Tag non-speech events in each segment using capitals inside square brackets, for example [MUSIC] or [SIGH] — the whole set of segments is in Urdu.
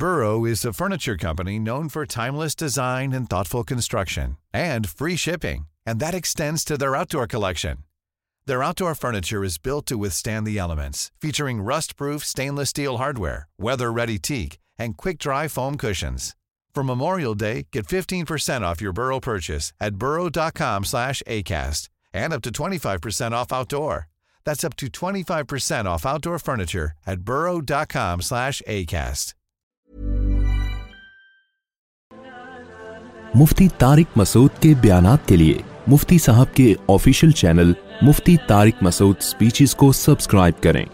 Furniture company know timeless design construction collection furniture weather very take and کئی فارم کرشنس فرم اموریل day get fifteen Mufti Tariq Masood کے بیانات کے لیے مفتی صاحب کے official channel Mufti Tariq Masood speeches کو سبسکرائب کریں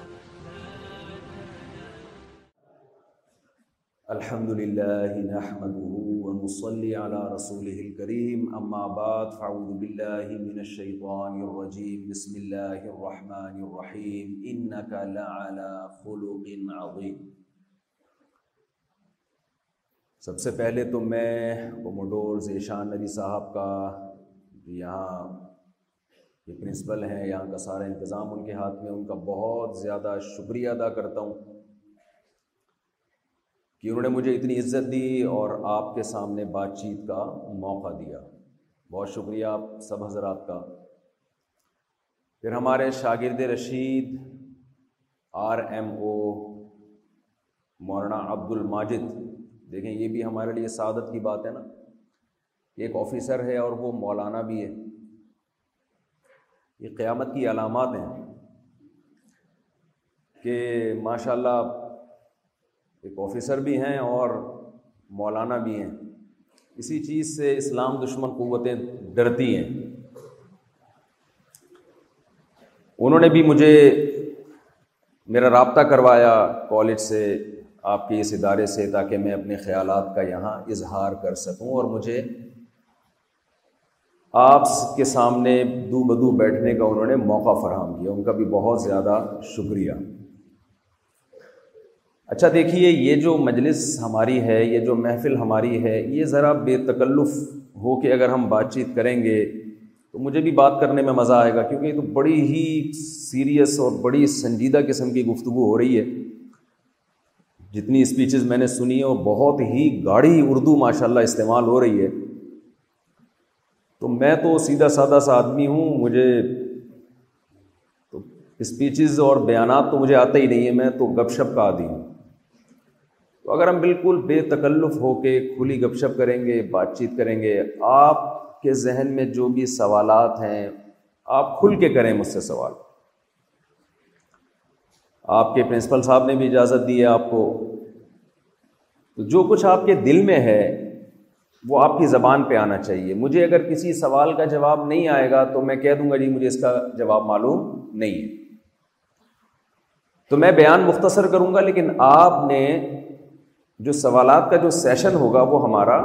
الحمد للہ نحمده ونصلي على رسوله الكريم اما بعد فعوذ بالله من الشيطان الرجيم بسم الله الرحمن الرحيم انك لعلى خلق عظيم سب سے پہلے تو میں کوموڈور ذیشان علی صاحب کا یہاں یہ پرنسپل ہیں یہاں کا سارا انتظام ان کے ہاتھ میں ان کا بہت زیادہ شکریہ ادا کرتا ہوں کہ انہوں نے مجھے اتنی عزت دی اور آپ کے سامنے بات چیت کا موقع دیا بہت شکریہ آپ سب حضرات کا پھر ہمارے شاگرد رشید آر ایم او مولانا عبد الماجد دیکھیں یہ بھی ہمارے لیے سعادت کی بات ہے نا کہ ایک آفیسر ہے اور وہ مولانا بھی ہے یہ قیامت کی علامات ہیں کہ ماشاء اللہ ایک آفیسر بھی ہیں اور مولانا بھی ہیں اسی چیز سے اسلام دشمن قوتیں ڈرتی ہیں انہوں نے بھی مجھے میرا رابطہ کروایا کالج سے آپ کے اس ادارے سے تاکہ میں اپنے خیالات کا یہاں اظہار کر سکوں اور مجھے آپ کے سامنے دو بدو بیٹھنے کا انہوں نے موقع فراہم کیا ان کا بھی بہت زیادہ شکریہ اچھا دیکھیے یہ جو مجلس ہماری ہے یہ جو محفل ہماری ہے یہ ذرا بے تکلف ہو کے اگر ہم بات چیت کریں گے تو مجھے بھی بات کرنے میں مزہ آئے گا کیونکہ یہ تو بڑی ہی سیریس اور بڑی سنجیدہ قسم کی گفتگو ہو رہی ہے جتنی اسپیچز میں نے سنی ہیں وہ بہت ہی گاڑھی اردو ماشاء اللہ استعمال ہو رہی ہے تو میں تو سیدھا سادہ سا آدمی ہوں مجھے تو اسپیچز اور بیانات تو مجھے آتا ہی نہیں ہے میں تو گپ شپ کا آدھی ہوں تو اگر ہم بالکل بے تکلف ہو کے کھلی گپ شپ کریں گے بات چیت کریں گے آپ کے ذہن میں جو بھی سوالات ہیں آپ کھل کے کریں مجھ سے سوال آپ کے پرنسپل صاحب نے بھی اجازت دی ہے آپ کو تو جو کچھ آپ کے دل میں ہے وہ آپ کی زبان پہ آنا چاہیے مجھے اگر کسی سوال کا جواب نہیں آئے گا تو میں کہہ دوں گا جی مجھے اس کا جواب معلوم نہیں ہے تو میں بیان مختصر کروں گا لیکن آپ نے جو سوالات کا جو سیشن ہوگا وہ ہمارا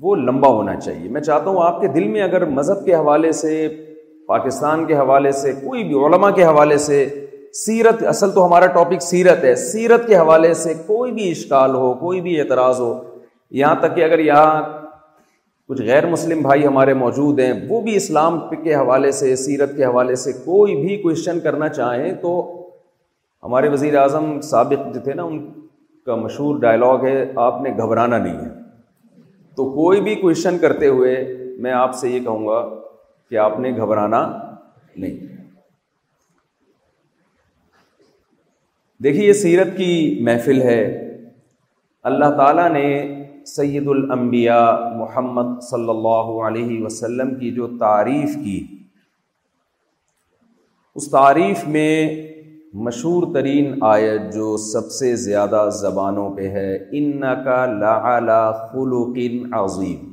وہ لمبا ہونا چاہیے میں چاہتا ہوں آپ کے دل میں اگر مذہب کے حوالے سے پاکستان کے حوالے سے کوئی بھی علماء کے حوالے سے سیرت اصل تو ہمارا ٹاپک سیرت ہے سیرت کے حوالے سے کوئی بھی اشکال ہو کوئی بھی اعتراض ہو یہاں تک کہ اگر یہاں کچھ غیر مسلم بھائی ہمارے موجود ہیں وہ بھی اسلام کے حوالے سے سیرت کے حوالے سے کوئی بھی کوشچن کرنا چاہیں تو ہمارے وزیر اعظم سابق جو تھے نا ان کا مشہور ڈائلاگ ہے آپ نے گھبرانا نہیں ہے تو کوئی بھی کوشچن کرتے ہوئے میں آپ سے یہ کہوں گا کہ آپ نے گھبرانا نہیں دیکھیے یہ سیرت کی محفل ہے اللہ تعالیٰ نے سید الانبیاء محمد صلی اللہ علیہ وسلم کی جو تعریف کی اس تعریف میں مشہور ترین آیت جو سب سے زیادہ زبانوں پہ ہے ان کا لا خلوقن عظیم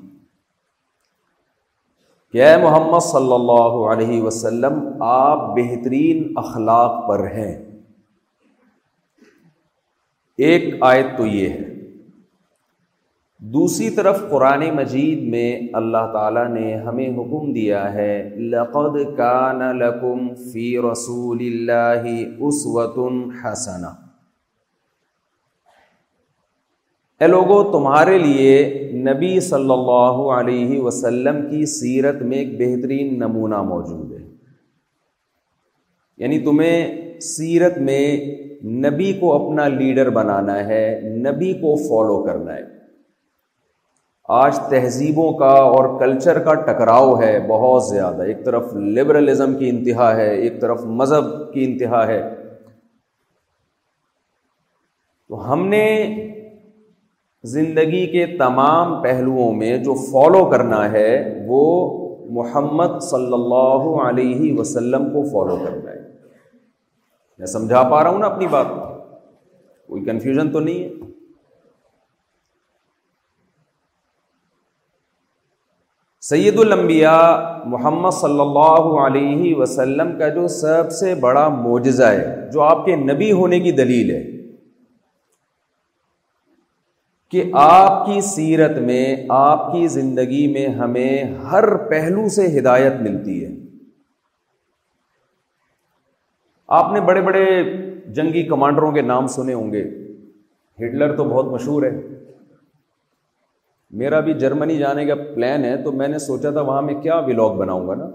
کہ اے محمد صلی اللہ علیہ وسلم آپ بہترین اخلاق پر ہیں ایک آیت تو یہ ہے دوسری طرف قرآن مجید میں اللہ تعالیٰ نے ہمیں حکم دیا ہے لقد فی رسول اللہ اے لوگوں تمہارے لیے نبی صلی اللہ علیہ وسلم کی سیرت میں ایک بہترین نمونہ موجود ہے یعنی تمہیں سیرت میں نبی کو اپنا لیڈر بنانا ہے نبی کو فالو کرنا ہے آج تہذیبوں کا اور کلچر کا ٹکراؤ ہے بہت زیادہ ایک طرف لبرلزم کی انتہا ہے ایک طرف مذہب کی انتہا ہے تو ہم نے زندگی کے تمام پہلوؤں میں جو فالو کرنا ہے وہ محمد صلی اللہ علیہ وسلم کو فالو کرنا ہے میں سمجھا پا رہا ہوں نا اپنی بات کوئی کنفیوژن تو نہیں ہے سید المبیا محمد صلی اللہ علیہ وسلم کا جو سب سے بڑا معجزہ ہے جو آپ کے نبی ہونے کی دلیل ہے کہ آپ کی سیرت میں آپ کی زندگی میں ہمیں ہر پہلو سے ہدایت ملتی ہے آپ نے بڑے بڑے جنگی کمانڈروں کے نام سنے ہوں گے ہٹلر تو بہت مشہور ہے میرا بھی جرمنی جانے کا پلان ہے تو میں نے سوچا تھا وہاں میں کیا ولاگ بناؤں گا نا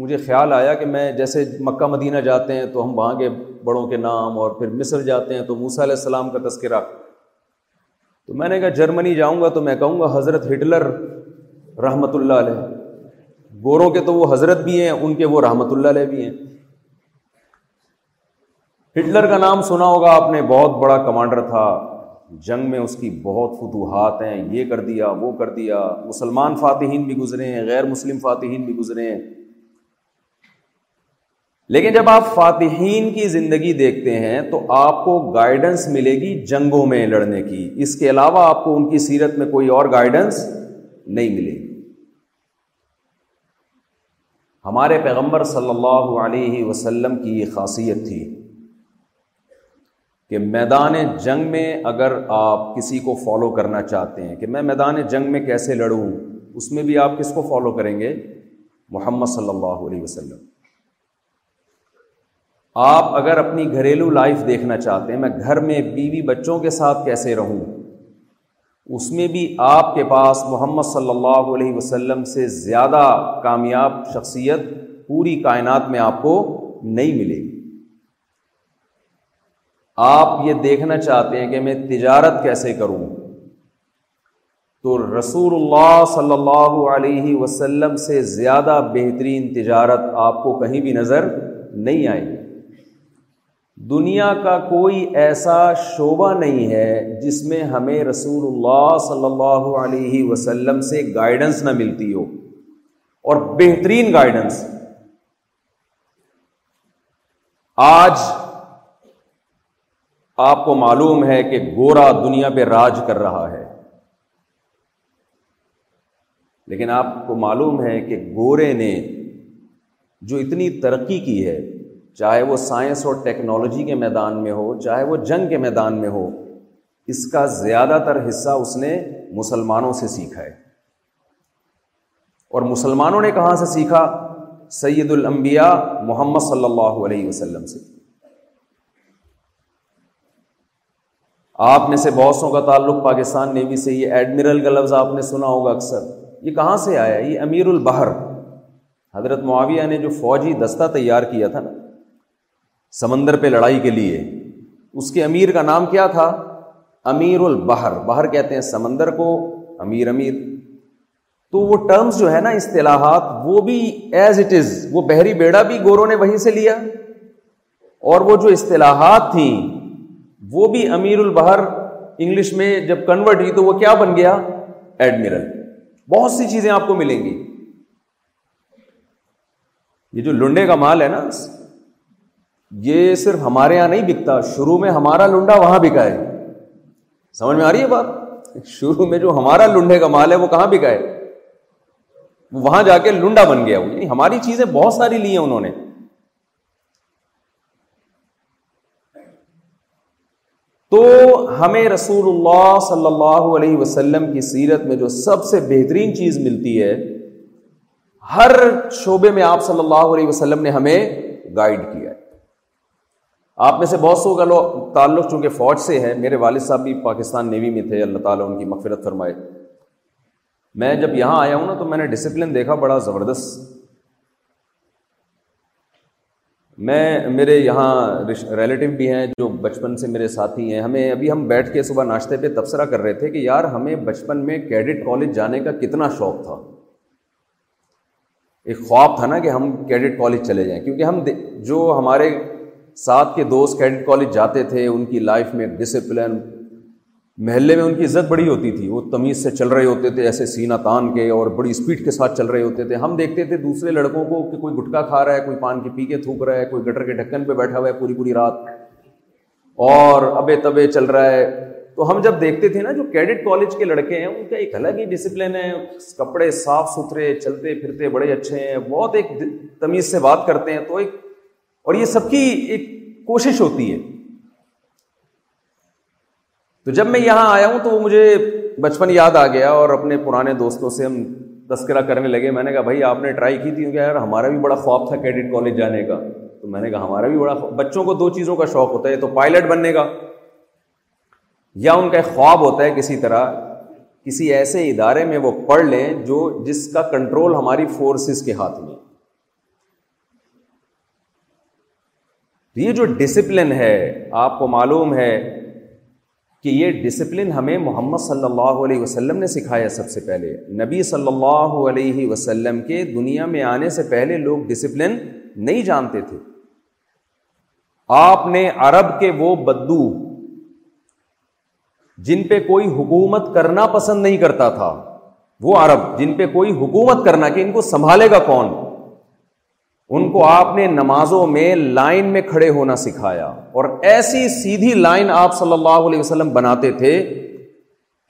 مجھے خیال آیا کہ میں جیسے مکہ مدینہ جاتے ہیں تو ہم وہاں کے بڑوں کے نام اور پھر مصر جاتے ہیں تو موسیٰ علیہ السلام کا تذکرہ تو میں نے کہا جرمنی جاؤں گا تو میں کہوں گا حضرت ہٹلر رحمۃ اللہ علیہ گوروں کے تو وہ حضرت بھی ہیں ان کے وہ رحمۃ اللہ علیہ بھی ہیں ہٹلر کا نام سنا ہوگا آپ نے بہت بڑا کمانڈر تھا جنگ میں اس کی بہت فتوحات ہیں یہ کر دیا وہ کر دیا مسلمان فاتحین بھی گزرے ہیں غیر مسلم فاتحین بھی گزرے ہیں لیکن جب آپ فاتحین کی زندگی دیکھتے ہیں تو آپ کو گائیڈنس ملے گی جنگوں میں لڑنے کی اس کے علاوہ آپ کو ان کی سیرت میں کوئی اور گائیڈنس نہیں ملے گی ہمارے پیغمبر صلی اللہ علیہ وسلم کی یہ خاصیت تھی کہ میدان جنگ میں اگر آپ کسی کو فالو کرنا چاہتے ہیں کہ میں میدان جنگ میں کیسے لڑوں اس میں بھی آپ کس کو فالو کریں گے محمد صلی اللہ علیہ وسلم آپ اگر اپنی گھریلو لائف دیکھنا چاہتے ہیں میں گھر میں بیوی بچوں کے ساتھ کیسے رہوں اس میں بھی آپ کے پاس محمد صلی اللہ علیہ وسلم سے زیادہ کامیاب شخصیت پوری کائنات میں آپ کو نہیں ملے گی آپ یہ دیکھنا چاہتے ہیں کہ میں تجارت کیسے کروں تو رسول اللہ صلی اللہ علیہ وسلم سے زیادہ بہترین تجارت آپ کو کہیں بھی نظر نہیں آئے دنیا کا کوئی ایسا شعبہ نہیں ہے جس میں ہمیں رسول اللہ صلی اللہ علیہ وسلم سے گائیڈنس نہ ملتی ہو اور بہترین گائیڈنس آج آپ کو معلوم ہے کہ گورا دنیا پہ راج کر رہا ہے لیکن آپ کو معلوم ہے کہ گورے نے جو اتنی ترقی کی ہے چاہے وہ سائنس اور ٹیکنالوجی کے میدان میں ہو چاہے وہ جنگ کے میدان میں ہو اس کا زیادہ تر حصہ اس نے مسلمانوں سے سیکھا ہے اور مسلمانوں نے کہاں سے سیکھا سید الانبیاء محمد صلی اللہ علیہ وسلم سے آپ میں سے بہت سو کا تعلق پاکستان نیوی سے یہ ایڈمرل کا لفظ آپ نے سنا ہوگا اکثر یہ کہاں سے آیا یہ امیر البحر حضرت معاویہ نے جو فوجی دستہ تیار کیا تھا نا سمندر پہ لڑائی کے لیے اس کے امیر کا نام کیا تھا امیر البحر بہر کہتے ہیں سمندر کو امیر امیر تو وہ ٹرمز جو ہے نا اصطلاحات وہ بھی ایز اٹ از وہ بحری بیڑا بھی گوروں نے وہیں سے لیا اور وہ جو اصطلاحات تھیں وہ بھی امیر البہر انگلش میں جب کنورٹ ہوئی تو وہ کیا بن گیا ایڈمرل بہت سی چیزیں آپ کو ملیں گی یہ جو لنڈے کا مال ہے نا یہ صرف ہمارے یہاں نہیں بکتا شروع میں ہمارا لنڈا وہاں بکا ہے سمجھ میں آ رہی ہے بات شروع میں جو ہمارا لنڈے کا مال ہے وہ کہاں بکا ہے وہاں جا کے لنڈا بن گیا وہ یعنی ہماری چیزیں بہت ساری لی ہیں انہوں نے تو ہمیں رسول اللہ صلی اللہ علیہ وسلم کی سیرت میں جو سب سے بہترین چیز ملتی ہے ہر شعبے میں آپ صلی اللہ علیہ وسلم نے ہمیں گائیڈ کیا ہے آپ میں سے بہت سو کا تعلق چونکہ فوج سے ہے میرے والد صاحب بھی پاکستان نیوی میں تھے اللہ تعالیٰ ان کی مغفرت فرمائے میں جب یہاں آیا ہوں نا تو میں نے ڈسپلن دیکھا بڑا زبردست میں میرے یہاں ریلیٹیو بھی ہیں جو بچپن سے میرے ساتھی ہیں ہمیں ابھی ہم بیٹھ کے صبح ناشتے پہ تبصرہ کر رہے تھے کہ یار ہمیں بچپن میں کیڈٹ کالج جانے کا کتنا شوق تھا ایک خواب تھا نا کہ ہم کیڈٹ کالج چلے جائیں کیونکہ ہم جو ہمارے ساتھ کے دوست کیڈٹ کالج جاتے تھے ان کی لائف میں ڈسپلن محلے میں ان کی عزت بڑی ہوتی تھی وہ تمیز سے چل رہے ہوتے تھے ایسے سینا تان کے اور بڑی اسپیڈ کے ساتھ چل رہے ہوتے تھے ہم دیکھتے تھے دوسرے لڑکوں کو کہ کوئی گٹکا کھا رہا ہے کوئی پان کے پی کے تھوک رہا ہے کوئی گٹر کے ڈھکن پہ بیٹھا ہوا ہے پوری پوری رات اور ابے تبے چل رہا ہے تو ہم جب دیکھتے تھے نا جو کیڈٹ کالج کے لڑکے ہیں ان کا ایک الگ ہی ڈسپلن ہے کپڑے صاف ستھرے چلتے پھرتے بڑے اچھے ہیں بہت ایک تمیز سے بات کرتے ہیں تو ایک اور یہ سب کی ایک کوشش ہوتی ہے تو جب میں یہاں آیا ہوں تو وہ مجھے بچپن یاد آ گیا اور اپنے پرانے دوستوں سے ہم تذکرہ کرنے لگے میں نے کہا بھائی آپ نے ٹرائی کی تھی کہ یار ہمارا بھی بڑا خواب تھا کیڈٹ کالج جانے کا تو میں نے کہا ہمارا بھی بڑا خواب بچوں کو دو چیزوں کا شوق ہوتا ہے تو پائلٹ بننے کا یا ان کا خواب ہوتا ہے کسی طرح کسی ایسے ادارے میں وہ پڑھ لیں جو جس کا کنٹرول ہماری فورسز کے ہاتھ میں یہ جو ڈسپلن ہے آپ کو معلوم ہے کہ یہ ڈسپلن ہمیں محمد صلی اللہ علیہ وسلم نے سکھایا سب سے پہلے نبی صلی اللہ علیہ وسلم کے دنیا میں آنے سے پہلے لوگ ڈسپلن نہیں جانتے تھے آپ نے عرب کے وہ بدو جن پہ کوئی حکومت کرنا پسند نہیں کرتا تھا وہ عرب جن پہ کوئی حکومت کرنا کہ ان کو سنبھالے گا کون ان کو آپ نے نمازوں میں لائن میں کھڑے ہونا سکھایا اور ایسی سیدھی لائن آپ صلی اللہ علیہ وسلم بناتے تھے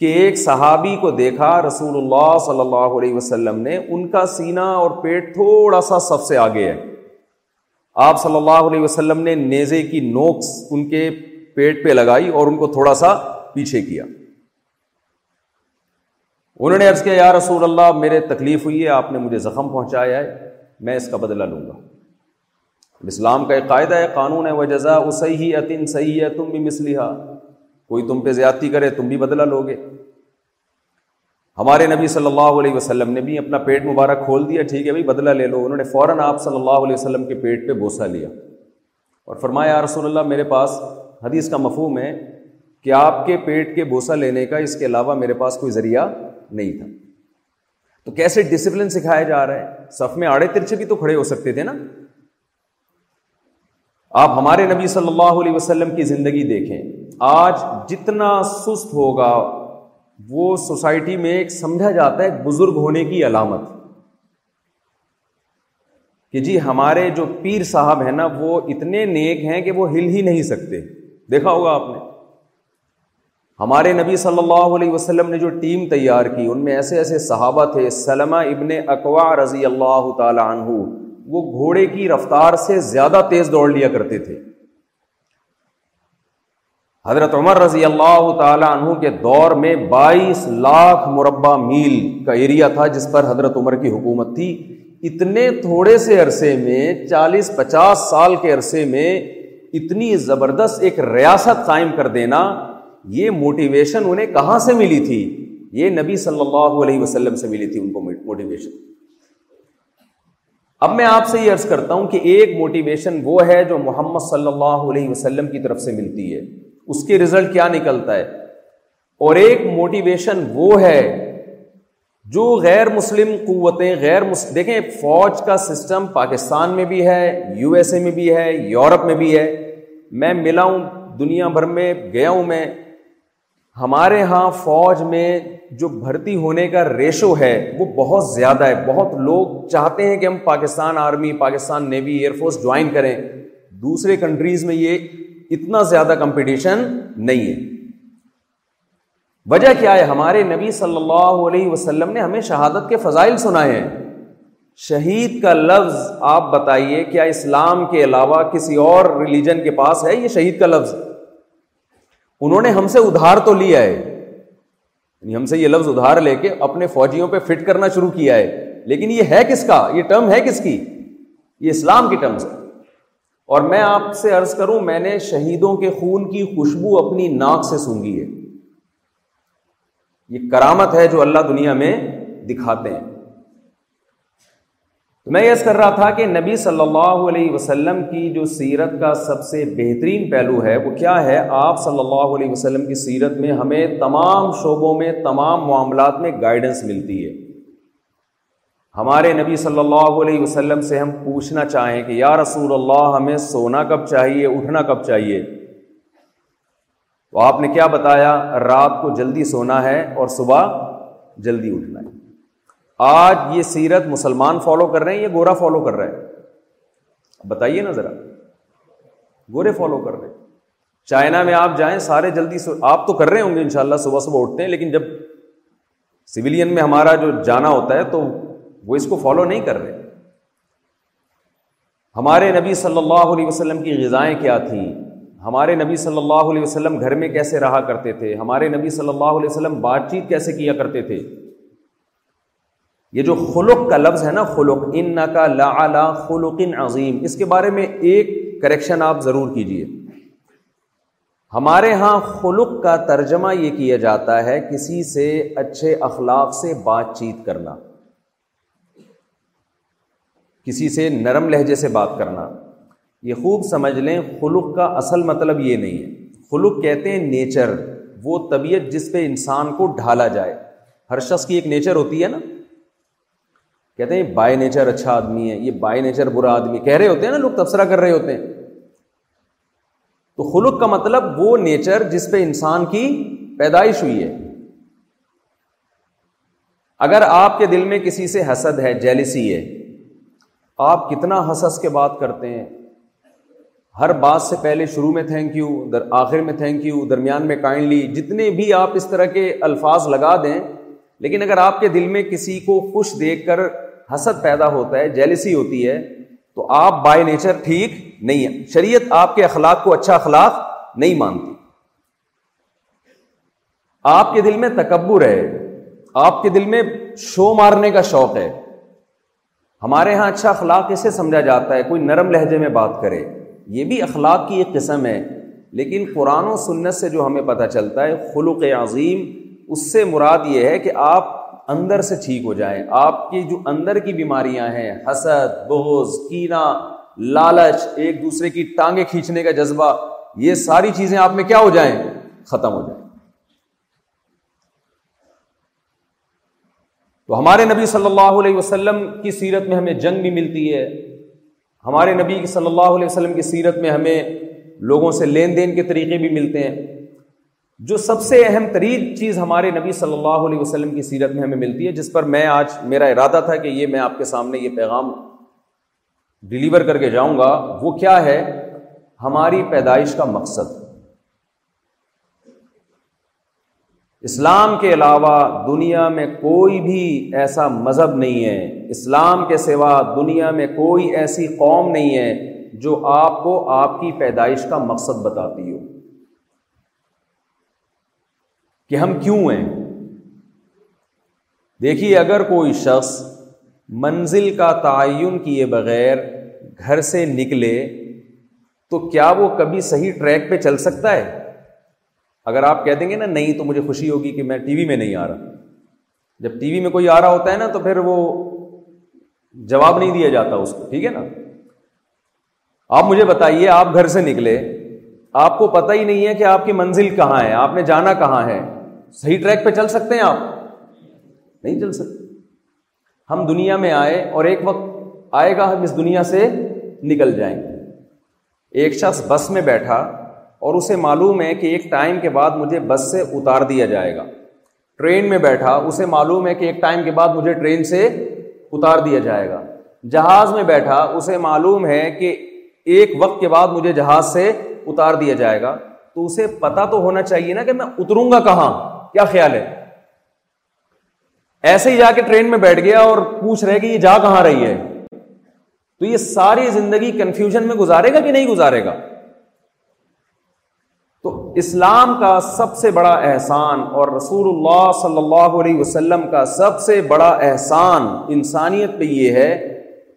کہ ایک صحابی کو دیکھا رسول اللہ صلی اللہ علیہ وسلم نے ان کا سینا اور پیٹ تھوڑا سا سب سے آگے ہے آپ صلی اللہ علیہ وسلم نے نیزے کی نوکس ان کے پیٹ پہ لگائی اور ان کو تھوڑا سا پیچھے کیا انہوں نے عرض کیا یا رسول اللہ میرے تکلیف ہوئی ہے آپ نے مجھے زخم پہنچایا ہے میں اس کا بدلہ لوں گا اسلام کا ایک قاعدہ ہے قانون ہے وہ جزا وہ صحیح ہے صحیح ہے تم بھی مس کوئی تم پہ زیادتی کرے تم بھی بدلہ لو گے ہمارے نبی صلی اللہ علیہ وسلم نے بھی اپنا پیٹ مبارک کھول دیا ٹھیک ہے بھائی بدلہ لے لو انہوں نے فوراً آپ صلی اللہ علیہ وسلم کے پیٹ پہ بوسہ لیا اور فرمایا رسول اللہ میرے پاس حدیث کا مفہوم ہے کہ آپ کے پیٹ کے بوسہ لینے کا اس کے علاوہ میرے پاس کوئی ذریعہ نہیں تھا تو کیسے ڈسپلن سکھائے جا رہا ہے سف میں آڑے ترچے بھی تو کھڑے ہو سکتے تھے نا آپ ہمارے نبی صلی اللہ علیہ وسلم کی زندگی دیکھیں آج جتنا سست ہوگا وہ سوسائٹی میں ایک سمجھا جاتا ہے بزرگ ہونے کی علامت کہ جی ہمارے جو پیر صاحب ہیں نا وہ اتنے نیک ہیں کہ وہ ہل ہی نہیں سکتے دیکھا ہوگا آپ نے ہمارے نبی صلی اللہ علیہ وسلم نے جو ٹیم تیار کی ان میں ایسے ایسے صحابہ تھے سلما ابن اقوا رضی اللہ تعالی عنہ وہ گھوڑے کی رفتار سے زیادہ تیز دوڑ لیا کرتے تھے حضرت عمر رضی اللہ تعالی عنہ کے دور میں بائیس لاکھ مربع میل کا ایریا تھا جس پر حضرت عمر کی حکومت تھی اتنے تھوڑے سے عرصے میں چالیس پچاس سال کے عرصے میں اتنی زبردست ایک ریاست قائم کر دینا یہ موٹیویشن انہیں کہاں سے ملی تھی یہ نبی صلی اللہ علیہ وسلم سے ملی تھی ان کو موٹیویشن اب میں آپ سے یہ عرض کرتا ہوں کہ ایک موٹیویشن وہ ہے جو محمد صلی اللہ علیہ وسلم کی طرف سے ملتی ہے اس کے رزلٹ کیا نکلتا ہے اور ایک موٹیویشن وہ ہے جو غیر مسلم قوتیں غیر مسلم دیکھیں فوج کا سسٹم پاکستان میں بھی ہے یو ایس اے میں بھی ہے یورپ میں بھی ہے میں ملا ہوں دنیا بھر میں گیا ہوں میں ہمارے ہاں فوج میں جو بھرتی ہونے کا ریشو ہے وہ بہت زیادہ ہے بہت لوگ چاہتے ہیں کہ ہم Pakistan army Pakistan navy air force join کریں دوسرے کنٹریز میں یہ اتنا زیادہ کمپٹیشن نہیں ہے وجہ کیا ہے ہمارے نبی صلی اللہ علیہ وسلم نے ہمیں شہادت کے فضائل سنائے ہیں شہید کا لفظ آپ بتائیے کیا اسلام کے علاوہ کسی اور ریلیجن کے پاس ہے یہ شہید کا لفظ انہوں نے ہم سے ادھار تو لیا ہے یعنی ہم سے یہ لفظ ادھار لے کے اپنے فوجیوں پہ فٹ کرنا شروع کیا ہے لیکن یہ ہے کس کا یہ ٹرم ہے کس کی یہ اسلام کی ٹرمز ہے اور میں آپ سے عرض کروں میں نے شہیدوں کے خون کی خوشبو اپنی ناک سے سونگی ہے یہ کرامت ہے جو اللہ دنیا میں دکھاتے ہیں میں یس کر رہا تھا کہ نبی صلی اللہ علیہ وسلم کی جو سیرت کا سب سے بہترین پہلو ہے وہ کیا ہے آپ صلی اللہ علیہ وسلم کی سیرت میں ہمیں تمام شعبوں میں تمام معاملات میں گائیڈنس ملتی ہے ہمارے نبی صلی اللہ علیہ وسلم سے ہم پوچھنا چاہیں کہ یا رسول اللہ ہمیں سونا کب چاہیے اٹھنا کب چاہیے تو آپ نے کیا بتایا رات کو جلدی سونا ہے اور صبح جلدی اٹھنا ہے آج یہ سیرت مسلمان فالو کر رہے ہیں یا گورا فالو کر رہا ہے بتائیے نا ذرا گورے فالو کر رہے ہیں چائنا میں آپ جائیں سارے جلدی سو آپ تو کر رہے ہوں گے ان شاء اللہ صبح صبح اٹھتے ہیں لیکن جب سولین میں ہمارا جو جانا ہوتا ہے تو وہ اس کو فالو نہیں کر رہے ہمارے نبی صلی اللہ علیہ وسلم کی غذائیں کیا تھیں ہمارے نبی صلی اللہ علیہ وسلم گھر میں کیسے رہا کرتے تھے ہمارے نبی صلی اللہ علیہ وسلم بات چیت کیسے کیا کرتے تھے یہ جو خلق کا لفظ ہے نا خلق ان کا لا لا خلق ان عظیم اس کے بارے میں ایک کریکشن آپ ضرور کیجیے ہمارے یہاں خلق کا ترجمہ یہ کیا جاتا ہے کسی سے اچھے اخلاق سے بات چیت کرنا کسی سے نرم لہجے سے بات کرنا یہ خوب سمجھ لیں خلق کا اصل مطلب یہ نہیں ہے خلق کہتے ہیں نیچر وہ طبیعت جس پہ انسان کو ڈھالا جائے ہر شخص کی ایک نیچر ہوتی ہے نا کہتے ہیں بائی نیچر اچھا آدمی ہے یہ بائی نیچر برا آدمی کہہ رہے ہوتے ہیں نا لوگ تبصرہ کر رہے ہوتے ہیں تو خلق کا مطلب وہ نیچر جس پہ انسان کی پیدائش ہوئی ہے اگر آپ کے دل میں کسی سے حسد ہے جیلسی ہے آپ کتنا حسس کے بات کرتے ہیں ہر بات سے پہلے شروع میں تھینک یو آخر میں تھینک یو درمیان میں کائنڈلی جتنے بھی آپ اس طرح کے الفاظ لگا دیں لیکن اگر آپ کے دل میں کسی کو خوش دیکھ کر حسد پیدا ہوتا ہے جیلسی ہوتی ہے تو آپ بائی نیچر ٹھیک نہیں ہے شریعت آپ کے اخلاق کو اچھا اخلاق نہیں مانتی آپ کے دل میں تکبر ہے آپ کے دل میں شو مارنے کا شوق ہے ہمارے یہاں اچھا اخلاق اسے سمجھا جاتا ہے کوئی نرم لہجے میں بات کرے یہ بھی اخلاق کی ایک قسم ہے لیکن قرآن و سنت سے جو ہمیں پتہ چلتا ہے خلوق عظیم اس سے مراد یہ ہے کہ آپ اندر سے ٹھیک ہو جائیں آپ کی جو اندر کی بیماریاں ہیں حسد بوز کینا لالچ ایک دوسرے کی ٹانگیں کھینچنے کا جذبہ یہ ساری چیزیں آپ میں کیا ہو جائیں ختم ہو جائیں تو ہمارے نبی صلی اللہ علیہ وسلم کی سیرت میں ہمیں جنگ بھی ملتی ہے ہمارے نبی صلی اللہ علیہ وسلم کی سیرت میں ہمیں لوگوں سے لین دین کے طریقے بھی ملتے ہیں جو سب سے اہم ترین چیز ہمارے نبی صلی اللہ علیہ وسلم کی سیرت میں ہمیں ملتی ہے جس پر میں آج میرا ارادہ تھا کہ یہ میں آپ کے سامنے یہ پیغام ڈلیور کر کے جاؤں گا وہ کیا ہے ہماری پیدائش کا مقصد اسلام کے علاوہ دنیا میں کوئی بھی ایسا مذہب نہیں ہے اسلام کے سوا دنیا میں کوئی ایسی قوم نہیں ہے جو آپ کو آپ کی پیدائش کا مقصد بتاتی ہو کہ ہم کیوں ہیں دیکھیے اگر کوئی شخص منزل کا تعین کیے بغیر گھر سے نکلے تو کیا وہ کبھی صحیح ٹریک پہ چل سکتا ہے اگر آپ کہہ دیں گے نا نہیں تو مجھے خوشی ہوگی کہ میں ٹی وی میں نہیں آ رہا جب ٹی وی میں کوئی آ رہا ہوتا ہے نا تو پھر وہ جواب نہیں دیا جاتا اس کو ٹھیک ہے نا آپ مجھے بتائیے آپ گھر سے نکلے آپ کو پتہ ہی نہیں ہے کہ آپ کی منزل کہاں ہے آپ نے جانا کہاں ہے صحیح ٹریک پہ چل سکتے ہیں آپ نہیں چل سکتے ہم دنیا میں آئے اور ایک وقت آئے گا ہم اس دنیا سے نکل جائیں گے ایک شخص بس میں بیٹھا اور اسے معلوم ہے کہ ایک ٹائم کے بعد مجھے بس سے اتار دیا جائے گا ٹرین میں بیٹھا اسے معلوم ہے کہ ایک ٹائم کے بعد مجھے ٹرین سے اتار دیا جائے گا جہاز میں بیٹھا اسے معلوم ہے کہ ایک وقت کے بعد مجھے جہاز سے اتار دیا جائے گا تو اسے پتا تو ہونا چاہیے نا کہ میں اتروں گا کہاں کیا خیال ہے ایسے ہی جا کے ٹرین میں بیٹھ گیا اور پوچھ رہے کہ یہ جا کہاں رہی ہے تو یہ ساری زندگی کنفیوژن میں گزارے گا کہ نہیں گزارے گا تو اسلام کا سب سے بڑا احسان اور رسول اللہ صلی اللہ علیہ وسلم کا سب سے بڑا احسان انسانیت پہ یہ ہے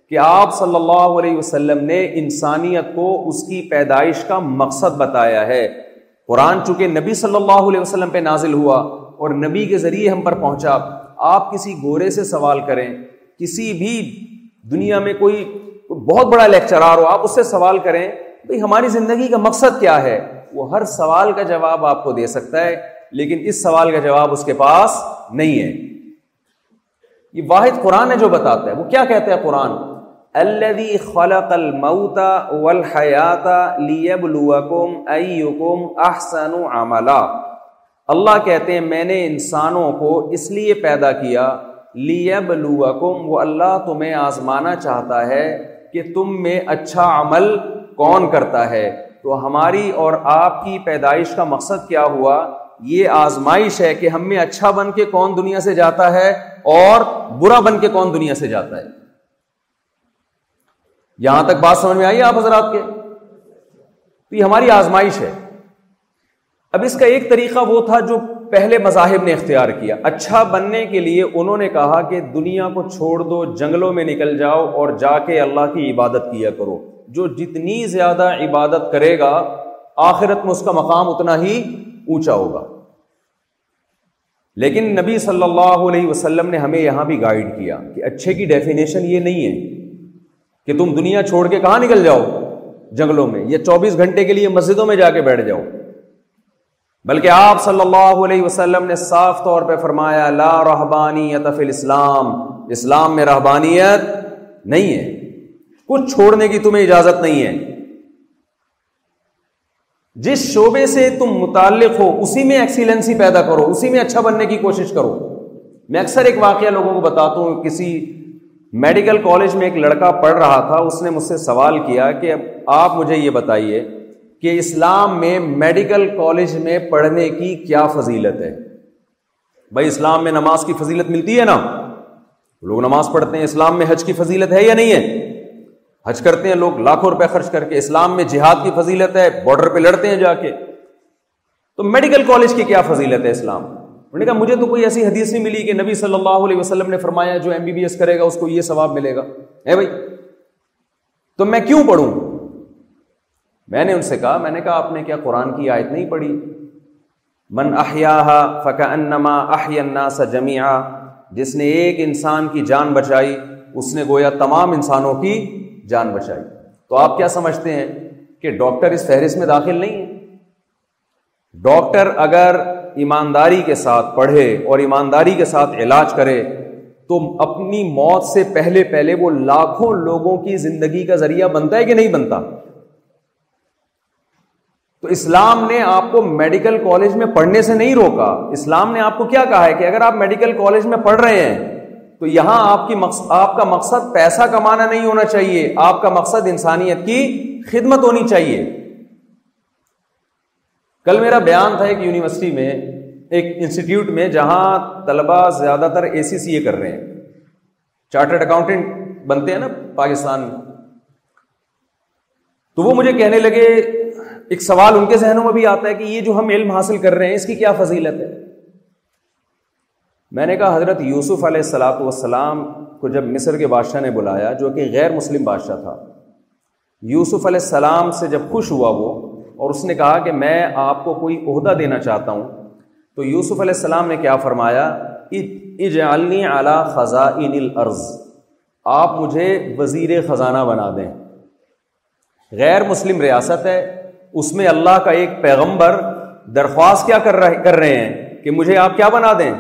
کہ آپ صلی اللہ علیہ وسلم نے انسانیت کو اس کی پیدائش کا مقصد بتایا ہے قرآن چونکہ نبی صلی اللہ علیہ وسلم پہ نازل ہوا اور نبی کے ذریعے ہم پر پہنچا آپ کسی گورے سے سوال کریں کسی بھی دنیا میں کوئی بہت بڑا لیکچرار ہو آپ اس سے سوال کریں بھائی ہماری زندگی کا مقصد کیا ہے وہ ہر سوال کا جواب آپ کو دے سکتا ہے لیکن اس سوال کا جواب اس کے پاس نہیں ہے یہ واحد قرآن ہے جو بتاتا ہے وہ کیا کہتا ہے قرآن خلق لیب اللہ کہتے ہیں میں نے انسانوں کو اس لیے پیدا کیا وہ اللہ تمہیں آزمانا چاہتا ہے کہ تم میں اچھا عمل کون کرتا ہے تو ہماری اور آپ کی پیدائش کا مقصد کیا ہوا یہ آزمائش ہے کہ ہم میں اچھا بن کے کون دنیا سے جاتا ہے اور برا بن کے کون دنیا سے جاتا ہے یہاں تک بات سمجھ میں آئی آپ حضرات کے تو یہ ہماری آزمائش ہے اب اس کا ایک طریقہ وہ تھا جو پہلے مذاہب نے اختیار کیا اچھا بننے کے لیے انہوں نے کہا کہ دنیا کو چھوڑ دو جنگلوں میں نکل جاؤ اور جا کے اللہ کی عبادت کیا کرو جو جتنی زیادہ عبادت کرے گا آخرت میں اس کا مقام اتنا ہی اونچا ہوگا لیکن نبی صلی اللہ علیہ وسلم نے ہمیں یہاں بھی گائیڈ کیا کہ اچھے کی ڈیفینیشن یہ نہیں ہے کہ تم دنیا چھوڑ کے کہاں نکل جاؤ جنگلوں میں یا چوبیس گھنٹے کے لیے مسجدوں میں جا کے بیٹھ جاؤ بلکہ آپ صلی اللہ علیہ وسلم نے صاف طور پہ فرمایا لا رحبانی اسلام اسلام میں رحبانیت نہیں ہے کچھ چھوڑنے کی تمہیں اجازت نہیں ہے جس شعبے سے تم متعلق ہو اسی میں ایکسیلنسی پیدا کرو اسی میں اچھا بننے کی کوشش کرو میں اکثر ایک واقعہ لوگوں کو بتاتا ہوں کسی میڈیکل کالج میں ایک لڑکا پڑھ رہا تھا اس نے مجھ سے سوال کیا کہ آپ مجھے یہ بتائیے کہ اسلام میں میڈیکل کالج میں پڑھنے کی کیا فضیلت ہے بھائی اسلام میں نماز کی فضیلت ملتی ہے نا لوگ نماز پڑھتے ہیں اسلام میں حج کی فضیلت ہے یا نہیں ہے حج کرتے ہیں لوگ لاکھوں روپے خرچ کر کے اسلام میں جہاد کی فضیلت ہے بارڈر پہ لڑتے ہیں جا کے تو میڈیکل کالج کی کیا فضیلت ہے اسلام انہوں نے کہا مجھے تو کوئی ایسی حدیث نہیں ملی کہ نبی صلی اللہ علیہ وسلم نے فرمایا جو ایم بی بی ایس کرے گا اس کو یہ ثواب ملے گا ہے بھائی تو میں کیوں پڑھوں میں نے ان سے کہا میں نے کہا آپ نے کیا قرآن کی آیت نہیں پڑھی من احیا فقا انما احی الناس جمیا جس نے ایک انسان کی جان بچائی اس نے گویا تمام انسانوں کی جان بچائی تو آپ کیا سمجھتے ہیں کہ ڈاکٹر اس فہرست میں داخل نہیں ہے ڈاکٹر اگر ایمانداری کے ساتھ پڑھے اور ایمانداری کے ساتھ علاج کرے تو اپنی موت سے پہلے پہلے وہ لاکھوں لوگوں کی زندگی کا ذریعہ بنتا ہے کہ نہیں بنتا تو اسلام نے آپ کو میڈیکل کالج میں پڑھنے سے نہیں روکا اسلام نے آپ کو کیا کہا ہے کہ اگر آپ میڈیکل کالج میں پڑھ رہے ہیں تو یہاں آپ کی مقصد آپ کا مقصد پیسہ کمانا نہیں ہونا چاہیے آپ کا مقصد انسانیت کی خدمت ہونی چاہیے کل میرا بیان تھا ایک یونیورسٹی میں ایک انسٹیٹیوٹ میں جہاں طلبا زیادہ تر اے سی سی اے کر رہے ہیں چارٹرڈ اکاؤنٹنٹ بنتے ہیں نا پاکستان میں تو وہ مجھے کہنے لگے ایک سوال ان کے ذہنوں میں بھی آتا ہے کہ یہ جو ہم علم حاصل کر رہے ہیں اس کی کیا فضیلت ہے میں نے کہا حضرت یوسف علیہ السلاۃ وسلام کو جب مصر کے بادشاہ نے بلایا جو کہ غیر مسلم بادشاہ تھا یوسف علیہ السلام سے جب خوش ہوا وہ اور اس نے کہا کہ میں آپ کو کوئی عہدہ دینا چاہتا ہوں تو یوسف علیہ السلام نے کیا فرمایا اجعلنی خزائن الارض آپ مجھے وزیر خزانہ بنا دیں غیر مسلم ریاست ہے اس میں اللہ کا ایک پیغمبر درخواست کیا کر رہے کر رہے ہیں کہ مجھے آپ کیا بنا دیں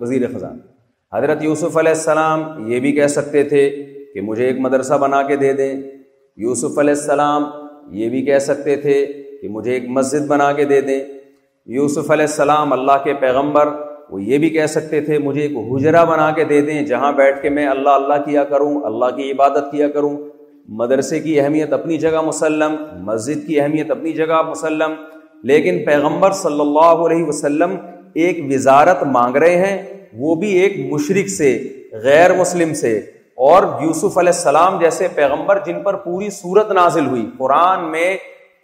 وزیر خزانہ حضرت یوسف علیہ السلام یہ بھی کہہ سکتے تھے کہ مجھے ایک مدرسہ بنا کے دے دیں یوسف علیہ السلام یہ بھی کہہ سکتے تھے کہ مجھے ایک مسجد بنا کے دے دیں یوسف علیہ السلام اللہ کے پیغمبر وہ یہ بھی کہہ سکتے تھے مجھے ایک حجرہ بنا کے دے دیں جہاں بیٹھ کے میں اللہ اللہ کیا کروں اللہ کی عبادت کیا کروں مدرسے کی اہمیت اپنی جگہ مسلم مسجد کی اہمیت اپنی جگہ مسلم لیکن پیغمبر صلی اللہ علیہ وسلم ایک وزارت مانگ رہے ہیں وہ بھی ایک مشرق سے غیر مسلم سے اور یوسف علیہ السلام جیسے پیغمبر جن پر پوری صورت نازل ہوئی قرآن میں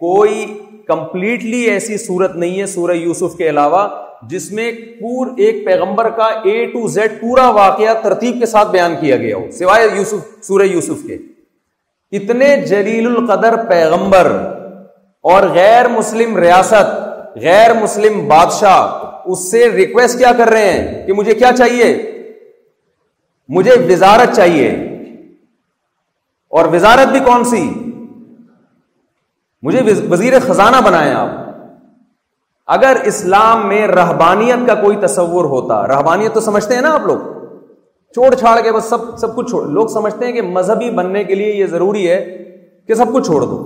کوئی کمپلیٹلی ایسی صورت نہیں ہے سورہ یوسف کے علاوہ جس میں پور ایک پیغمبر کا اے ٹو زیڈ پورا واقعہ ترتیب کے ساتھ بیان کیا گیا ہو سوائے یوسف سورہ یوسف کے اتنے جلیل القدر پیغمبر اور غیر مسلم ریاست غیر مسلم بادشاہ اس سے ریکویسٹ کیا کر رہے ہیں کہ مجھے کیا چاہیے مجھے وزارت چاہیے اور وزارت بھی کون سی مجھے وزیر خزانہ بنائیں آپ اگر اسلام میں رہبانیت کا کوئی تصور ہوتا رہبانیت تو سمجھتے ہیں نا آپ لوگ چھوڑ چھاڑ کے بس سب سب کچھ چھوڑ لوگ سمجھتے ہیں کہ مذہبی بننے کے لیے یہ ضروری ہے کہ سب کچھ چھوڑ دو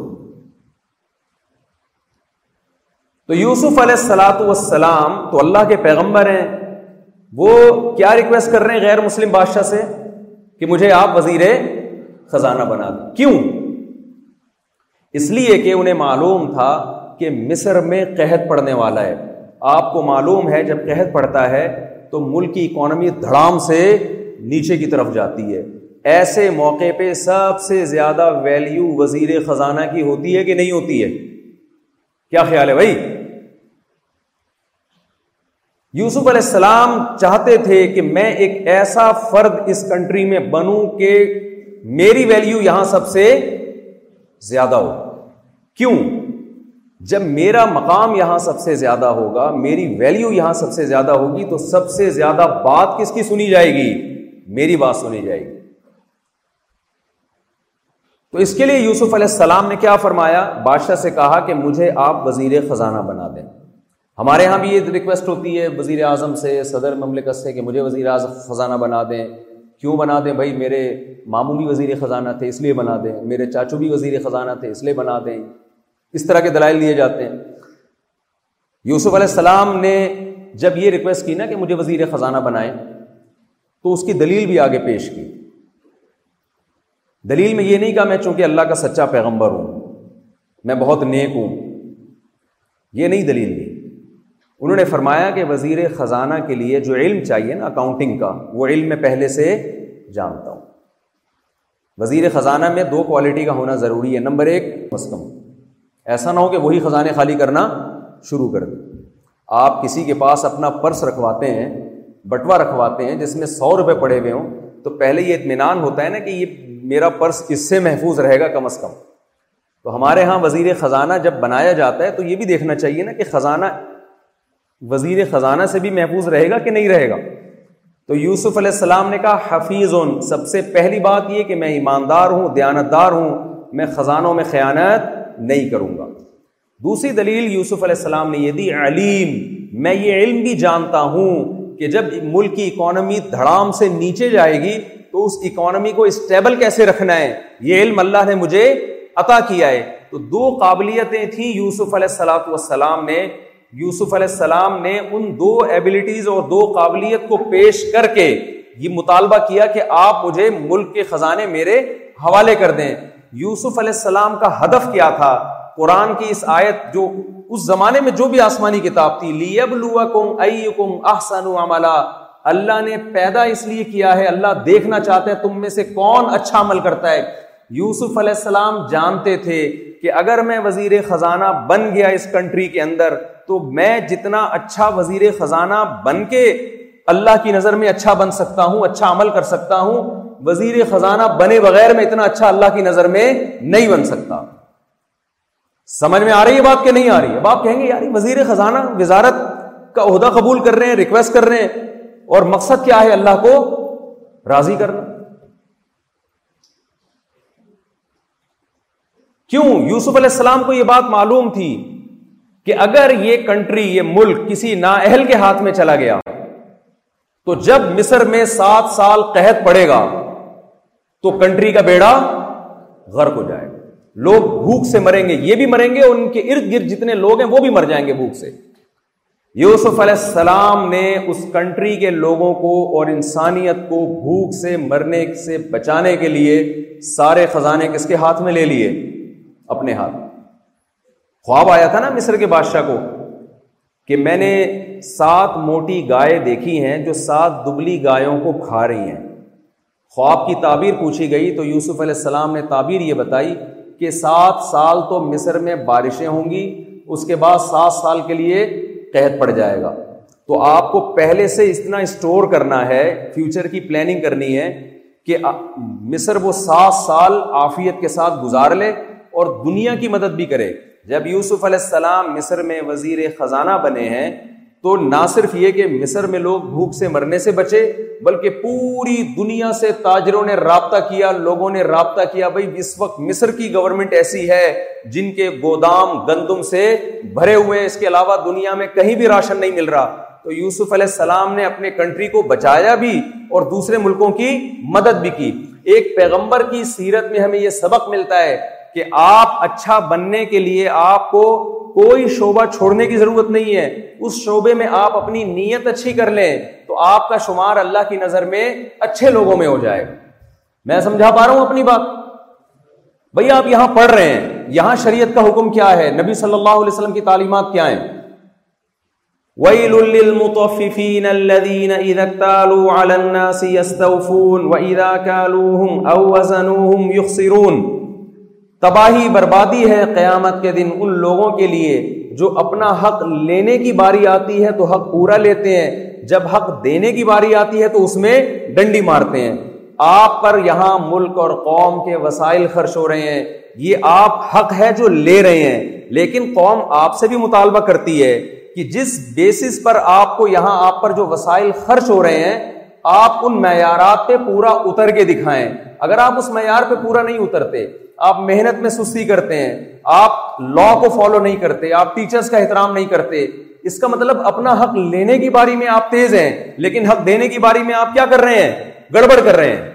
تو یوسف علیہ السلاۃ والسلام تو اللہ کے پیغمبر ہیں وہ کیا ریکویسٹ کر رہے ہیں غیر مسلم بادشاہ سے کہ مجھے آپ وزیر خزانہ بنا دیں کیوں اس لیے کہ انہیں معلوم تھا کہ مصر میں قحط پڑنے والا ہے آپ کو معلوم ہے جب قحط پڑتا ہے تو ملک کی اکانومی دھڑام سے نیچے کی طرف جاتی ہے ایسے موقع پہ سب سے زیادہ ویلیو وزیر خزانہ کی ہوتی ہے کہ نہیں ہوتی ہے کیا خیال ہے بھائی یوسف علیہ السلام چاہتے تھے کہ میں ایک ایسا فرد اس کنٹری میں بنوں کہ میری ویلیو یہاں سب سے زیادہ ہو کیوں جب میرا مقام یہاں سب سے زیادہ ہوگا میری ویلیو یہاں سب سے زیادہ ہوگی تو سب سے زیادہ بات کس کی سنی جائے گی میری بات سنی جائے گی تو اس کے لیے یوسف علیہ السلام نے کیا فرمایا بادشاہ سے کہا کہ مجھے آپ وزیر خزانہ بنا دیں ہمارے ہاں بھی یہ ریکویسٹ ہوتی ہے وزیر اعظم سے صدر مملکت سے کہ مجھے وزیر اعظم خزانہ بنا دیں کیوں بنا دیں بھائی میرے ماموں بھی وزیر خزانہ تھے اس لیے بنا دیں میرے چاچو بھی وزیر خزانہ تھے اس لیے بنا دیں اس طرح کے دلائل دیے جاتے ہیں یوسف علیہ السلام نے جب یہ ریکویسٹ کی نا کہ مجھے وزیر خزانہ بنائیں تو اس کی دلیل بھی آگے پیش کی دلیل میں یہ نہیں کہا میں چونکہ اللہ کا سچا پیغمبر ہوں میں بہت نیک ہوں یہ نہیں دلیل دی انہوں نے فرمایا کہ وزیر خزانہ کے لیے جو علم چاہیے نا اکاؤنٹنگ کا وہ علم میں پہلے سے جانتا ہوں وزیر خزانہ میں دو کوالٹی کا ہونا ضروری ہے نمبر ایک مسکم ایسا نہ ہو کہ وہی خزانے خالی کرنا شروع کر دیں آپ کسی کے پاس اپنا پرس رکھواتے ہیں بٹوا رکھواتے ہیں جس میں سو روپے پڑے ہوئے ہوں تو پہلے یہ اطمینان ہوتا ہے نا کہ یہ میرا پرس کس سے محفوظ رہے گا کم از کم تو ہمارے ہاں وزیر خزانہ جب بنایا جاتا ہے تو یہ بھی دیکھنا چاہیے نا کہ خزانہ وزیر خزانہ سے بھی محفوظ رہے گا کہ نہیں رہے گا تو یوسف علیہ السلام نے کہا حفیظ سب سے پہلی بات یہ کہ میں ایماندار ہوں دیانتدار ہوں میں خزانوں میں خیانت نہیں کروں گا دوسری دلیل یوسف علیہ السلام نے یہ دی علیم میں یہ علم بھی جانتا ہوں کہ جب ملک کی اکانومی دھڑام سے نیچے جائے گی تو اس اکانومی کو اسٹیبل کیسے رکھنا ہے یہ علم اللہ نے مجھے عطا کیا ہے تو دو قابلیتیں تھیں یوسف علیہ السلاۃ والسلام نے یوسف علیہ السلام نے ان دو ایبلٹیز اور دو قابلیت کو پیش کر کے یہ مطالبہ کیا کہ آپ مجھے ملک کے خزانے میرے حوالے کر دیں یوسف علیہ السلام کا ہدف کیا تھا قرآن کی اس آیت جو اس زمانے میں جو بھی آسمانی کتاب تھی لیب لو کم ائی نام اللہ نے پیدا اس لیے کیا ہے اللہ دیکھنا چاہتا ہے تم میں سے کون اچھا عمل کرتا ہے یوسف علیہ السلام جانتے تھے کہ اگر میں وزیر خزانہ بن گیا اس کنٹری کے اندر تو میں جتنا اچھا وزیر خزانہ بن کے اللہ کی نظر میں اچھا بن سکتا ہوں اچھا عمل کر سکتا ہوں وزیر خزانہ بنے بغیر میں اتنا اچھا اللہ کی نظر میں نہیں بن سکتا سمجھ میں آ رہی ہے بات کہ نہیں آ رہی اب آپ کہیں گے یار وزیر خزانہ وزارت کا عہدہ قبول کر رہے ہیں ریکویسٹ کر رہے ہیں اور مقصد کیا ہے اللہ کو راضی کرنا کیوں یوسف علیہ السلام کو یہ بات معلوم تھی کہ اگر یہ کنٹری یہ ملک کسی نااہل کے ہاتھ میں چلا گیا تو جب مصر میں سات سال قحط پڑے گا تو کنٹری کا بیڑا غرق ہو جائے گا لوگ بھوک سے مریں گے یہ بھی مریں گے ان کے ارد گرد جتنے لوگ ہیں وہ بھی مر جائیں گے بھوک سے یوسف علیہ السلام نے اس کنٹری کے لوگوں کو اور انسانیت کو بھوک سے مرنے سے بچانے کے لیے سارے خزانے کس کے ہاتھ میں لے لیے اپنے ہاتھ خواب آیا تھا نا مصر کے بادشاہ کو کہ میں نے سات موٹی گائے دیکھی ہیں جو سات دبلی گایوں کو کھا رہی ہیں خواب کی تعبیر پوچھی گئی تو یوسف علیہ السلام نے تعبیر یہ بتائی کہ سات سال تو مصر میں بارشیں ہوں گی اس کے بعد سات سال کے لیے قید پڑ جائے گا تو آپ کو پہلے سے اتنا اسٹور کرنا ہے فیوچر کی پلاننگ کرنی ہے کہ مصر وہ سات سال آفیت کے ساتھ گزار لے اور دنیا کی مدد بھی کرے جب یوسف علیہ السلام مصر میں وزیر خزانہ بنے ہیں تو نہ صرف یہ کہ مصر مصر میں لوگ بھوک سے سے سے مرنے بچے بلکہ پوری دنیا تاجروں نے نے رابطہ رابطہ کیا کیا لوگوں بھائی اس وقت کی گورنمنٹ ایسی ہے جن کے گودام گندم سے بھرے ہوئے اس کے علاوہ دنیا میں کہیں بھی راشن نہیں مل رہا تو یوسف علیہ السلام نے اپنے کنٹری کو بچایا بھی اور دوسرے ملکوں کی مدد بھی کی ایک پیغمبر کی سیرت میں ہمیں یہ سبق ملتا ہے کہ آپ اچھا بننے کے لیے آپ کو کوئی شعبہ چھوڑنے کی ضرورت نہیں ہے اس شعبے میں آپ اپنی نیت اچھی کر لیں تو آپ کا شمار اللہ کی نظر میں اچھے لوگوں میں ہو جائے گا میں سمجھا پا رہا ہوں اپنی بات بھائی آپ یہاں پڑھ رہے ہیں یہاں شریعت کا حکم کیا ہے نبی صلی اللہ علیہ وسلم کی تعلیمات کیا ہیں تباہی بربادی ہے قیامت کے دن ان لوگوں کے لیے جو اپنا حق لینے کی باری آتی ہے تو حق پورا لیتے ہیں جب حق دینے کی باری آتی ہے تو اس میں ڈنڈی مارتے ہیں آپ پر یہاں ملک اور قوم کے وسائل خرچ ہو رہے ہیں یہ آپ حق ہے جو لے رہے ہیں لیکن قوم آپ سے بھی مطالبہ کرتی ہے کہ جس بیسس پر آپ کو یہاں آپ پر جو وسائل خرچ ہو رہے ہیں آپ ان معیارات پہ پورا اتر کے دکھائیں اگر آپ اس معیار پہ پورا نہیں اترتے آپ محنت میں سستی کرتے ہیں آپ لا کو فالو نہیں کرتے آپ ٹیچرز کا احترام نہیں کرتے اس کا مطلب اپنا حق لینے کی باری میں آپ تیز ہیں لیکن حق دینے کی باری میں آپ کیا کر رہے ہیں گڑبڑ کر رہے ہیں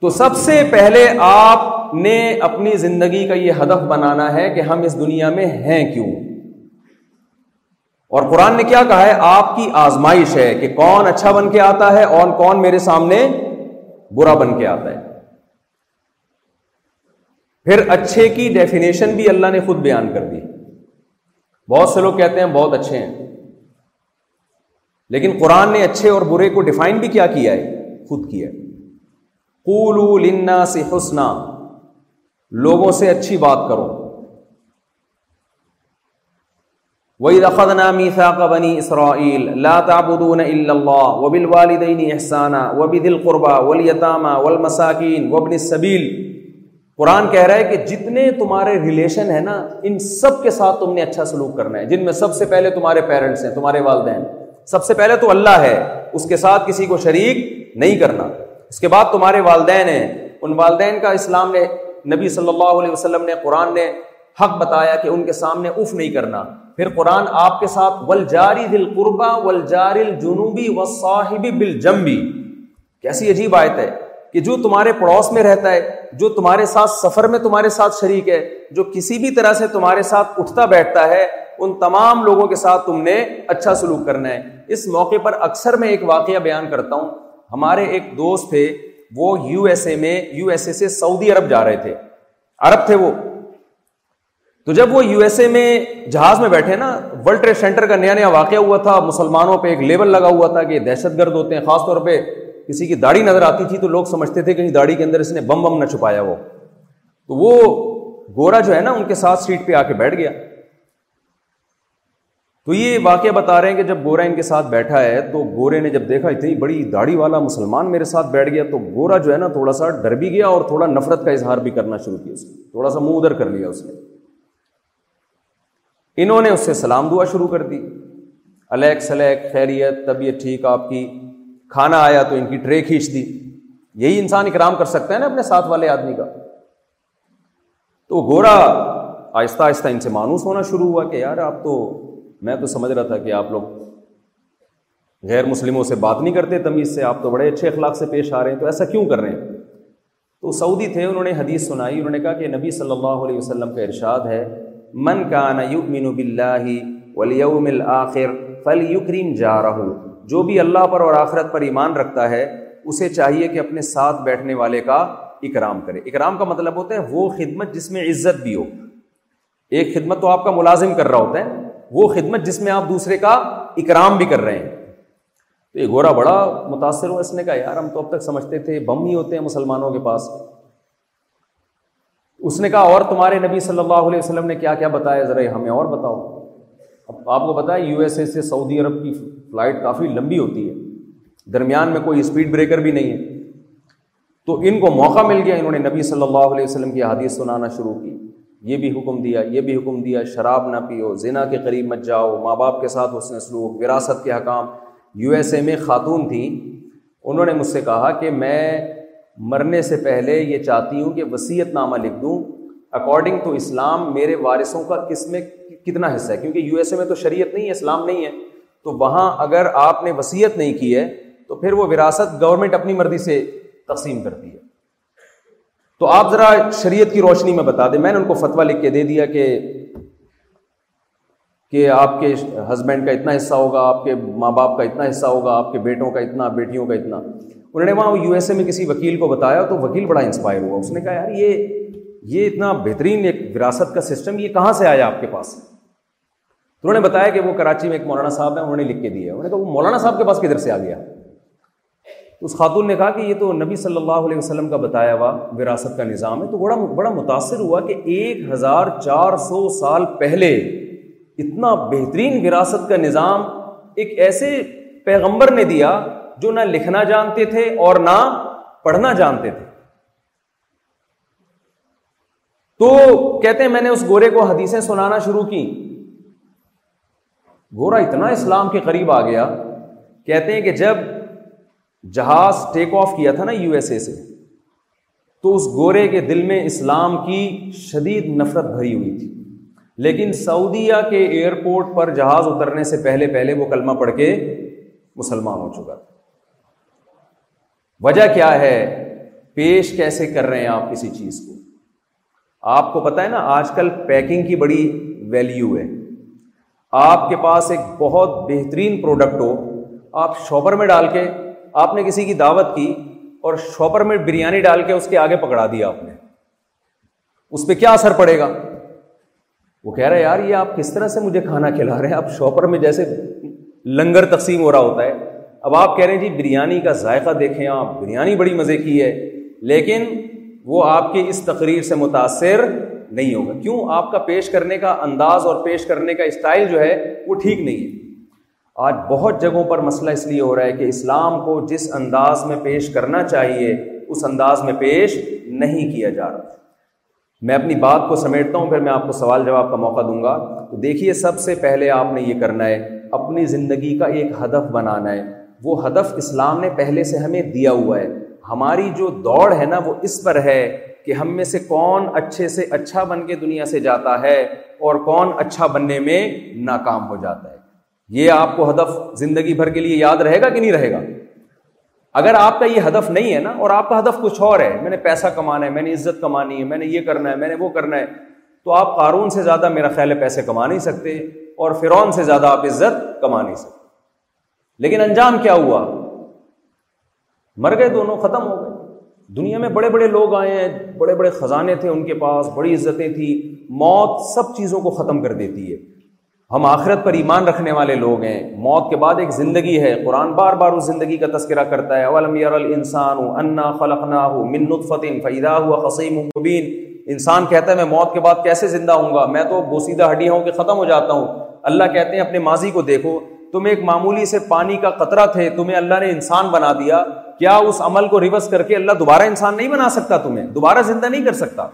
تو سب سے پہلے آپ نے اپنی زندگی کا یہ ہدف بنانا ہے کہ ہم اس دنیا میں ہیں کیوں اور قرآن نے کیا کہا ہے آپ کی آزمائش ہے کہ کون اچھا بن کے آتا ہے اور کون میرے سامنے برا بن کے آتا ہے پھر اچھے کی ڈیفینیشن بھی اللہ نے خود بیان کر دی بہت سے لوگ کہتے ہیں بہت اچھے ہیں لیکن قرآن نے اچھے اور برے کو ڈیفائن بھی کیا کیا ہے خود کیا ہے لنا سے حسنا لوگوں سے اچھی بات کرو اللَّهَ نامی إِحْسَانًا وَبِذِي الْقُرْبَى وَالْيَتَامَى وَالْمَسَاكِينِ وَابْنِ السَّبِيلِ قرآن کہہ رہا ہے کہ جتنے تمہارے ریلیشن ہیں نا ان سب کے ساتھ تم نے اچھا سلوک کرنا ہے جن میں سب سے پہلے تمہارے پیرنٹس ہیں تمہارے والدین سب سے پہلے تو اللہ ہے اس کے ساتھ کسی کو شریک نہیں کرنا اس کے بعد تمہارے والدین ہیں ان والدین کا اسلام نے نبی صلی اللہ علیہ وسلم نے قرآن نے حق بتایا کہ ان کے سامنے اف نہیں کرنا پھر قرآن آپ کے ساتھ دل قربا و بل جمبی کیسی عجیب آیت ہے کہ جو تمہارے پڑوس میں رہتا ہے جو تمہارے ساتھ سفر میں تمہارے ساتھ شریک ہے جو کسی بھی طرح سے تمہارے ساتھ اٹھتا بیٹھتا ہے ان تمام لوگوں کے ساتھ تم نے اچھا سلوک کرنا ہے اس موقع پر اکثر میں ایک واقعہ بیان کرتا ہوں ہمارے ایک دوست تھے وہ یو ایس اے میں یو ایس اے سے سعودی عرب جا رہے تھے عرب تھے وہ تو جب وہ یو ایس اے میں جہاز میں بیٹھے نا ورلڈ ٹریڈ سینٹر کا نیا نیا واقعہ ہوا تھا مسلمانوں پہ ایک لیبل لگا ہوا تھا کہ دہشت گرد ہوتے ہیں خاص طور پہ کسی کی داڑھی نظر آتی تھی تو لوگ سمجھتے تھے کہ داڑھی کے اندر اس نے بم بم نہ چھپایا وہ تو وہ گورا جو ہے نا ان کے ساتھ سیٹ پہ آ کے بیٹھ گیا تو یہ واقعہ بتا رہے ہیں کہ جب گورا ان کے ساتھ بیٹھا ہے تو گورے نے جب دیکھا اتنی بڑی داڑھی والا مسلمان میرے ساتھ بیٹھ گیا تو گورا جو ہے نا تھوڑا سا ڈر بھی گیا اور تھوڑا نفرت کا اظہار بھی کرنا شروع کیا اس نے تھوڑا سا منہ ادھر کر لیا اس نے انہوں نے اس سے سلام دعا شروع کر دی الیک سلیک خیریت طبیعت ٹھیک آپ کی کھانا آیا تو ان کی ٹرے کھینچ دی یہی انسان اکرام کر سکتا ہے نا اپنے ساتھ والے آدمی کا تو گورا آہستہ آہستہ ان سے مانوس ہونا شروع ہوا کہ یار آپ تو میں تو سمجھ رہا تھا کہ آپ لوگ غیر مسلموں سے بات نہیں کرتے تمیز سے آپ تو بڑے اچھے اخلاق سے پیش آ رہے ہیں تو ایسا کیوں کر رہے ہیں تو سعودی تھے انہوں نے حدیث سنائی انہوں نے کہا کہ نبی صلی اللہ علیہ وسلم کا ارشاد ہے من جو بھی اللہ پر اور آخرت پر ایمان رکھتا ہے اسے چاہیے کہ اپنے ساتھ بیٹھنے والے کا اکرام کرے اکرام کا مطلب ہوتا ہے وہ خدمت جس میں عزت بھی ہو ایک خدمت تو آپ کا ملازم کر رہا ہوتا ہے وہ خدمت جس میں آپ دوسرے کا اکرام بھی کر رہے ہیں تو یہ گورا بڑا متاثر ہوا اس نے کہا یار ہم تو اب تک سمجھتے تھے بم ہی ہوتے ہیں مسلمانوں کے پاس اس نے کہا اور تمہارے نبی صلی اللہ علیہ وسلم نے کیا کیا بتایا ذرا ہمیں اور بتاؤ اب آپ کو بتائیں یو ایس اے سے سعودی عرب کی فلائٹ کافی لمبی ہوتی ہے درمیان میں کوئی اسپیڈ بریکر بھی نہیں ہے تو ان کو موقع مل گیا انہوں نے نبی صلی اللہ علیہ وسلم کی حادیث سنانا شروع کی یہ بھی حکم دیا یہ بھی حکم دیا شراب نہ پیو زنا کے قریب مت جاؤ ماں باپ کے ساتھ حسن سلوک وراثت کے حکام یو ایس اے میں خاتون تھیں انہوں نے مجھ سے کہا کہ میں مرنے سے پہلے یہ چاہتی ہوں کہ وصیت نامہ لکھ دوں اکارڈنگ ٹو اسلام میرے وارثوں کا کس میں کتنا حصہ ہے کیونکہ یو ایس اے میں تو شریعت نہیں ہے اسلام نہیں ہے تو وہاں اگر آپ نے وصیت نہیں کی ہے تو پھر وہ وراثت گورنمنٹ اپنی مرضی سے تقسیم کرتی ہے تو آپ ذرا شریعت کی روشنی میں بتا دیں میں نے ان کو فتویٰ لکھ کے دے دیا کہ کہ آپ کے ہسبینڈ کا اتنا حصہ ہوگا آپ کے ماں باپ کا اتنا حصہ ہوگا آپ کے بیٹوں کا اتنا بیٹیوں کا اتنا انہوں نے وہاں یو ایس اے میں کسی وکیل کو بتایا تو وکیل بڑا انسپائر ہوا اس نے کہا یار یہ یہ اتنا بہترین ایک وراثت کا سسٹم یہ کہاں سے آیا آپ کے پاس تو انہوں نے بتایا کہ وہ کراچی میں ایک مولانا صاحب ہیں انہوں نے لکھ کے دیا انہوں نے کہا وہ مولانا صاحب کے پاس کدھر سے آ گیا اس خاتون نے کہا کہ یہ تو نبی صلی اللہ علیہ وسلم کا بتایا ہوا وراثت کا نظام ہے تو بڑا بڑا متاثر ہوا کہ ایک ہزار چار سو سال پہلے اتنا بہترین وراثت کا نظام ایک ایسے پیغمبر نے دیا جو نہ لکھنا جانتے تھے اور نہ پڑھنا جانتے تھے تو کہتے ہیں میں نے اس گورے کو حدیثیں سنانا شروع کی گورا اتنا اسلام کے قریب آ گیا کہتے ہیں کہ جب جہاز ٹیک آف کیا تھا نا یو ایس اے سے تو اس گورے کے دل میں اسلام کی شدید نفرت بھری ہوئی تھی لیکن سعودیہ کے ایئرپورٹ پر جہاز اترنے سے پہلے پہلے وہ کلمہ پڑھ کے مسلمان ہو چکا وجہ کیا ہے پیش کیسے کر رہے ہیں آپ کسی چیز کو آپ کو پتا ہے نا آج کل پیکنگ کی بڑی ویلیو ہے آپ کے پاس ایک بہت بہترین پروڈکٹ ہو آپ شاپر میں ڈال کے آپ نے کسی کی دعوت کی اور شاپر میں بریانی ڈال کے اس کے آگے پکڑا دیا آپ نے اس پہ کیا اثر پڑے گا وہ کہہ رہا ہے یار یہ آپ کس طرح سے مجھے کھانا کھلا رہے ہیں آپ شاپر میں جیسے لنگر تقسیم ہو رہا ہوتا ہے اب آپ کہہ رہے ہیں جی بریانی کا ذائقہ دیکھیں آپ بریانی بڑی مزے کی ہے لیکن وہ آپ کی اس تقریر سے متاثر نہیں ہوگا کیوں آپ کا پیش کرنے کا انداز اور پیش کرنے کا اسٹائل جو ہے وہ ٹھیک نہیں ہے آج بہت جگہوں پر مسئلہ اس لیے ہو رہا ہے کہ اسلام کو جس انداز میں پیش کرنا چاہیے اس انداز میں پیش نہیں کیا جا رہا میں اپنی بات کو سمیٹتا ہوں پھر میں آپ کو سوال جواب کا موقع دوں گا تو دیکھیے سب سے پہلے آپ نے یہ کرنا ہے اپنی زندگی کا ایک ہدف بنانا ہے وہ ہدف اسلام نے پہلے سے ہمیں دیا ہوا ہے ہماری جو دوڑ ہے نا وہ اس پر ہے کہ ہم میں سے کون اچھے سے اچھا بن کے دنیا سے جاتا ہے اور کون اچھا بننے میں ناکام ہو جاتا ہے یہ آپ کو ہدف زندگی بھر کے لیے یاد رہے گا کہ نہیں رہے گا اگر آپ کا یہ ہدف نہیں ہے نا اور آپ کا ہدف کچھ اور ہے میں نے پیسہ کمانا ہے میں نے عزت کمانی ہے میں نے یہ کرنا ہے میں نے وہ کرنا ہے تو آپ قارون سے زیادہ میرا خیال ہے پیسے کما نہیں سکتے اور فرعون سے زیادہ آپ عزت کما نہیں سکتے لیکن انجام کیا ہوا مر گئے دونوں ختم ہو گئے دنیا میں بڑے بڑے لوگ آئے ہیں بڑے بڑے خزانے تھے ان کے پاس بڑی عزتیں تھیں موت سب چیزوں کو ختم کر دیتی ہے ہم آخرت پر ایمان رکھنے والے لوگ ہیں موت کے بعد ایک زندگی ہے قرآن بار بار اس زندگی کا تذکرہ کرتا ہے اولم یر ہوں انا خلقنا ہوں منت فتح فیدا ہوا مبین انسان کہتا ہے میں موت کے بعد کیسے زندہ ہوں گا میں تو بوسیدہ ہڈیاں ہوں کہ ختم ہو جاتا ہوں اللہ کہتے ہیں اپنے ماضی کو دیکھو تم ایک معمولی سے پانی کا قطرہ تھے تمہیں اللہ نے انسان بنا دیا کیا اس عمل کو ریورس کر کے اللہ دوبارہ انسان نہیں بنا سکتا تمہیں دوبارہ زندہ نہیں کر سکتا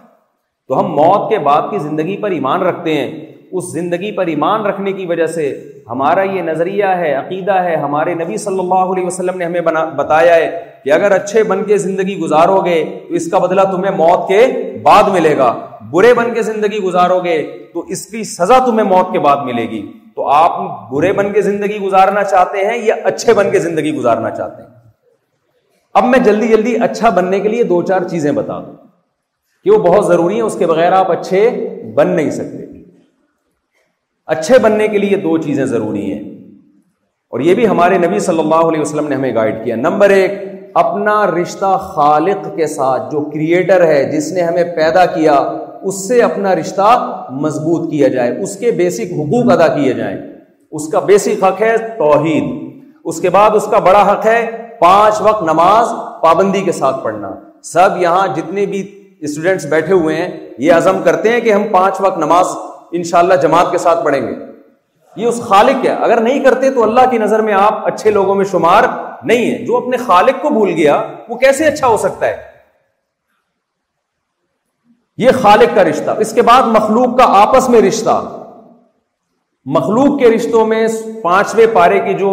تو ہم موت کے بعد کی زندگی پر ایمان رکھتے ہیں اس زندگی پر ایمان رکھنے کی وجہ سے ہمارا یہ نظریہ ہے عقیدہ ہے ہمارے نبی صلی اللہ علیہ وسلم نے ہمیں بتایا ہے کہ اگر اچھے بن کے زندگی گزارو گے تو اس کا بدلہ تمہیں موت کے بعد ملے گا برے بن کے زندگی گزارو گے تو اس کی سزا تمہیں موت کے بعد ملے گی تو آپ برے بن کے زندگی گزارنا چاہتے ہیں یا اچھے بن کے زندگی گزارنا چاہتے ہیں اب میں جلدی جلدی اچھا بننے کے لیے دو چار چیزیں بتا دوں کہ وہ بہت ضروری ہیں اس کے بغیر آپ اچھے بن نہیں سکتے اچھے بننے کے لیے دو چیزیں ضروری ہیں اور یہ بھی ہمارے نبی صلی اللہ علیہ وسلم نے ہمیں گائڈ کیا نمبر ایک اپنا رشتہ خالق کے ساتھ جو کریٹر ہے جس نے ہمیں پیدا کیا اس سے اپنا رشتہ مضبوط کیا جائے اس کے بیسک حقوق ادا کیے جائیں اس کا بیسک حق ہے توحید اس کے بعد اس کا بڑا حق ہے پانچ وقت نماز پابندی کے ساتھ پڑھنا سب یہاں جتنے بھی اسٹوڈینٹس بیٹھے ہوئے ہیں یہ عزم کرتے ہیں کہ ہم پانچ وقت نماز ان شاء اللہ جماعت کے ساتھ پڑھیں گے یہ اس خالق ہے اگر نہیں کرتے تو اللہ کی نظر میں آپ اچھے لوگوں میں شمار نہیں ہے جو اپنے خالق کو بھول گیا وہ کیسے اچھا ہو سکتا ہے یہ خالق کا رشتہ اس کے بعد مخلوق کا آپس میں رشتہ مخلوق کے رشتوں میں پانچویں پارے کی جو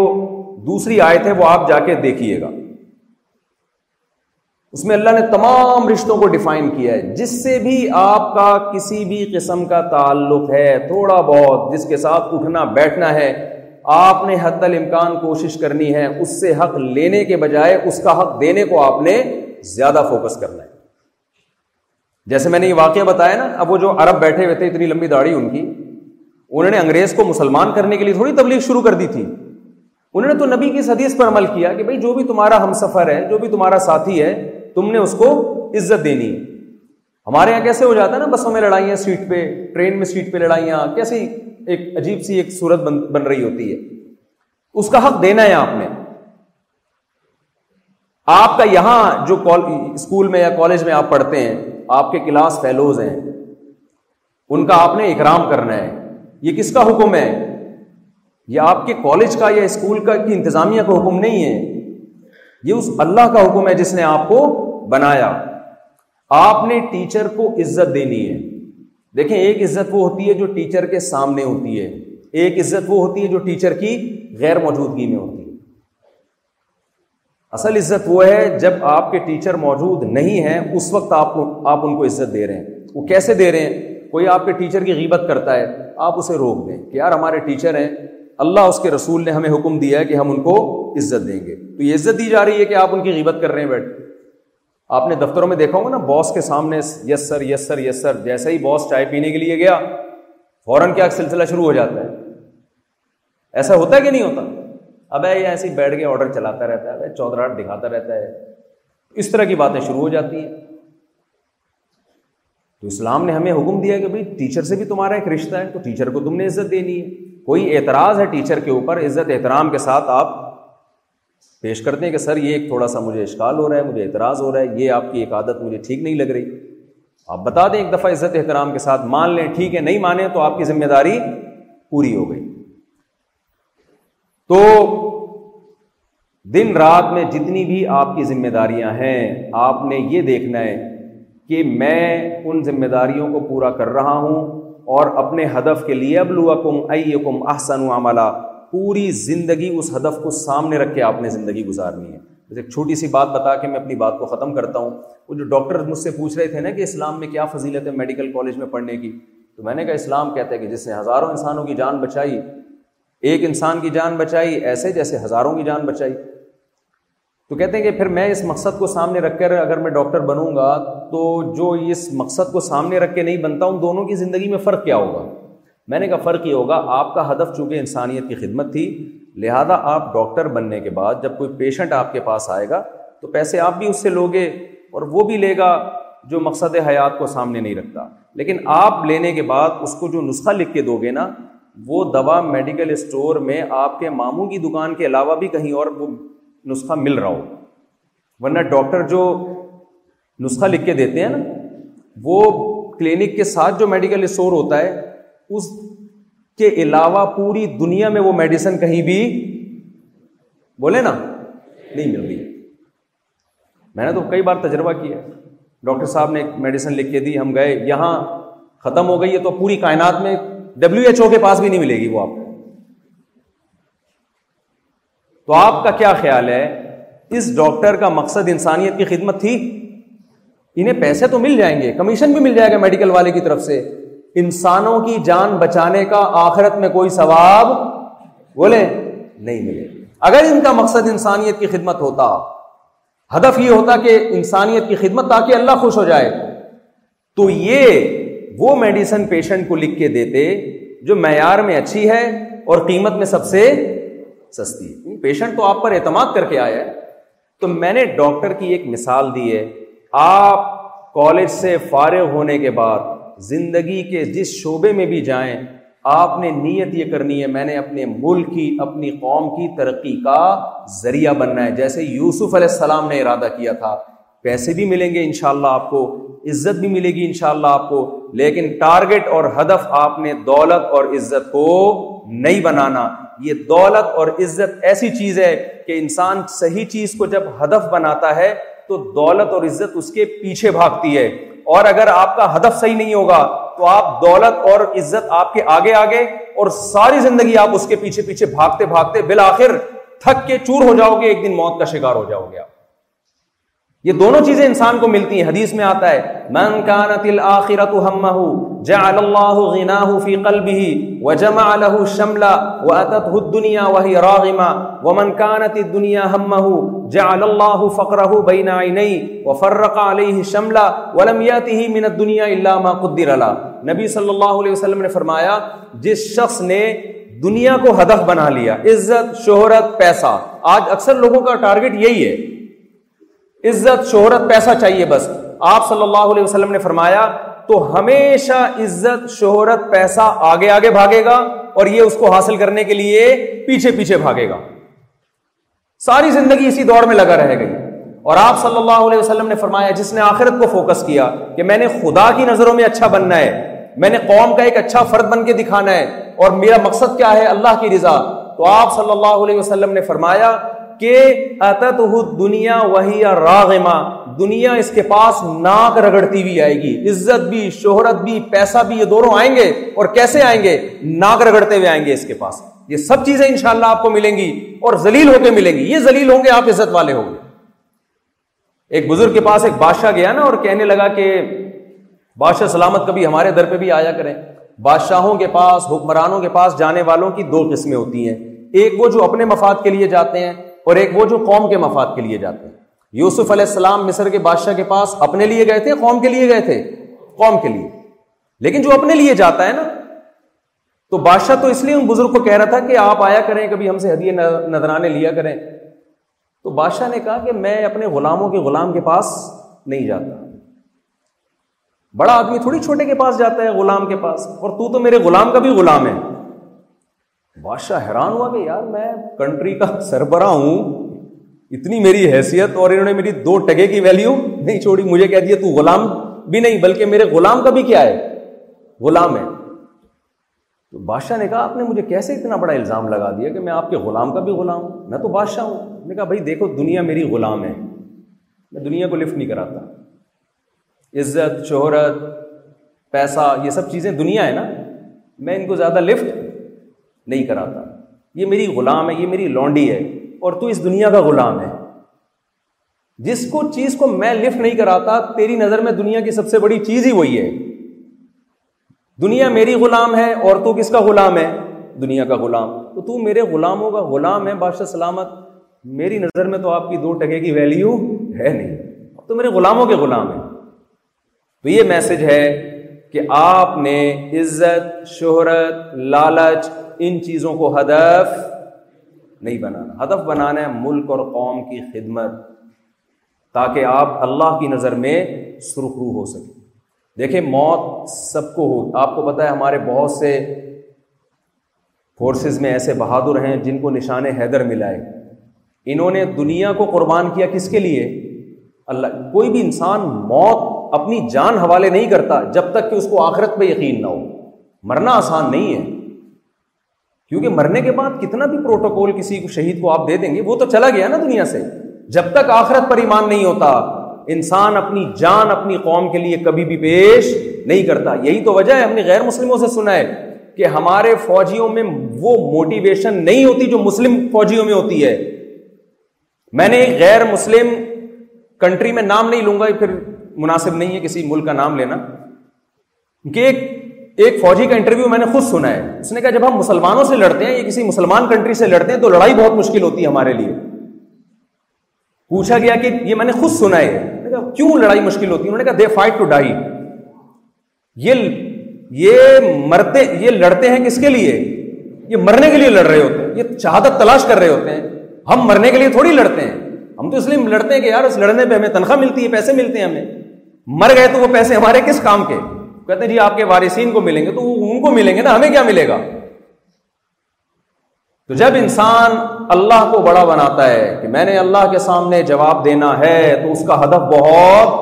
دوسری آیت ہے وہ آپ جا کے دیکھیے گا اس میں اللہ نے تمام رشتوں کو ڈیفائن کیا ہے جس سے بھی آپ کا کسی بھی قسم کا تعلق ہے تھوڑا بہت جس کے ساتھ اٹھنا بیٹھنا ہے آپ نے حتی الامکان کوشش کرنی ہے اس سے حق لینے کے بجائے اس کا حق دینے کو آپ نے زیادہ فوکس کرنا ہے جیسے میں نے یہ واقعہ بتایا نا اب وہ جو عرب بیٹھے ہوئے تھے اتنی لمبی داڑھی ان کی انہوں نے انگریز کو مسلمان کرنے کے لیے تھوڑی تبلیغ شروع کر دی تھی انہوں نے تو نبی کی حدیث پر عمل کیا کہ بھائی جو بھی تمہارا ہم سفر ہے جو بھی تمہارا ساتھی ہے تم نے اس کو عزت دینی ہمارے یہاں کیسے ہو جاتا ہے نا بسوں میں لڑائیاں سیٹ پہ ٹرین میں سیٹ پہ لڑائیاں کیسی ایک عجیب سی ایک صورت بن بن رہی ہوتی ہے اس کا حق دینا ہے آپ نے آپ کا یہاں جو اسکول میں یا کالج میں آپ پڑھتے ہیں آپ کے کلاس فیلوز ہیں ان کا آپ نے اکرام کرنا ہے یہ کس کا حکم ہے یہ آپ کے کالج کا یا اسکول کا کی انتظامیہ کا حکم نہیں ہے یہ اس اللہ کا حکم ہے جس نے آپ کو بنایا آپ نے ٹیچر کو عزت دینی ہے دیکھیں ایک عزت وہ ہوتی ہے جو ٹیچر کے سامنے ہوتی ہے ایک عزت وہ ہوتی ہے جو ٹیچر کی غیر موجودگی میں ہوتی ہے اصل عزت وہ ہے جب آپ کے ٹیچر موجود نہیں ہیں اس وقت آپ کو آپ ان کو عزت دے رہے ہیں وہ کیسے دے رہے ہیں کوئی آپ کے ٹیچر کی غیبت کرتا ہے آپ اسے روک دیں کہ یار ہمارے ٹیچر ہیں اللہ اس کے رسول نے ہمیں حکم دیا ہے کہ ہم ان کو عزت دیں گے تو یہ عزت دی جا رہی ہے کہ آپ ان کی غیبت کر رہے ہیں بیٹھ آپ نے دفتروں میں دیکھا ہوگا نا باس کے سامنے یس سر یس سر یس سر جیسے ہی باس چائے پینے کے لیے گیا فوراً کیا سلسلہ شروع ہو جاتا ہے ایسا ہوتا ہے کہ نہیں ہوتا اب یہ ایسے ہی بیٹھ کے آڈر چلاتا رہتا ہے چودراہٹ دکھاتا رہتا ہے اس طرح کی باتیں شروع ہو جاتی ہیں تو اسلام نے ہمیں حکم دیا کہ بھائی ٹیچر سے بھی تمہارا ایک رشتہ ہے تو ٹیچر کو تم نے عزت دینی ہے کوئی اعتراض ہے ٹیچر کے اوپر عزت احترام کے ساتھ آپ پیش کرتے ہیں کہ سر یہ ایک تھوڑا سا مجھے اشکال ہو رہا ہے مجھے اعتراض ہو رہا ہے یہ آپ کی ایک عادت مجھے ٹھیک نہیں لگ رہی آپ بتا دیں ایک دفعہ عزت احترام کے ساتھ مان لیں ٹھیک ہے نہیں مانیں تو آپ کی ذمہ داری پوری ہو گئی تو دن رات میں جتنی بھی آپ کی ذمہ داریاں ہیں آپ نے یہ دیکھنا ہے کہ میں ان ذمہ داریوں کو پورا کر رہا ہوں اور اپنے ہدف کے لیے ابلو کم ائی کم احسن عملہ پوری زندگی اس ہدف کو سامنے رکھ کے آپ نے زندگی گزارنی ہے جیسے چھوٹی سی بات بتا کے میں اپنی بات کو ختم کرتا ہوں وہ جو ڈاکٹر مجھ سے پوچھ رہے تھے نا کہ اسلام میں کیا فضیلت ہے میڈیکل کالج میں پڑھنے کی تو میں نے کہا اسلام کہتا ہے کہ جس نے ہزاروں انسانوں کی جان بچائی ایک انسان کی جان بچائی ایسے جیسے ہزاروں کی جان بچائی تو کہتے ہیں کہ پھر میں اس مقصد کو سامنے رکھ کر اگر میں ڈاکٹر بنوں گا تو جو اس مقصد کو سامنے رکھ کے نہیں بنتا ہوں دونوں کی زندگی میں فرق کیا ہوگا میں نے کہا فرق یہ ہوگا آپ کا ہدف چونکہ انسانیت کی خدمت تھی لہٰذا آپ ڈاکٹر بننے کے بعد جب کوئی پیشنٹ آپ کے پاس آئے گا تو پیسے آپ بھی اس سے لوگے اور وہ بھی لے گا جو مقصد حیات کو سامنے نہیں رکھتا لیکن آپ لینے کے بعد اس کو جو نسخہ لکھ کے دو گے نا وہ دوا میڈیکل اسٹور میں آپ کے ماموں کی دکان کے علاوہ بھی کہیں اور وہ نسخہ مل رہا ہو ورنہ ڈاکٹر جو نسخہ لکھ کے دیتے ہیں نا وہ کلینک کے ساتھ جو میڈیکل اسٹور ہوتا ہے اس کے علاوہ پوری دنیا میں وہ میڈیسن کہیں بھی بولے نا نہیں مل رہی میں نے تو کئی بار تجربہ کیا ڈاکٹر صاحب نے ایک میڈیسن لکھ کے دی ہم گئے یہاں ختم ہو گئی ہے تو پوری کائنات میں ڈبلو ایچ او کے پاس بھی نہیں ملے گی وہ آپ کو تو آپ کا کیا خیال ہے اس ڈاکٹر کا مقصد انسانیت کی خدمت تھی انہیں پیسے تو مل جائیں گے کمیشن بھی مل جائے گا میڈیکل والے کی طرف سے انسانوں کی جان بچانے کا آخرت میں کوئی ثواب بولے نہیں ملے اگر ان کا مقصد انسانیت کی خدمت ہوتا ہدف یہ ہوتا کہ انسانیت کی خدمت تاکہ اللہ خوش ہو جائے تو یہ وہ میڈیسن پیشنٹ کو لکھ کے دیتے جو معیار میں اچھی ہے اور قیمت میں سب سے سستی ہے یعنی پیشنٹ تو آپ پر اعتماد کر کے آیا ہے تو میں نے ڈاکٹر کی ایک مثال دی ہے آپ کالج سے فارغ ہونے کے بعد زندگی کے جس شعبے میں بھی جائیں آپ نے نیت یہ کرنی ہے میں نے اپنے ملک کی اپنی قوم کی ترقی کا ذریعہ بننا ہے جیسے یوسف علیہ السلام نے ارادہ کیا تھا پیسے بھی ملیں گے انشاءاللہ آپ کو عزت بھی ملے گی انشاءاللہ آپ کو لیکن ٹارگٹ اور ہدف آپ نے دولت اور عزت کو نہیں بنانا یہ دولت اور عزت ایسی چیز ہے کہ انسان صحیح چیز کو جب ہدف بناتا ہے تو دولت اور عزت اس کے پیچھے بھاگتی ہے اور اگر آپ کا ہدف صحیح نہیں ہوگا تو آپ دولت اور عزت آپ کے آگے آگے اور ساری زندگی آپ اس کے پیچھے پیچھے بھاگتے بھاگتے بالآخر تھک کے چور ہو جاؤ گے ایک دن موت کا شکار ہو جاؤ گے آپ یہ دونوں چیزیں انسان کو ملتی ہیں حدیث میں آتا ہے من كانت الاخرۃ همه جعل الله غناه في قلبه وجمع له شملا واتته الدنيا وهي راغما ومن كانت الدنيا همه جعل الله فقره بين عينيه وفرق عليه شملا ولم ياته من الدنيا الا ما قدر له نبی صلی اللہ علیہ وسلم نے فرمایا جس شخص نے دنیا کو ہدف بنا لیا عزت شہرت پیسہ آج اکثر لوگوں کا ٹارگٹ یہی ہے عزت شہرت پیسہ چاہیے بس آپ صلی اللہ علیہ وسلم نے فرمایا تو ہمیشہ عزت شہرت پیسہ آگے آگے بھاگے گا اور یہ اس کو حاصل کرنے کے لیے پیچھے پیچھے بھاگے گا ساری زندگی اسی دوڑ میں لگا رہ گئی اور آپ صلی اللہ علیہ وسلم نے فرمایا جس نے آخرت کو فوکس کیا کہ میں نے خدا کی نظروں میں اچھا بننا ہے میں نے قوم کا ایک اچھا فرد بن کے دکھانا ہے اور میرا مقصد کیا ہے اللہ کی رضا تو آپ صلی اللہ علیہ وسلم نے فرمایا کہ اتت دنیا وہی راغما دنیا اس کے پاس ناک رگڑتی ہوئی آئے گی عزت بھی شہرت بھی پیسہ بھی یہ دونوں آئیں گے اور کیسے آئیں گے ناک رگڑتے ہوئے آئیں گے اس کے پاس یہ سب چیزیں انشاءاللہ شاء آپ کو ملیں گی اور زلیل ہو کے ملیں گی یہ زلیل ہوں گے آپ عزت والے ہوں گے ایک بزرگ کے پاس ایک بادشاہ گیا نا اور کہنے لگا کہ بادشاہ سلامت کبھی ہمارے در پہ بھی آیا کریں بادشاہوں کے پاس حکمرانوں کے پاس جانے والوں کی دو قسمیں ہوتی ہیں ایک وہ جو اپنے مفاد کے لیے جاتے ہیں اور ایک وہ جو قوم کے مفاد کے لیے جاتے ہیں یوسف علیہ السلام مصر کے بادشاہ کے پاس اپنے لیے گئے تھے قوم کے لیے گئے تھے قوم کے لیے لیکن جو اپنے لیے جاتا ہے نا تو بادشاہ تو اس لیے ان بزرگ کو کہہ رہا تھا کہ آپ آیا کریں کبھی ہم سے ہدیے نذرانے لیا کریں تو بادشاہ نے کہا کہ میں اپنے غلاموں کے غلام کے پاس نہیں جاتا بڑا آدمی تھوڑی چھوٹے کے پاس جاتا ہے غلام کے پاس اور تو تو میرے غلام کا بھی غلام ہے بادشاہ حیران ہوا کہ یار میں کنٹری کا سربراہ ہوں اتنی میری حیثیت اور انہوں نے میری دو ٹگے کی ویلیو نہیں چھوڑی مجھے کہہ دیا تو غلام بھی نہیں بلکہ میرے غلام کا بھی کیا ہے غلام ہے تو بادشاہ نے کہا آپ نے مجھے کیسے اتنا بڑا الزام لگا دیا کہ میں آپ کے غلام کا بھی غلام ہوں میں تو بادشاہ ہوں نے کہا بھائی دیکھو دنیا میری غلام ہے میں دنیا کو لفٹ نہیں کراتا عزت شہرت پیسہ یہ سب چیزیں دنیا ہے نا میں ان کو زیادہ لفٹ نہیں کراتا یہ میری غلام ہے یہ میری لانڈی ہے اور تو اس دنیا کا غلام ہے جس کو چیز کو میں لفٹ نہیں کراتا تیری نظر میں دنیا کی سب سے بڑی چیز ہی وہی ہے دنیا میری غلام ہے اور تو کس کا غلام ہے دنیا کا غلام تو تو میرے غلاموں کا غلام ہے بادشاہ سلامت میری نظر میں تو آپ کی دو ٹکے کی ویلیو ہے نہیں تو میرے غلاموں کے غلام ہیں تو یہ میسج ہے کہ آپ نے عزت شہرت لالچ ان چیزوں کو ہدف نہیں بنانا ہدف بنانا ہے ملک اور قوم کی خدمت تاکہ آپ اللہ کی نظر میں سرخرو ہو سکیں دیکھیں موت سب کو ہو آپ کو پتا ہے ہمارے بہت سے فورسز میں ایسے بہادر ہیں جن کو نشان حیدر ملائے انہوں نے دنیا کو قربان کیا کس کے لیے اللہ کوئی بھی انسان موت اپنی جان حوالے نہیں کرتا جب تک کہ اس کو آخرت پہ یقین نہ ہو مرنا آسان نہیں ہے کیونکہ مرنے کے بعد کتنا بھی پروٹوکول کسی کو شہید کو آپ دے دیں گے وہ تو چلا گیا نا دنیا سے جب تک آخرت پر ایمان نہیں ہوتا انسان اپنی جان اپنی قوم کے لیے کبھی بھی پیش نہیں کرتا یہی تو وجہ ہے ہم نے غیر مسلموں سے سنا ہے کہ ہمارے فوجیوں میں وہ موٹیویشن نہیں ہوتی جو مسلم فوجیوں میں ہوتی ہے میں نے غیر مسلم کنٹری میں نام نہیں لوں گا پھر مناسب نہیں ہے کسی ملک کا نام لینا کہ ایک ایک فوجی کا انٹرویو میں نے خود سنا ہے اس نے کہا جب ہم مسلمانوں سے لڑتے ہیں یا کسی مسلمان کنٹری سے لڑتے ہیں تو لڑائی بہت مشکل ہوتی ہے ہمارے لیے پوچھا گیا کہ یہ میں نے خود سنا ہے کیوں لڑائی مشکل ہوتی ہے انہوں نے کہا دے فائٹ ٹو ڈائی یہ یہ مرتے یہ لڑتے ہیں کس کے لیے یہ مرنے کے لیے لڑ رہے ہوتے ہیں یہ شہادت تلاش کر رہے ہوتے ہیں ہم مرنے کے لیے تھوڑی لڑتے ہیں ہم تو اس لیے لڑتے ہیں کہ یار اس لڑنے پہ ہمیں تنخواہ ملتی ہے پیسے ملتے ہیں ہمیں مر گئے تو وہ پیسے ہمارے کس کام کے کہتے ہیں جی آپ کے وارثین کو ملیں گے تو ان کو ملیں گے نا ہمیں کیا ملے گا تو جب انسان اللہ کو بڑا بناتا ہے کہ میں نے اللہ کے سامنے جواب دینا ہے تو اس کا ہدف بہت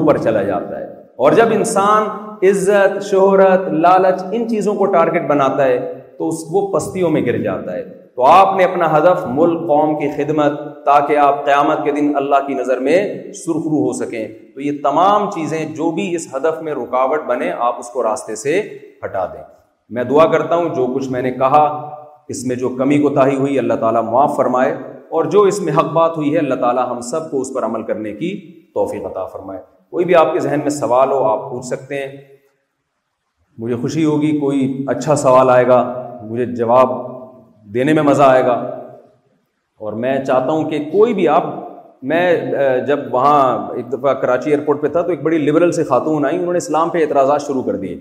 اوپر چلا جاتا ہے اور جب انسان عزت شہرت لالچ ان چیزوں کو ٹارگیٹ بناتا ہے تو اس وہ پستیوں میں گر جاتا ہے تو آپ نے اپنا ہدف ملک قوم کی خدمت تاکہ آپ قیامت کے دن اللہ کی نظر میں سرخرو ہو سکیں تو یہ تمام چیزیں جو بھی اس ہدف میں رکاوٹ بنے آپ اس کو راستے سے ہٹا دیں میں دعا کرتا ہوں جو کچھ میں نے کہا اس میں جو کمی کو تاہی ہوئی اللہ تعالیٰ معاف فرمائے اور جو اس میں حق بات ہوئی ہے اللہ تعالیٰ ہم سب کو اس پر عمل کرنے کی توفیق عطا فرمائے کوئی بھی آپ کے ذہن میں سوال ہو آپ پوچھ سکتے ہیں مجھے خوشی ہوگی کوئی اچھا سوال آئے گا مجھے جواب دینے میں مزہ آئے گا اور میں چاہتا ہوں کہ کوئی بھی آپ میں جب وہاں ایک دفعہ کراچی ایئرپورٹ پہ تھا تو ایک بڑی لبرل سے خاتون آئی انہوں نے اسلام پہ اعتراضات شروع کر دیے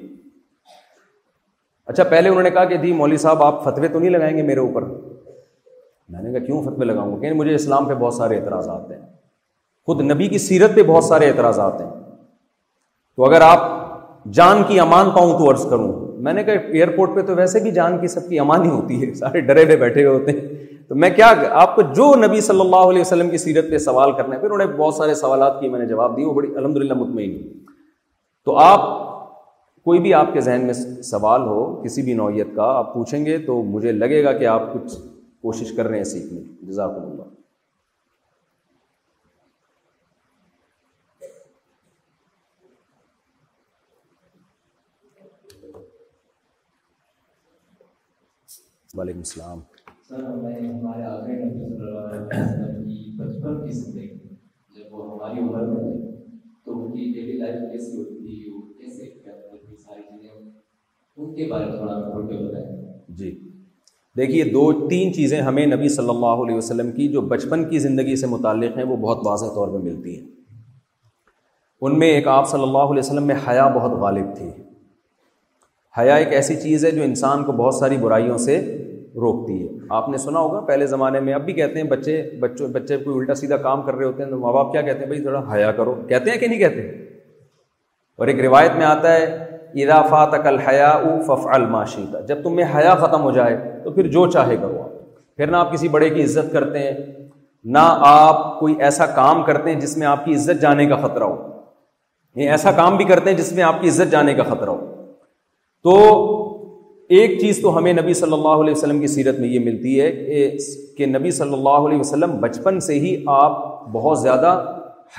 اچھا پہلے انہوں نے کہا کہ دی جی مولوی صاحب آپ فتوے تو نہیں لگائیں گے میرے اوپر میں نے کہا کیوں فتوے لگاؤں گا کہ مجھے اسلام پہ بہت سارے اعتراضات ہیں خود نبی کی سیرت پہ بہت سارے اعتراضات ہیں تو اگر آپ جان کی امان پاؤں تو عرض کروں میں نے کہا ایئرپورٹ پہ تو ویسے بھی جان کی سب کی امانی ہوتی ہے سارے ڈرے ہوئے بیٹھے ہوئے ہوتے ہیں تو میں کیا آپ کو جو نبی صلی اللہ علیہ وسلم کی سیرت پہ سوال ہے پھر انہوں نے بہت سارے سوالات کیے میں نے جواب دی وہ بڑی الحمد للہ مطمئن تو آپ کوئی بھی آپ کے ذہن میں سوال ہو کسی بھی نوعیت کا آپ پوچھیں گے تو مجھے لگے گا کہ آپ کچھ کوشش کر رہے ہیں سیکھنے کی جزاک اللہ وعلیکم السلام جی دیکھیے دو تین چیزیں ہمیں نبی صلی اللہ علیہ وسلم کی جو بچپن کی زندگی سے متعلق ہیں وہ بہت واضح طور پہ ملتی ہیں ان میں ایک آپ صلی اللہ علیہ وسلم میں حیا بہت غالب تھی حیا ایک ایسی چیز ہے جو انسان کو بہت ساری برائیوں سے روکتی ہے آپ نے سنا ہوگا پہلے زمانے میں اب بھی کہتے ہیں بچے بچوں بچے کوئی الٹا سیدھا کام کر رہے ہوتے ہیں تو ماں باپ کیا کہتے ہیں بھائی تھوڑا حیا کرو کہتے ہیں کہ نہیں کہتے اور ایک روایت میں آتا ہے ادا فا تقل حیا او فف الماشیتا جب تم میں حیا ختم ہو جائے تو پھر جو چاہے کرو آپ پھر نہ آپ کسی بڑے کی عزت کرتے ہیں نہ آپ کوئی ایسا کام کرتے ہیں جس میں آپ کی عزت جانے کا خطرہ ہو یہ ایسا کام بھی کرتے ہیں جس میں آپ کی عزت جانے کا خطرہ ہو تو ایک چیز تو ہمیں نبی صلی اللہ علیہ وسلم کی سیرت میں یہ ملتی ہے کہ نبی صلی اللہ علیہ وسلم بچپن سے ہی آپ بہت زیادہ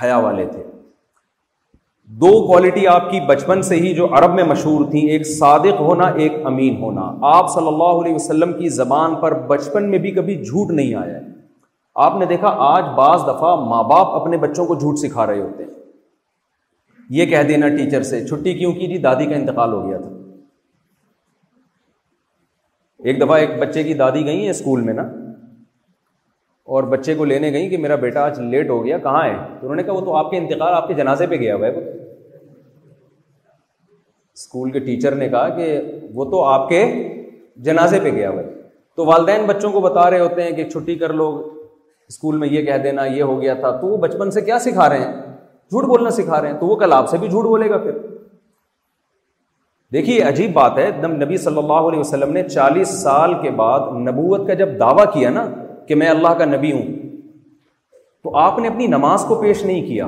حیا والے تھے دو کوالٹی آپ کی بچپن سے ہی جو عرب میں مشہور تھیں ایک صادق ہونا ایک امین ہونا آپ صلی اللہ علیہ وسلم کی زبان پر بچپن میں بھی کبھی جھوٹ نہیں آیا آپ نے دیکھا آج بعض دفعہ ماں باپ اپنے بچوں کو جھوٹ سکھا رہے ہوتے ہیں یہ کہہ دینا ٹیچر سے چھٹی کیوں کی جی دادی کا انتقال ہو گیا تھا ایک دفعہ ایک بچے کی دادی گئی ہیں اسکول میں نا اور بچے کو لینے گئی کہ میرا بیٹا آج لیٹ ہو گیا کہاں ہے تو انہوں نے کہا وہ تو آپ کے انتقال آپ کے جنازے پہ گیا ہوا ہے اسکول کے ٹیچر نے کہا کہ وہ تو آپ کے جنازے پہ گیا ہوا ہے تو والدین بچوں کو بتا رہے ہوتے ہیں کہ چھٹی کر لو اسکول میں یہ کہہ دینا یہ ہو گیا تھا تو وہ بچپن سے کیا سکھا رہے ہیں جھوٹ بولنا سکھا رہے ہیں تو وہ کل آپ سے بھی جھوٹ بولے گا پھر دیکھیے عجیب بات ہے دم نبی صلی اللہ علیہ وسلم نے چالیس سال کے بعد نبوت کا جب دعویٰ کیا نا کہ میں اللہ کا نبی ہوں تو آپ نے اپنی نماز کو پیش نہیں کیا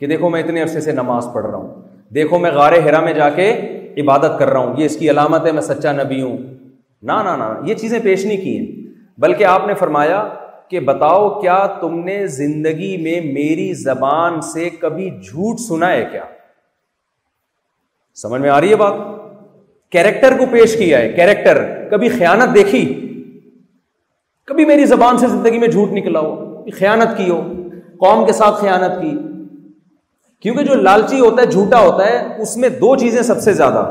کہ دیکھو میں اتنے عرصے سے نماز پڑھ رہا ہوں دیکھو میں غار ہرا میں جا کے عبادت کر رہا ہوں یہ اس کی علامت ہے میں سچا نبی ہوں نہ یہ چیزیں پیش نہیں کی ہیں بلکہ آپ نے فرمایا کہ بتاؤ کیا تم نے زندگی میں میری زبان سے کبھی جھوٹ سنا ہے کیا سمجھ میں آ رہی ہے بات کیریکٹر کو پیش کیا ہے کیریکٹر کبھی خیانت دیکھی کبھی میری زبان سے زندگی میں جھوٹ نکلا ہو خیانت کی ہو قوم کے ساتھ خیانت کی کیونکہ جو لالچی ہوتا ہے جھوٹا ہوتا ہے اس میں دو چیزیں سب سے زیادہ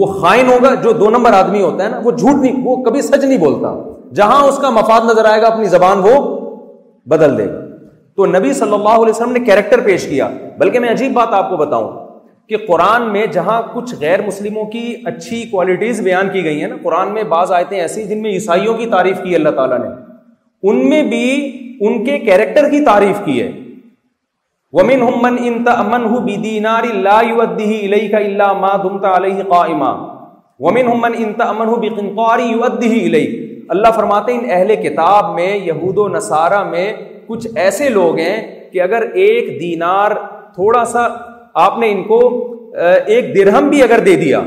وہ خائن ہوگا جو دو نمبر آدمی ہوتا ہے نا وہ جھوٹ نہیں وہ کبھی سچ نہیں بولتا جہاں اس کا مفاد نظر آئے گا اپنی زبان وہ بدل دے گا تو نبی صلی اللہ علیہ وسلم نے کیریکٹر پیش کیا بلکہ میں عجیب بات آپ کو بتاؤں کہ قرآن میں جہاں کچھ غیر مسلموں کی اچھی کوالٹیز بیان کی گئی ہیں نا قرآن میں بعض آیتیں ایسی جن میں عیسائیوں کی تعریف کی اللہ تعالیٰ نے ان میں بھی ان کے کیریکٹر کی تعریف کی ہے ومن ان ان تمن تمن علیہ ما ومن اللہ فرماتے ان اہل کتاب میں یہود و نصارہ میں کچھ ایسے لوگ ہیں کہ اگر ایک دینار تھوڑا سا آپ نے ان کو ایک درہم بھی اگر دے دیا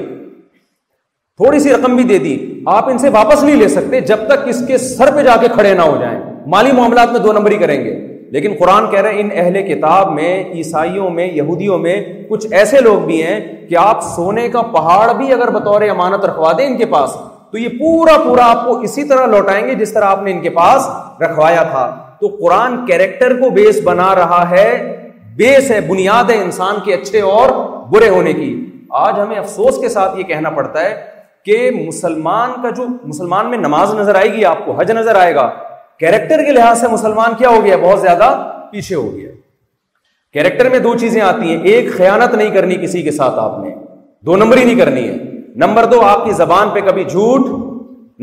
تھوڑی سی رقم بھی دے دی آپ ان سے واپس نہیں لے سکتے جب تک اس کے سر پہ جا کے کھڑے نہ ہو جائیں مالی معاملات میں دو نمبر ہی کریں گے لیکن قرآن کہہ رہے ہیں ان اہل کتاب میں عیسائیوں میں یہودیوں میں کچھ ایسے لوگ بھی ہیں کہ آپ سونے کا پہاڑ بھی اگر بطور امانت رکھوا دیں ان کے پاس تو یہ پورا پورا آپ کو اسی طرح لوٹائیں گے جس طرح آپ نے ان کے پاس رکھوایا تھا تو قرآن کیریکٹر کو بیس بنا رہا ہے بیس ہے بنیاد ہے انسان کے اچھے اور برے ہونے کی آج ہمیں افسوس کے ساتھ یہ کہنا پڑتا ہے کہ مسلمان کا جو مسلمان میں نماز نظر آئے گی آپ کو حج نظر آئے گا کیریکٹر کے لحاظ سے مسلمان کیا ہو گیا بہت زیادہ پیچھے ہو گیا کیریکٹر میں دو چیزیں آتی ہیں ایک خیانت نہیں کرنی کسی کے ساتھ آپ نے دو نمبر ہی نہیں کرنی ہے نمبر دو آپ کی زبان پہ کبھی جھوٹ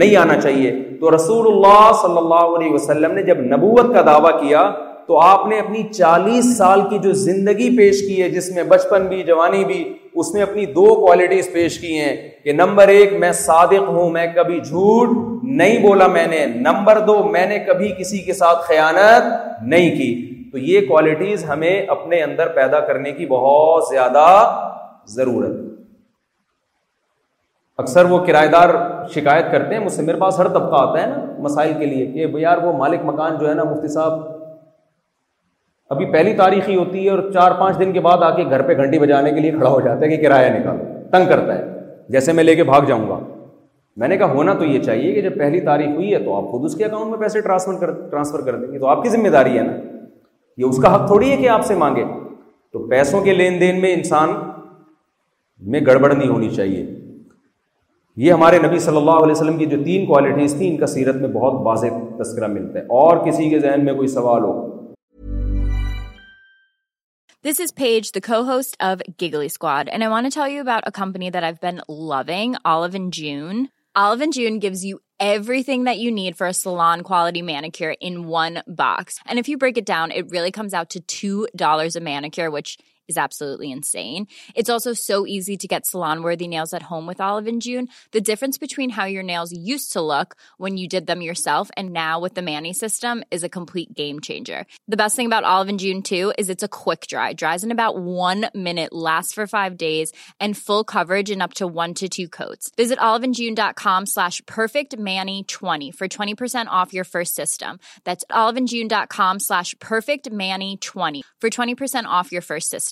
نہیں آنا چاہیے تو رسول اللہ صلی اللہ علیہ وسلم نے جب نبوت کا دعویٰ کیا تو آپ نے اپنی چالیس سال کی جو زندگی پیش کی ہے جس میں بچپن بھی جوانی بھی اس میں اپنی دو کوالٹیز پیش کی ہیں کہ نمبر ایک میں صادق ہوں میں کبھی جھوٹ نہیں بولا میں نے نمبر دو میں نے کبھی کسی کے ساتھ خیانت نہیں کی تو یہ کوالٹیز ہمیں اپنے اندر پیدا کرنے کی بہت زیادہ ضرورت اکثر وہ کرایہ دار شکایت کرتے ہیں مجھ سے میرے پاس ہر طبقہ آتا ہے نا مسائل کے لیے کہ یار وہ مالک مکان جو ہے نا مفتی صاحب ابھی پہلی تاریخی ہوتی ہے اور چار پانچ دن کے بعد آ کے گھر پہ گھنٹی بجانے کے لیے کھڑا ہو جاتا ہے کہ کرایہ نکالو تنگ کرتا ہے جیسے میں لے کے بھاگ جاؤں گا میں نے کہا ہونا تو یہ چاہیے کہ جب پہلی تاریخ ہوئی ہے تو آپ خود اس کے اکاؤنٹ میں پیسے ٹرانسفر کر ٹرانسفر کر دیں گے تو آپ کی ذمہ داری ہے نا یہ اس کا حق تھوڑی ہے کہ آپ سے مانگے تو پیسوں کے لین دین میں انسان میں گڑبڑ نہیں ہونی چاہیے یہ ہمارے نبی صلی اللہ علیہ وسلم کی جو تین کوالٹیز تھیں ان کا سیرت میں بہت واضح تذکرہ ملتا ہے اور کسی کے ذہن میں کوئی سوال ہو this is page the castle company that began Jain olive June gives you everything you need for salon quality manicure inks which is also so easy to get salon worthy home with olive June the difference between have your nails slick when you did them yourself and now with a mini system is a complete game changer the best thing about آلو جیونس اوکھ جائے فائیو ڈیز اینڈ فلورڈ اٹ آلوین جیون ڈا خام ساش پیکٹ مے یعنی for twenty percent off your first system آلوین جینڈا خام ساش پکٹ می یعنی ٹھوانی for twenty percent off your first system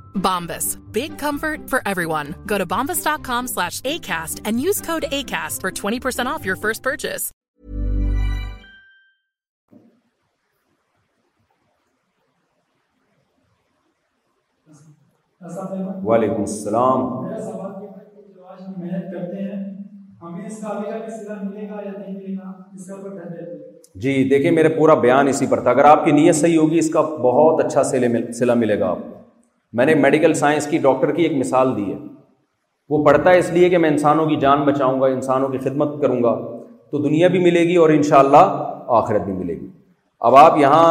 Bombas. Big comfort for everyone. Go to bombas.com slash ACAST and use code ACAST for 20% off your first purchase. وعلیکم السلام جی دیکھیں میرے پورا بیان اسی پر تھا اگر آپ کی نیت صحیح ہوگی اس کا بہت اچھا سلا ملے گا آپ کو میں نے میڈیکل سائنس کی ڈاکٹر کی ایک مثال دی ہے وہ پڑھتا ہے اس لیے کہ میں انسانوں کی جان بچاؤں گا انسانوں کی خدمت کروں گا تو دنیا بھی ملے گی اور ان شاء اللہ آخرت بھی ملے گی اب آپ یہاں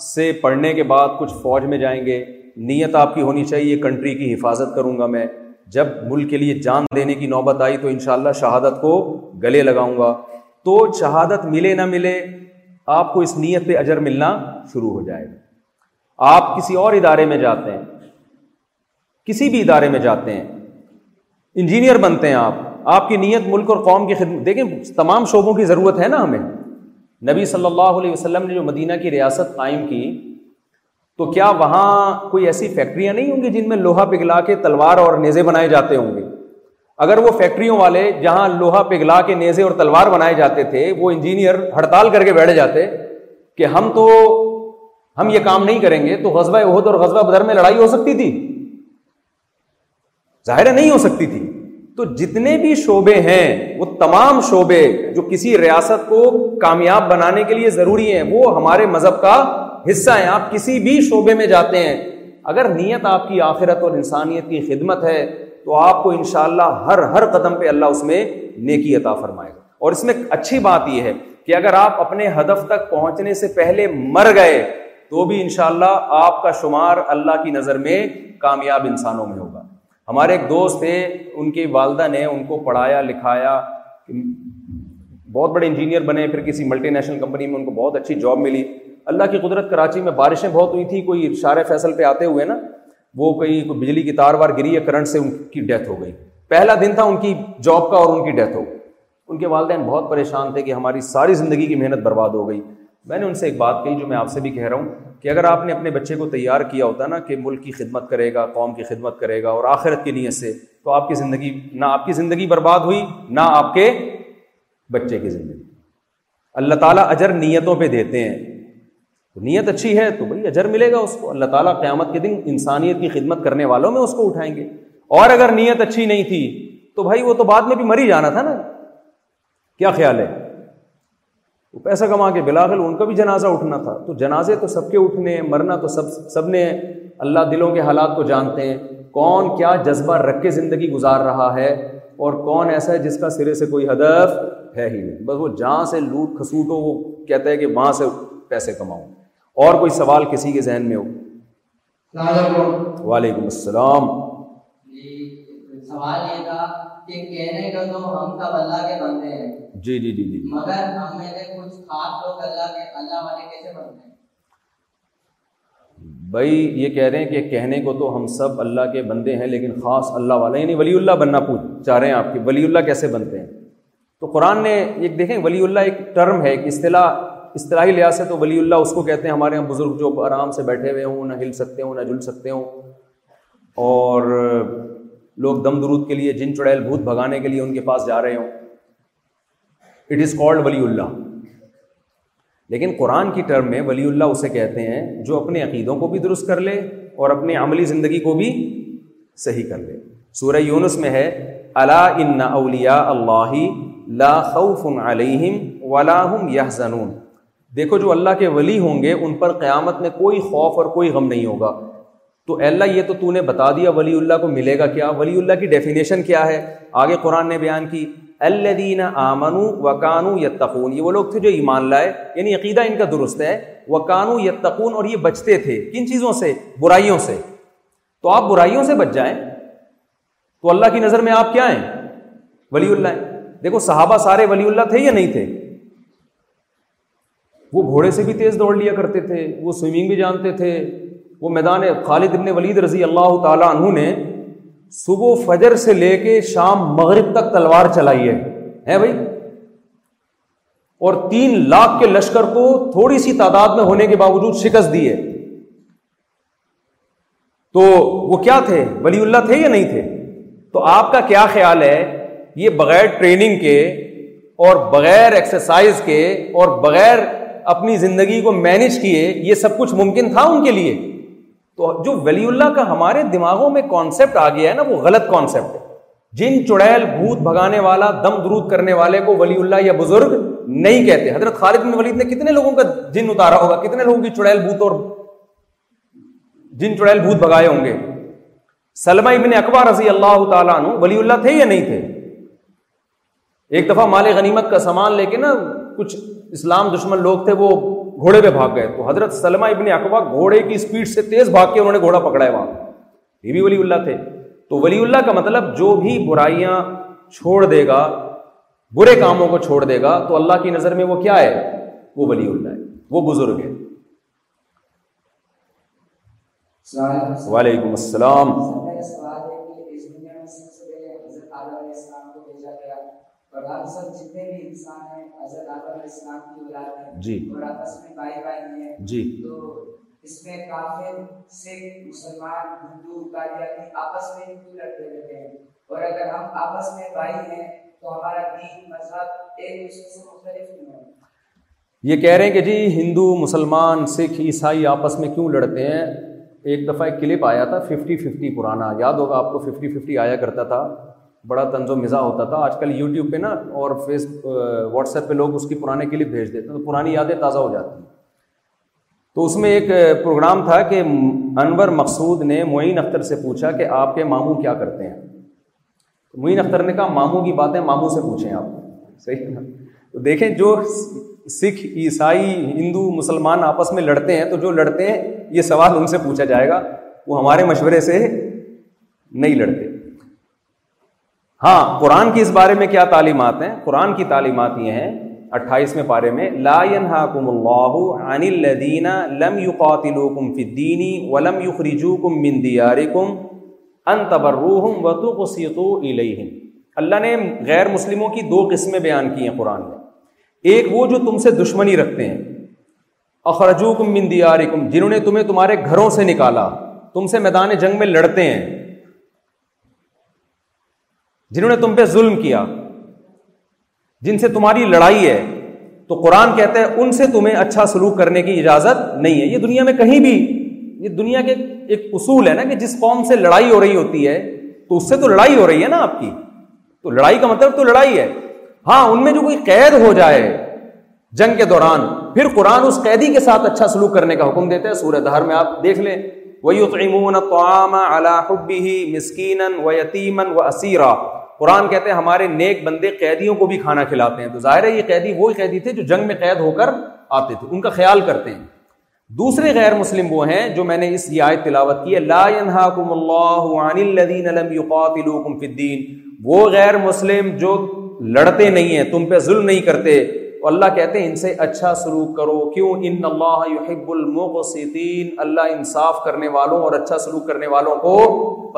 سے پڑھنے کے بعد کچھ فوج میں جائیں گے نیت آپ کی ہونی چاہیے کنٹری کی حفاظت کروں گا میں جب ملک کے لیے جان دینے کی نوبت آئی تو ان شاء اللہ شہادت کو گلے لگاؤں گا تو شہادت ملے نہ ملے آپ کو اس نیت پہ اجر ملنا شروع ہو جائے گا آپ کسی اور ادارے میں جاتے ہیں کسی بھی ادارے میں جاتے ہیں انجینئر بنتے ہیں آپ آپ کی نیت ملک اور قوم کی خدمت دیکھیں تمام شعبوں کی ضرورت ہے نا ہمیں نبی صلی اللہ علیہ وسلم نے جو مدینہ کی ریاست قائم کی تو کیا وہاں کوئی ایسی فیکٹریاں نہیں ہوں گی جن میں لوہا پگھلا کے تلوار اور نیزے بنائے جاتے ہوں گے اگر وہ فیکٹریوں والے جہاں لوہا پگھلا کے نیزے اور تلوار بنائے جاتے تھے وہ انجینئر ہڑتال کر کے بیٹھ جاتے کہ ہم تو ہم یہ کام نہیں کریں گے تو غزبۂ عہد اور غزبہ بدر میں لڑائی ہو سکتی تھی ظاہر نہیں ہو سکتی تھی تو جتنے بھی شعبے ہیں وہ تمام شعبے جو کسی ریاست کو کامیاب بنانے کے لیے ضروری ہیں وہ ہمارے مذہب کا حصہ ہیں آپ کسی بھی شعبے میں جاتے ہیں اگر نیت آپ کی آخرت اور انسانیت کی خدمت ہے تو آپ کو ان شاء اللہ ہر ہر قدم پہ اللہ اس میں نیکی عطا فرمائے گا اور اس میں اچھی بات یہ ہے کہ اگر آپ اپنے ہدف تک پہنچنے سے پہلے مر گئے تو بھی ان شاء اللہ آپ کا شمار اللہ کی نظر میں کامیاب انسانوں میں ہوگا ہمارے ایک دوست تھے ان کی والدہ نے ان کو پڑھایا لکھایا بہت بڑے انجینئر بنے پھر کسی ملٹی نیشنل کمپنی میں ان کو بہت اچھی جاب ملی اللہ کی قدرت کراچی میں بارشیں بہت ہوئی تھیں کوئی شار فیصل پہ آتے ہوئے نا وہ کہیں کوئی بجلی کی تار وار گری ہے کرنٹ سے ان کی ڈیتھ ہو گئی پہلا دن تھا ان کی جاب کا اور ان کی ڈیتھ ہو ان کے والدین بہت پریشان تھے کہ ہماری ساری زندگی کی محنت برباد ہو گئی میں نے ان سے ایک بات کہی جو میں آپ سے بھی کہہ رہا ہوں کہ اگر آپ نے اپنے بچے کو تیار کیا ہوتا نا کہ ملک کی خدمت کرے گا قوم کی خدمت کرے گا اور آخرت کی نیت سے تو آپ کی زندگی نہ آپ کی زندگی برباد ہوئی نہ آپ کے بچے کی زندگی اللہ تعالیٰ اجر نیتوں پہ دیتے ہیں تو نیت اچھی ہے تو بھائی اجر ملے گا اس کو اللہ تعالیٰ قیامت کے دن انسانیت کی خدمت کرنے والوں میں اس کو اٹھائیں گے اور اگر نیت اچھی نہیں تھی تو بھائی وہ تو بعد میں بھی مر ہی جانا تھا نا کیا خیال ہے پیسہ کما کے بلاخل ان کا بھی جنازہ اٹھنا تھا تو جنازے تو سب کے اٹھنے مرنا تو سب سب نے اللہ دلوں کے حالات کو جانتے ہیں کون کیا جذبہ رکھ کے زندگی گزار رہا ہے اور کون ایسا ہے جس کا سرے سے کوئی ہدف ہے ہی نہیں بس وہ جہاں سے کھسوٹ ہو وہ کہتا ہے کہ وہاں سے پیسے کماؤں اور کوئی سوال کسی کے ذہن میں ہو وعلیکم السلام جی، سوال یہ تھا کہ کہنے کا تو ہم سب اللہ کے بندے ہیں جی جی جی جی مگر ہم میں سے کچھ خاص لوگ اللہ کے اللہ والے کیسے بنتے ہیں بھائی یہ کہہ رہے ہیں کہ کہنے کو تو ہم سب اللہ کے بندے ہیں لیکن خاص اللہ والے یعنی ولی اللہ بننا پوچھ چاہ رہے ہیں آپ کے ولی اللہ کیسے بنتے ہیں تو قرآن نے ایک دیکھیں ولی اللہ ایک ٹرم ہے ایک اصطلاح اصطلاحی لحاظ سے تو ولی اللہ اس کو کہتے ہیں ہمارے یہاں بزرگ جو آرام سے بیٹھے ہوئے ہوں نہ ہل سکتے ہوں نہ جل سکتے ہوں اور لوگ دم درود کے لیے جن چڑیل بھوت بھگانے کے لیے ان کے پاس جا رہے ہوں اٹ از کالڈ ولی اللہ لیکن قرآن کی ٹرم میں ولی اللہ اسے کہتے ہیں جو اپنے عقیدوں کو بھی درست کر لے اور اپنے عملی زندگی کو بھی صحیح کر لے سورہ یونس میں ہے اللہ ان علیہم ولا یا یحزنون دیکھو جو اللہ کے ولی ہوں گے ان پر قیامت میں کوئی خوف اور کوئی غم نہیں ہوگا تو اللہ یہ تو تو نے بتا دیا ولی اللہ کو ملے گا کیا ولی اللہ کی ڈیفینیشن کیا ہے آگے قرآن نے بیان کی اللہ دین آمن و کانو یہ وہ لوگ تھے جو ایمان لائے یعنی عقیدہ ان کا درست ہے یتقون اور یہ بچتے تھے کن چیزوں سے برائیوں سے تو آپ برائیوں سے بچ جائیں تو اللہ کی نظر میں آپ کیا ہیں ولی اللہ ہیں دیکھو صحابہ سارے ولی اللہ تھے یا نہیں تھے وہ گھوڑے سے بھی تیز دوڑ لیا کرتے تھے وہ سوئمنگ بھی جانتے تھے وہ میدان خالد ابن ولید رضی اللہ تعالیٰ عنہ نے صبح فجر سے لے کے شام مغرب تک تلوار چلائی ہے بھائی اور تین لاکھ کے لشکر کو تھوڑی سی تعداد میں ہونے کے باوجود شکست دی ہے تو وہ کیا تھے ولی اللہ تھے یا نہیں تھے تو آپ کا کیا خیال ہے یہ بغیر ٹریننگ کے اور بغیر ایکسرسائز کے اور بغیر اپنی زندگی کو مینج کیے یہ سب کچھ ممکن تھا ان کے لیے تو جو ولی اللہ کا ہمارے دماغوں میں کانسیپٹ آ گیا ہے نا وہ غلط کانسیپٹ ہے جن چڑیل بھوت بھگانے والا دم درود کرنے والے کو ولی اللہ یا بزرگ نہیں کہتے حضرت خالد بن ولید نے کتنے لوگوں کا جن اتارا ہوگا کتنے لوگوں کی چڑیل بھوت اور جن چڑیل بھوت بھگائے ہوں گے سلمہ ابن اکبر رضی اللہ تعالیٰ عنہ ولی اللہ تھے یا نہیں تھے ایک دفعہ مال غنیمت کا سامان لے کے نا کچھ اسلام دشمن لوگ تھے وہ گھوڑے پہ بھاگ گئے تو حضرت سلمہ ابن اقوا گھوڑے کی اسپیڈ سے تیز بھاگ کے انہوں نے گھوڑا پکڑا ہے وہاں یہ بھی ولی اللہ تھے تو ولی اللہ کا مطلب جو بھی برائیاں چھوڑ دے گا برے کاموں کو چھوڑ دے گا تو اللہ کی نظر میں وہ کیا ہے وہ ولی اللہ ہے وہ بزرگ ہے وعلیکم السلام یہ کہہ رہے ہیں کہ جی ہندو مسلمان سکھ عیسائی آپس میں کیوں لڑتے ہیں ایک دفعہ ایک کلپ آیا تھا ففٹی ففٹی پرانا یاد ہوگا آپ کو ففٹی ففٹی آیا کرتا تھا بڑا تنظ و مزاح ہوتا تھا آج کل یوٹیوب پہ نا اور فیس واٹس ایپ پہ لوگ اس کی پرانے کلپ بھیج دیتے ہیں تو پرانی یادیں تازہ ہو جاتی ہیں تو اس میں ایک پروگرام تھا کہ انور مقصود نے معین اختر سے پوچھا کہ آپ کے ماموں کیا کرتے ہیں معین اختر نے کہا ماموں کی باتیں ماموں سے پوچھیں آپ صحیح نا تو دیکھیں جو سکھ عیسائی ہندو مسلمان آپس میں لڑتے ہیں تو جو لڑتے ہیں یہ سوال ان سے پوچھا جائے گا وہ ہمارے مشورے سے نہیں لڑتے ہاں قرآن کی اس بارے میں کیا تعلیمات ہیں قرآن کی تعلیمات یہ ہیں اٹھائیس میں پارے میں غیر مسلموں کی دو قسمیں بیان کی ہیں قرآن میں ایک وہ جو تم سے دشمنی رکھتے ہیں اخرجوکم من دیارکم جنہوں نے تمہیں تمہارے گھروں سے نکالا تم سے میدان جنگ میں لڑتے ہیں جنہوں نے تم پہ ظلم کیا جن سے تمہاری لڑائی ہے تو قرآن کہتا ہے ان سے تمہیں اچھا سلوک کرنے کی اجازت نہیں ہے یہ دنیا میں کہیں بھی یہ دنیا کے ایک اصول ہے نا کہ جس قوم سے لڑائی ہو رہی ہوتی ہے تو اس سے تو لڑائی ہو رہی ہے نا آپ کی تو لڑائی کا مطلب تو لڑائی ہے ہاں ان میں جو کوئی قید ہو جائے جنگ کے دوران پھر قرآن اس قیدی کے ساتھ اچھا سلوک کرنے کا حکم دیتا ہے سورت ہر میں آپ دیکھ لیں وہی طام مسکین و یتیمن و اسیرہ قرآن کہتے ہیں ہمارے نیک بندے قیدیوں کو بھی کھانا کھلاتے ہیں تو ظاہر ہے یہ قیدی وہی قیدی تھے جو جنگ میں قید ہو کر آتے تھے ان کا خیال کرتے ہیں دوسرے غیر مسلم وہ ہیں جو میں نے اس آیت تلاوت کی ہے لا عن لم يقاتلوكم في الدين وہ غیر مسلم جو لڑتے نہیں ہیں تم پہ ظلم نہیں کرتے اور اللہ کہتے ہیں ان سے اچھا سلوک کرو کیوں ان اللہ اللہ انصاف کرنے والوں اور اچھا سلوک کرنے والوں کو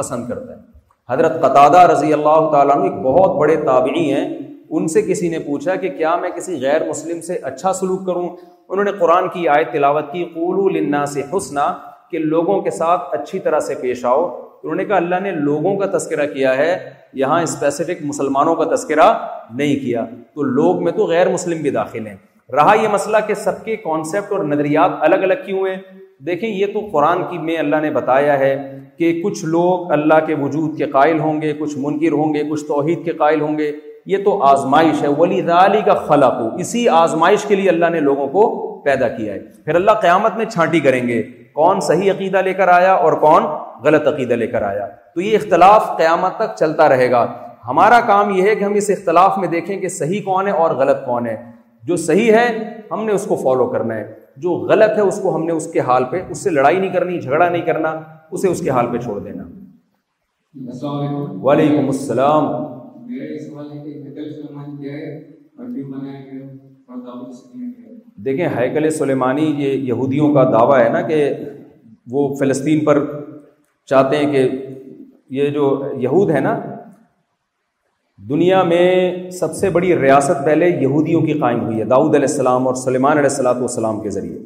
پسند کرتا ہے حضرت قطادہ رضی اللہ تعالیٰ ایک بہت بڑے تابعی ہیں ان سے کسی نے پوچھا کہ کیا میں کسی غیر مسلم سے اچھا سلوک کروں انہوں نے قرآن کی آئے تلاوت کی لنا سے حسنا کہ لوگوں کے ساتھ اچھی طرح سے پیش آؤ انہوں نے کہا اللہ نے لوگوں کا تذکرہ کیا ہے یہاں اسپیسیفک مسلمانوں کا تذکرہ نہیں کیا تو لوگ میں تو غیر مسلم بھی داخل ہیں رہا یہ مسئلہ کہ سب کے کانسیپٹ اور نظریات الگ الگ کیوں ہیں دیکھیں یہ تو قرآن کی میں اللہ نے بتایا ہے کہ کچھ لوگ اللہ کے وجود کے قائل ہوں گے کچھ منکر ہوں گے کچھ توحید کے قائل ہوں گے یہ تو آزمائش ہے ولی رالی کا خلق ہو اسی آزمائش کے لیے اللہ نے لوگوں کو پیدا کیا ہے پھر اللہ قیامت میں چھانٹی کریں گے کون صحیح عقیدہ لے کر آیا اور کون غلط عقیدہ لے کر آیا تو یہ اختلاف قیامت تک چلتا رہے گا ہمارا کام یہ ہے کہ ہم اس اختلاف میں دیکھیں کہ صحیح کون ہے اور غلط کون ہے جو صحیح ہے ہم نے اس کو فالو کرنا ہے جو غلط ہے اس کو ہم نے اس کے حال پہ اس سے لڑائی نہیں کرنی جھگڑا نہیں کرنا اسے اس کے حال پہ چھوڑ دینا وعلیکم السلام دیکھیں ہیکل سلیمانی یہ یہودیوں کا دعویٰ ہے نا کہ وہ فلسطین پر چاہتے ہیں کہ یہ جو یہود ہے نا دنیا میں سب سے بڑی ریاست پہلے یہودیوں کی قائم ہوئی ہے داؤد علیہ السلام اور سلیمان علیہ السلاۃ والسلام کے ذریعے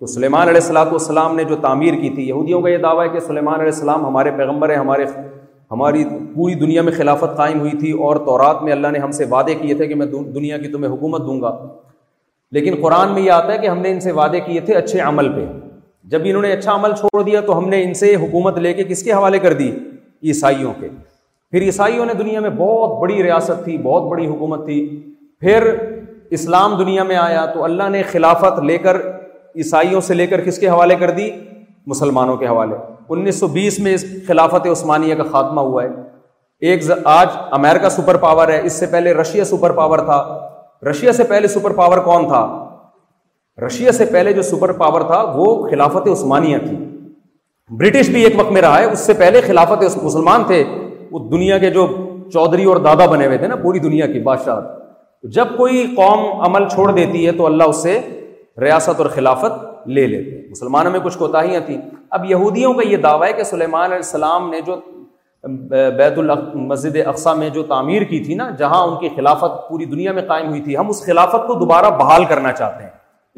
تو سلیمان علیہ السلاۃ والسلام نے جو تعمیر کی تھی یہودیوں کا یہ دعویٰ ہے کہ سلیمان علیہ السلام ہمارے پیغمبر ہیں ہمارے ہماری پوری دنیا میں خلافت قائم ہوئی تھی اور تورات میں اللہ نے ہم سے وعدے کیے تھے کہ میں دنیا کی تمہیں حکومت دوں گا لیکن قرآن میں یہ آتا ہے کہ ہم نے ان سے وعدے کیے تھے اچھے عمل پہ جب انہوں نے اچھا عمل چھوڑ دیا تو ہم نے ان سے حکومت لے کے کس کے حوالے کر دی عیسائیوں کے پھر عیسائیوں نے دنیا میں بہت بڑی ریاست تھی بہت بڑی حکومت تھی پھر اسلام دنیا میں آیا تو اللہ نے خلافت لے کر عیسائیوں سے لے کر کس کے حوالے کر دی مسلمانوں کے حوالے انیس سو بیس میں اس خلافت عثمانیہ کا خاتمہ ہوا ہے ایک آج امریکہ سپر پاور ہے اس سے پہلے رشیا سپر پاور تھا رشیا سے پہلے سپر پاور کون تھا رشیا سے پہلے جو سپر پاور تھا وہ خلافت عثمانیہ تھی برٹش بھی ایک وقت میں رہا ہے اس سے پہلے خلافت مسلمان تھے وہ دنیا کے جو چودھری اور دادا بنے ہوئے تھے نا پوری دنیا بادشاہ جب کوئی قوم عمل چھوڑ دیتی ہے تو اللہ ریاست اور خلافت لے لیتے مسلمانوں میں کچھ کوتاہیاں تھیں اب یہودیوں کا یہ دعویٰ ہے کہ سلیمان علیہ السلام نے جو بیت الق مسجد اقسا میں جو تعمیر کی تھی نا جہاں ان کی خلافت پوری دنیا میں قائم ہوئی تھی ہم اس خلافت کو دوبارہ بحال کرنا چاہتے ہیں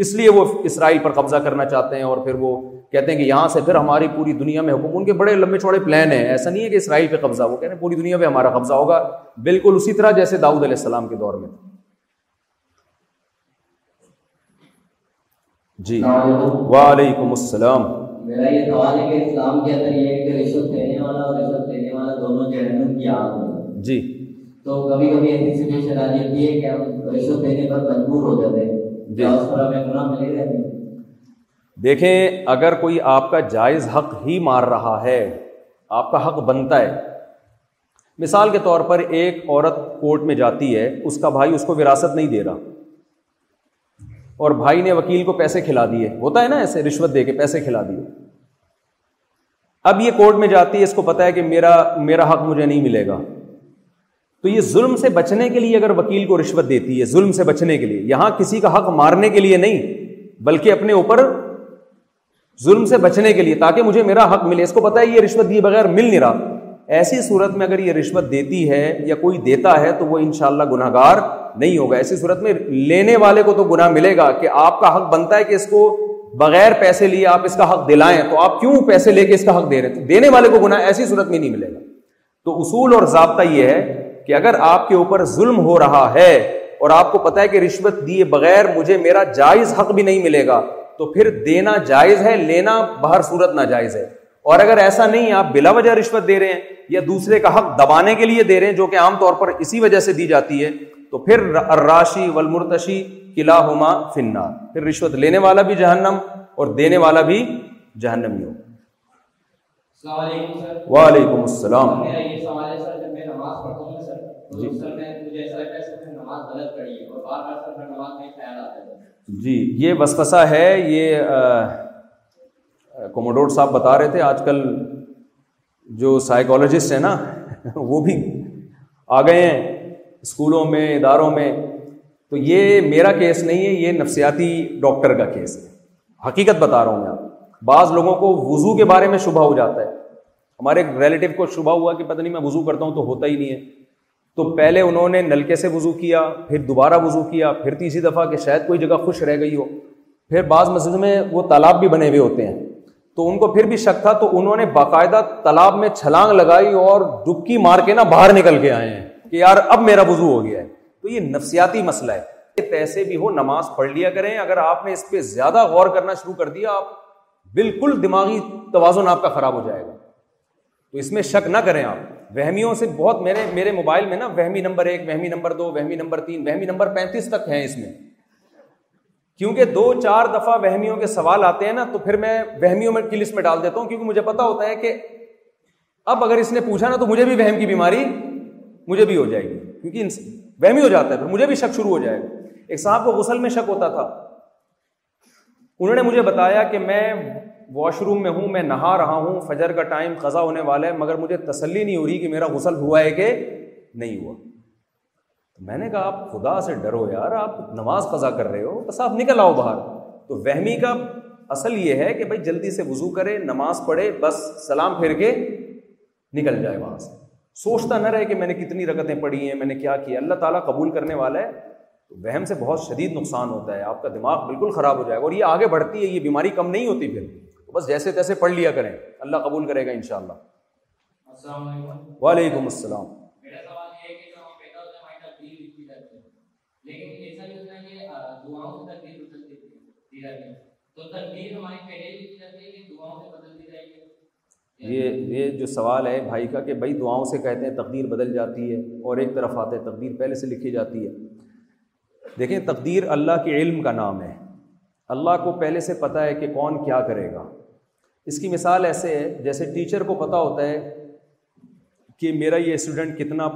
اس لیے وہ اسرائیل پر قبضہ کرنا چاہتے ہیں اور پھر وہ کہتے ہیں کہ یہاں سے پھر ہماری پوری دنیا میں حکومت ان کے بڑے لمبے چوڑے پلان ہیں ایسا نہیں ہے کہ اسرائیل پہ قبضہ ہو کہتے ہیں پوری دنیا پہ ہمارا قبضہ ہوگا بالکل اسی طرح جیسے داؤد علیہ السلام کے دور میں جی وعلیکم السلام میرا یہ سوال ہے کہ اسلام کے اندر یہ کہ رشوت دینے والا اور رشوت دینے والا دونوں جہنم کی آگ جی تو کبھی کبھی ایسی سچویشن آ جاتی ہے کہ ہم رشوت دینے پر مجبور ہو جاتے ہیں جی اس پر ہمیں گناہ ملے رہتے ہیں دیکھیں اگر کوئی آپ کا جائز حق ہی مار رہا ہے آپ کا حق بنتا ہے مثال کے طور پر ایک عورت کورٹ میں جاتی ہے اس کا بھائی اس کو وراثت نہیں دے رہا اور بھائی نے وکیل کو پیسے کھلا دیے ہوتا ہے نا ایسے رشوت دے کے پیسے کھلا دیے اب یہ کورٹ میں جاتی ہے اس کو پتا ہے کہ میرا میرا حق مجھے نہیں ملے گا تو یہ ظلم سے بچنے کے لیے اگر وکیل کو رشوت دیتی ہے ظلم سے بچنے کے لیے یہاں کسی کا حق مارنے کے لیے نہیں بلکہ اپنے اوپر ظلم سے بچنے کے لیے تاکہ مجھے میرا حق ملے اس کو پتہ ہے یہ رشوت دیے بغیر مل نہیں رہا ایسی صورت میں اگر یہ رشوت دیتی ہے یا کوئی دیتا ہے تو وہ ان شاء اللہ گناہ گار نہیں ہوگا ایسی صورت میں لینے والے کو تو گناہ ملے گا کہ آپ کا حق بنتا ہے کہ اس کو بغیر پیسے لیے آپ اس کا حق دلائیں تو آپ کیوں پیسے لے کے اس کا حق دے رہے دینے والے کو گناہ ایسی صورت میں نہیں ملے گا تو اصول اور ضابطہ یہ ہے کہ اگر آپ کے اوپر ظلم ہو رہا ہے اور آپ کو پتا ہے کہ رشوت دیے بغیر مجھے میرا جائز حق بھی نہیں ملے گا تو پھر دینا جائز ہے لینا باہر صورت ناجائز ہے اور اگر ایسا نہیں آپ بلا وجہ رشوت دے رہے ہیں یا دوسرے کا حق دبانے کے لیے دے رہے ہیں جو کہ عام طور پر اسی وجہ سے دی جاتی ہے تو پھر راشی ولمرتشی قلعہ ہما فنار پھر رشوت لینے والا بھی جہنم اور دینے والا بھی جہنم ہی ہو وعلیکم السلام جی سر میں مجھے ایسا لگتا ہے سر نماز غلط پڑھی ہے اور بار بار سر نماز نہیں خیال آتا ہے جی یہ وسوسہ ہے یہ کوموڈور صاحب بتا رہے تھے آج کل جو سائیکالوجسٹ ہیں نا وہ بھی آ گئے ہیں اسکولوں میں اداروں میں تو یہ میرا کیس نہیں ہے یہ نفسیاتی ڈاکٹر کا کیس ہے حقیقت بتا رہا ہوں میں آپ بعض لوگوں کو وضو کے بارے میں شبہ ہو جاتا ہے ہمارے ایک ریلیٹیو کو شبہ ہوا کہ پتہ نہیں میں وضو کرتا ہوں تو ہوتا ہی نہیں ہے تو پہلے انہوں نے نلکے سے وضو کیا پھر دوبارہ وضو کیا پھر تیسری دفعہ کہ شاید کوئی جگہ خوش رہ گئی ہو پھر بعض مسجد میں وہ تالاب بھی بنے ہوئے ہوتے ہیں تو ان کو پھر بھی شک تھا تو انہوں نے باقاعدہ تالاب میں چھلانگ لگائی اور ڈبکی مار کے نہ باہر نکل کے آئے ہیں کہ یار اب میرا وضو ہو گیا ہے تو یہ نفسیاتی مسئلہ ہے کہ تیسے بھی ہو نماز پڑھ لیا کریں اگر آپ نے اس پہ زیادہ غور کرنا شروع کر دیا آپ بالکل دماغی توازن آپ کا خراب ہو جائے گا تو اس میں شک نہ کریں آپ وہمیوں سے بہت میرے میرے موبائل میں نا وہمی نمبر ایک وہمی نمبر دو وہمی نمبر تین وہمی نمبر پینتیس تک ہیں اس میں کیونکہ دو چار دفعہ وہمیوں کے سوال آتے ہیں نا تو پھر میں وہمیوں میں کی لسٹ میں ڈال دیتا ہوں کیونکہ مجھے پتا ہوتا ہے کہ اب اگر اس نے پوچھا نا تو مجھے بھی وہم کی بیماری مجھے بھی ہو جائے گی کیونکہ انس... وہمی ہو جاتا ہے پھر مجھے بھی شک شروع ہو جائے گا ایک صاحب کو غسل میں شک ہوتا تھا انہوں نے مجھے بتایا کہ میں واش روم میں ہوں میں نہا رہا ہوں فجر کا ٹائم قضا ہونے والا ہے مگر مجھے تسلی نہیں ہو رہی کہ میرا غسل ہوا ہے کہ نہیں ہوا تو میں نے کہا آپ خدا سے ڈرو یار آپ نماز قضا کر رہے ہو بس آپ نکل آؤ باہر تو وہمی کا اصل یہ ہے کہ بھائی جلدی سے وضو کرے نماز پڑھے بس سلام پھر کے نکل جائے وہاں سے سوچتا نہ رہے کہ میں نے کتنی رگتیں پڑھی ہیں میں نے کیا کیا اللہ تعالیٰ قبول کرنے والا ہے تو وہم سے بہت شدید نقصان ہوتا ہے آپ کا دماغ بالکل خراب ہو جائے گا اور یہ آگے بڑھتی ہے یہ بیماری کم نہیں ہوتی پھر بس جیسے تیسے پڑھ لیا کریں اللہ قبول کرے گا انشاءاللہ وعلیکم السلام یہ یہ جو سوال ہے بھائی کا کہ بھائی دعاؤں سے کہتے ہیں تقدیر بدل جاتی ہے اور ایک طرف آتے ہیں تقدیر پہلے سے لکھی جاتی ہے دیکھیں تقدیر اللہ کے علم کا نام ہے اللہ کو پہلے سے پتہ ہے کہ کون کیا کرے گا اس کی مثال ایسے ہے جیسے ٹیچر کو پتہ ہوتا ہے کہ میرا یہ اسٹوڈنٹ کتنا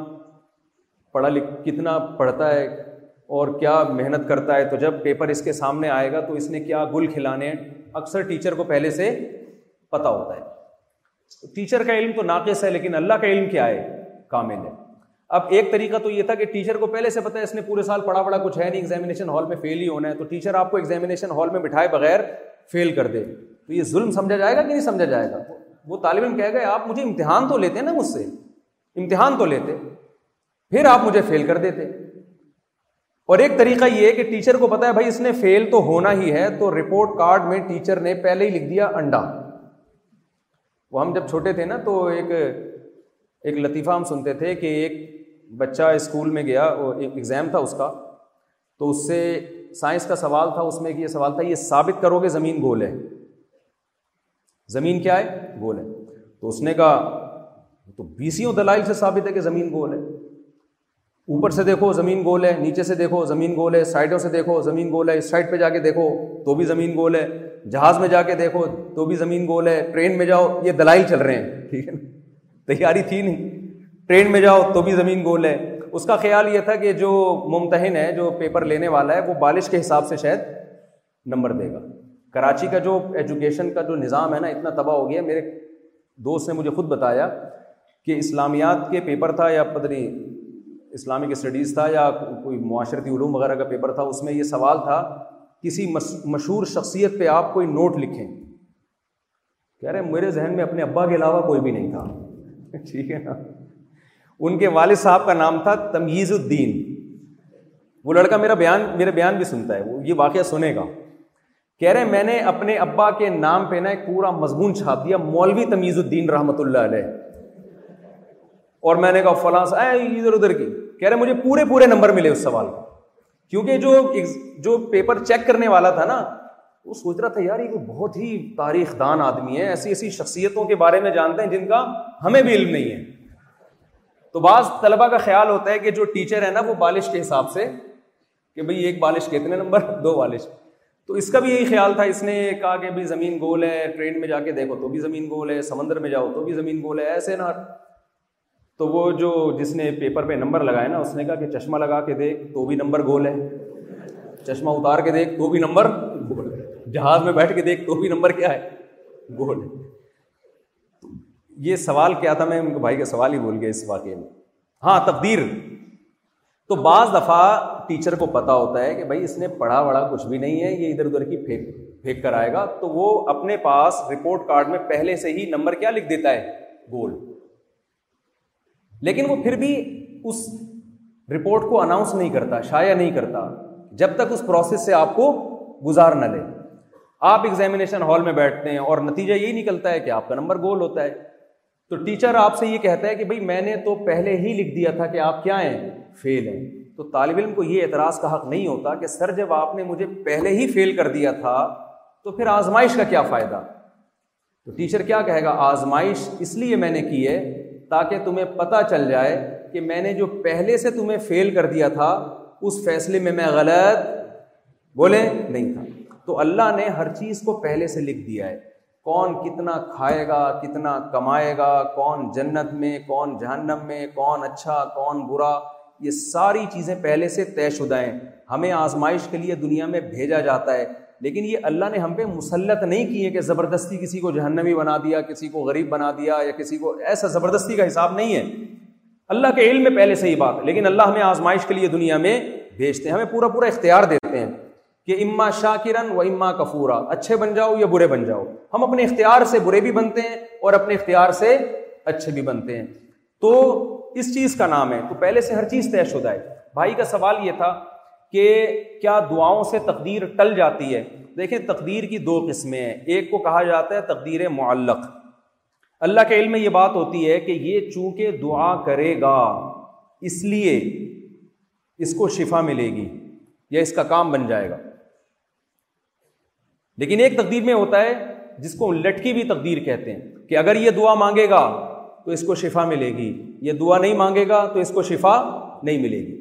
پڑھا لکھ کتنا پڑھتا ہے اور کیا محنت کرتا ہے تو جب پیپر اس کے سامنے آئے گا تو اس نے کیا گل کھلانے ہیں اکثر ٹیچر کو پہلے سے پتہ ہوتا ہے ٹیچر کا علم تو ناقص ہے لیکن اللہ کا علم کیا ہے کامل ہے اب ایک طریقہ تو یہ تھا کہ ٹیچر کو پہلے سے پتا ہے اس نے پورے سال پڑھا پڑھا کچھ ہے نہیں ایگزامینیشن ہال میں فیل ہی ہونا ہے تو ٹیچر آپ کو ایگزامینیشن ہال میں بٹھائے بغیر فیل کر دے تو یہ ظلم سمجھا جائے گا کہ نہیں سمجھا جائے گا وہ طالب علم کہہ گئے آپ مجھے امتحان تو لیتے نا مجھ سے امتحان تو لیتے پھر آپ مجھے فیل کر دیتے اور ایک طریقہ یہ ہے کہ ٹیچر کو پتا ہے بھائی اس نے فیل تو ہونا ہی ہے تو رپورٹ کارڈ میں ٹیچر نے پہلے ہی لکھ دیا انڈا وہ ہم جب چھوٹے تھے نا تو ایک ایک لطیفہ ہم سنتے تھے کہ ایک بچہ اسکول میں گیا ایگزام تھا اس کا تو اس سے سائنس کا سوال تھا اس میں ایک یہ سوال تھا یہ ثابت کرو گے زمین گول ہے زمین کیا ہے گول ہے تو اس نے کہا تو بیسیوں دلائل سے ثابت ہے کہ زمین گول ہے اوپر سے دیکھو زمین گول ہے نیچے سے دیکھو زمین گول ہے سائڈوں سے دیکھو زمین گول ہے اس سائڈ پہ جا کے دیکھو تو بھی زمین گول ہے جہاز میں جا کے دیکھو تو بھی زمین گول ہے ٹرین میں جاؤ یہ دلائل چل رہے ہیں ٹھیک ہے نا تیاری تھی نہیں ٹرین میں جاؤ تو بھی زمین گول ہے اس کا خیال یہ تھا کہ جو ممتحن ہے جو پیپر لینے والا ہے وہ بالش کے حساب سے شاید نمبر دے گا کراچی کا جو ایجوکیشن کا جو نظام ہے نا اتنا تباہ ہو گیا میرے دوست نے مجھے خود بتایا کہ اسلامیات کے پیپر تھا یا پتنی اسلامک اسٹڈیز تھا یا کوئی معاشرتی علوم وغیرہ کا پیپر تھا اس میں یہ سوال تھا کسی مشہور شخصیت پہ آپ کوئی نوٹ لکھیں کہہ رہے میرے ذہن میں اپنے ابا کے علاوہ کوئی بھی نہیں تھا [LAUGHS] ٹھیک ہے نا ان کے والد صاحب کا نام تھا تمیز الدین وہ لڑکا میرا بیان میرے بیان بھی سنتا ہے وہ یہ واقعہ سنے گا کہہ رہے میں نے اپنے ابا کے نام پہ نا ایک پورا مضمون چھاپ دیا مولوی تمیز الدین رحمت اللہ علیہ اور میں نے کہا فلاں ادھر ادھر کی کہہ رہے مجھے پورے پورے نمبر ملے اس سوال کو کیونکہ جو جو پیپر چیک کرنے والا تھا تھا نا وہ سوچ رہا یار یہ بہت ہی تاریخ دان آدمی ہے ایسی ایسی شخصیتوں کے بارے میں جانتے ہیں جن کا ہمیں بھی علم نہیں ہے تو بعض طلبا کا خیال ہوتا ہے کہ جو ٹیچر ہے نا وہ بالش کے حساب سے کہ بھائی ایک بالش کے اتنے نمبر دو بالش تو اس کا بھی یہی خیال تھا اس نے کہا کہ زمین گول ہے ٹرین میں جا کے دیکھو تو بھی زمین گول ہے سمندر میں جاؤ تو بھی زمین گول ہے ایسے نہ تو وہ جو جس نے پیپر پہ نمبر لگایا نا اس نے کہا کہ چشمہ لگا کے دیکھ تو بھی نمبر گول ہے چشمہ اتار کے دیکھ تو بھی نمبر گول ہے جہاز میں بیٹھ کے دیکھ تو بھی نمبر کیا ہے گول ہے یہ سوال کیا تھا میں ان کے بھائی کا سوال ہی بول گیا اس واقعے میں ہاں تقدیر تو بعض دفعہ ٹیچر کو پتا ہوتا ہے کہ بھائی اس نے پڑھا وڑھا کچھ بھی نہیں ہے یہ ادھر ادھر کی پھینک پھینک کر آئے گا تو وہ اپنے پاس رپورٹ کارڈ میں پہلے سے ہی نمبر کیا لکھ دیتا ہے گول لیکن وہ پھر بھی اس رپورٹ کو اناؤنس نہیں کرتا شائع نہیں کرتا جب تک اس پروسیس سے آپ کو گزار نہ لے آپ ایگزامینیشن ہال میں بیٹھتے ہیں اور نتیجہ یہی نکلتا ہے کہ آپ کا نمبر گول ہوتا ہے تو ٹیچر آپ سے یہ کہتا ہے کہ بھائی میں نے تو پہلے ہی لکھ دیا تھا کہ آپ کیا ہیں فیل ہیں تو طالب علم کو یہ اعتراض کا حق نہیں ہوتا کہ سر جب آپ نے مجھے پہلے ہی فیل کر دیا تھا تو پھر آزمائش کا کیا فائدہ تو ٹیچر کیا کہے گا آزمائش اس لیے میں نے کی ہے تاکہ تمہیں پتہ چل جائے کہ میں نے جو پہلے سے تمہیں فیل کر دیا تھا اس فیصلے میں میں غلط بولے نہیں تھا تو اللہ نے ہر چیز کو پہلے سے لکھ دیا ہے کون کتنا کھائے گا کتنا کمائے گا کون جنت میں کون جہنم میں کون اچھا کون برا یہ ساری چیزیں پہلے سے طے شدہ ہیں ہمیں آزمائش کے لیے دنیا میں بھیجا جاتا ہے لیکن یہ اللہ نے ہم پہ مسلط نہیں کی ہے کہ زبردستی کسی کو جہنمی بنا دیا کسی کو غریب بنا دیا یا کسی کو ایسا زبردستی کا حساب نہیں ہے اللہ کے علم میں پہلے سے ہی بات ہے لیکن اللہ ہمیں آزمائش کے لیے دنیا میں بھیجتے ہیں ہمیں پورا پورا اختیار دیتے ہیں کہ اما شاہ کرن و اما کفورا اچھے بن جاؤ یا برے بن جاؤ ہم اپنے اختیار سے برے بھی بنتے ہیں اور اپنے اختیار سے اچھے بھی بنتے ہیں تو اس چیز کا نام ہے تو پہلے سے ہر چیز طے شدہ ہے بھائی کا سوال یہ تھا کہ کیا دعاؤں سے تقدیر ٹل جاتی ہے دیکھیں تقدیر کی دو قسمیں ہیں ایک کو کہا جاتا ہے تقدیر معلق اللہ کے علم میں یہ بات ہوتی ہے کہ یہ چونکہ دعا کرے گا اس لیے اس کو شفا ملے گی یا اس کا کام بن جائے گا لیکن ایک تقدیر میں ہوتا ہے جس کو لٹکی بھی تقدیر کہتے ہیں کہ اگر یہ دعا مانگے گا تو اس کو شفا ملے گی یہ دعا نہیں مانگے گا تو اس کو شفا نہیں ملے گی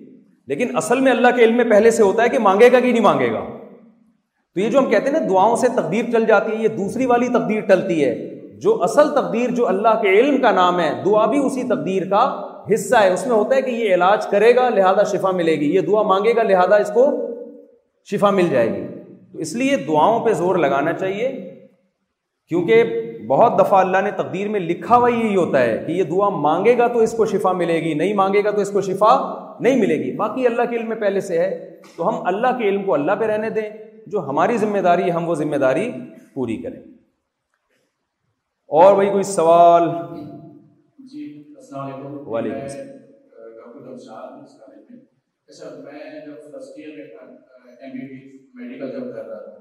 لیکن اصل میں اللہ کے علم میں پہلے سے ہوتا ہے کہ مانگے گا کہ نہیں مانگے گا تو یہ جو ہم کہتے ہیں نا دعاؤں سے تقدیر چل جاتی ہے یہ دوسری والی تقدیر ٹلتی ہے جو اصل تقدیر جو اللہ کے علم کا نام ہے دعا بھی اسی تقدیر کا حصہ ہے اس میں ہوتا ہے کہ یہ علاج کرے گا لہذا شفا ملے گی یہ دعا مانگے گا لہذا اس کو شفا مل جائے گی تو اس لیے دعاؤں پہ زور لگانا چاہیے کیونکہ بہت دفعہ اللہ نے تقدیر میں لکھا ہوا یہی ہوتا ہے کہ یہ دعا مانگے گا تو اس کو شفا ملے گی نہیں مانگے گا تو اس کو شفا نہیں ملے گی باقی اللہ کے علم میں پہلے سے ہے تو ہم اللہ کے علم کو اللہ پہ رہنے دیں جو ہماری ذمہ داری ہے ہم وہ ذمہ داری پوری کریں اور بھائی کوئی سوال جی، وعلیکم السلام اچھا، میں جب فرسٹ ایئر میں تھا ایم بی بی میڈیکل جب کر رہا تھا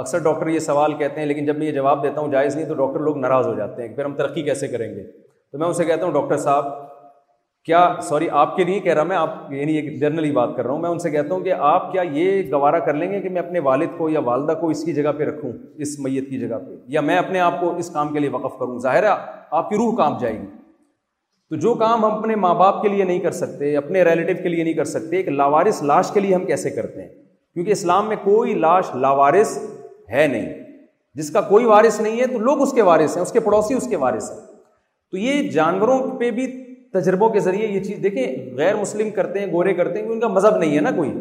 اکثر ڈاکٹر یہ سوال کہتے ہیں لیکن جب میں یہ جواب دیتا ہوں جائز نہیں تو ڈاکٹر لوگ ناراض ہو جاتے ہیں پھر ہم ترقی کیسے کریں گے تو میں ان سے کہتا ہوں ڈاکٹر صاحب کیا سوری آپ کے لیے کہہ رہا میں آپ یعنی ایک جرنلی بات کر رہا ہوں میں ان سے کہتا ہوں کہ آپ کیا یہ گوارا کر لیں گے کہ میں اپنے والد کو یا والدہ کو اس کی جگہ پہ رکھوں اس میت کی جگہ پہ یا میں اپنے آپ کو اس کام کے لیے وقف کروں ظاہر ہے آپ کی روح کام جائے گی تو جو کام ہم اپنے ماں باپ کے لیے نہیں کر سکتے اپنے ریلیٹو کے لیے نہیں کر سکتے ایک لاوارث لاش کے لیے ہم کیسے کرتے ہیں کیونکہ اسلام میں کوئی لاش لاوارث ہے نہیں جس کا کوئی وارث نہیں ہے تو لوگ اس کے وارث ہیں اس کے پڑوسی اس کے وارث ہیں تو یہ جانوروں پہ بھی تجربوں کے ذریعے یہ چیز دیکھیں غیر مسلم کرتے ہیں گورے کرتے ہیں ان کا مذہب نہیں ہے نا کوئی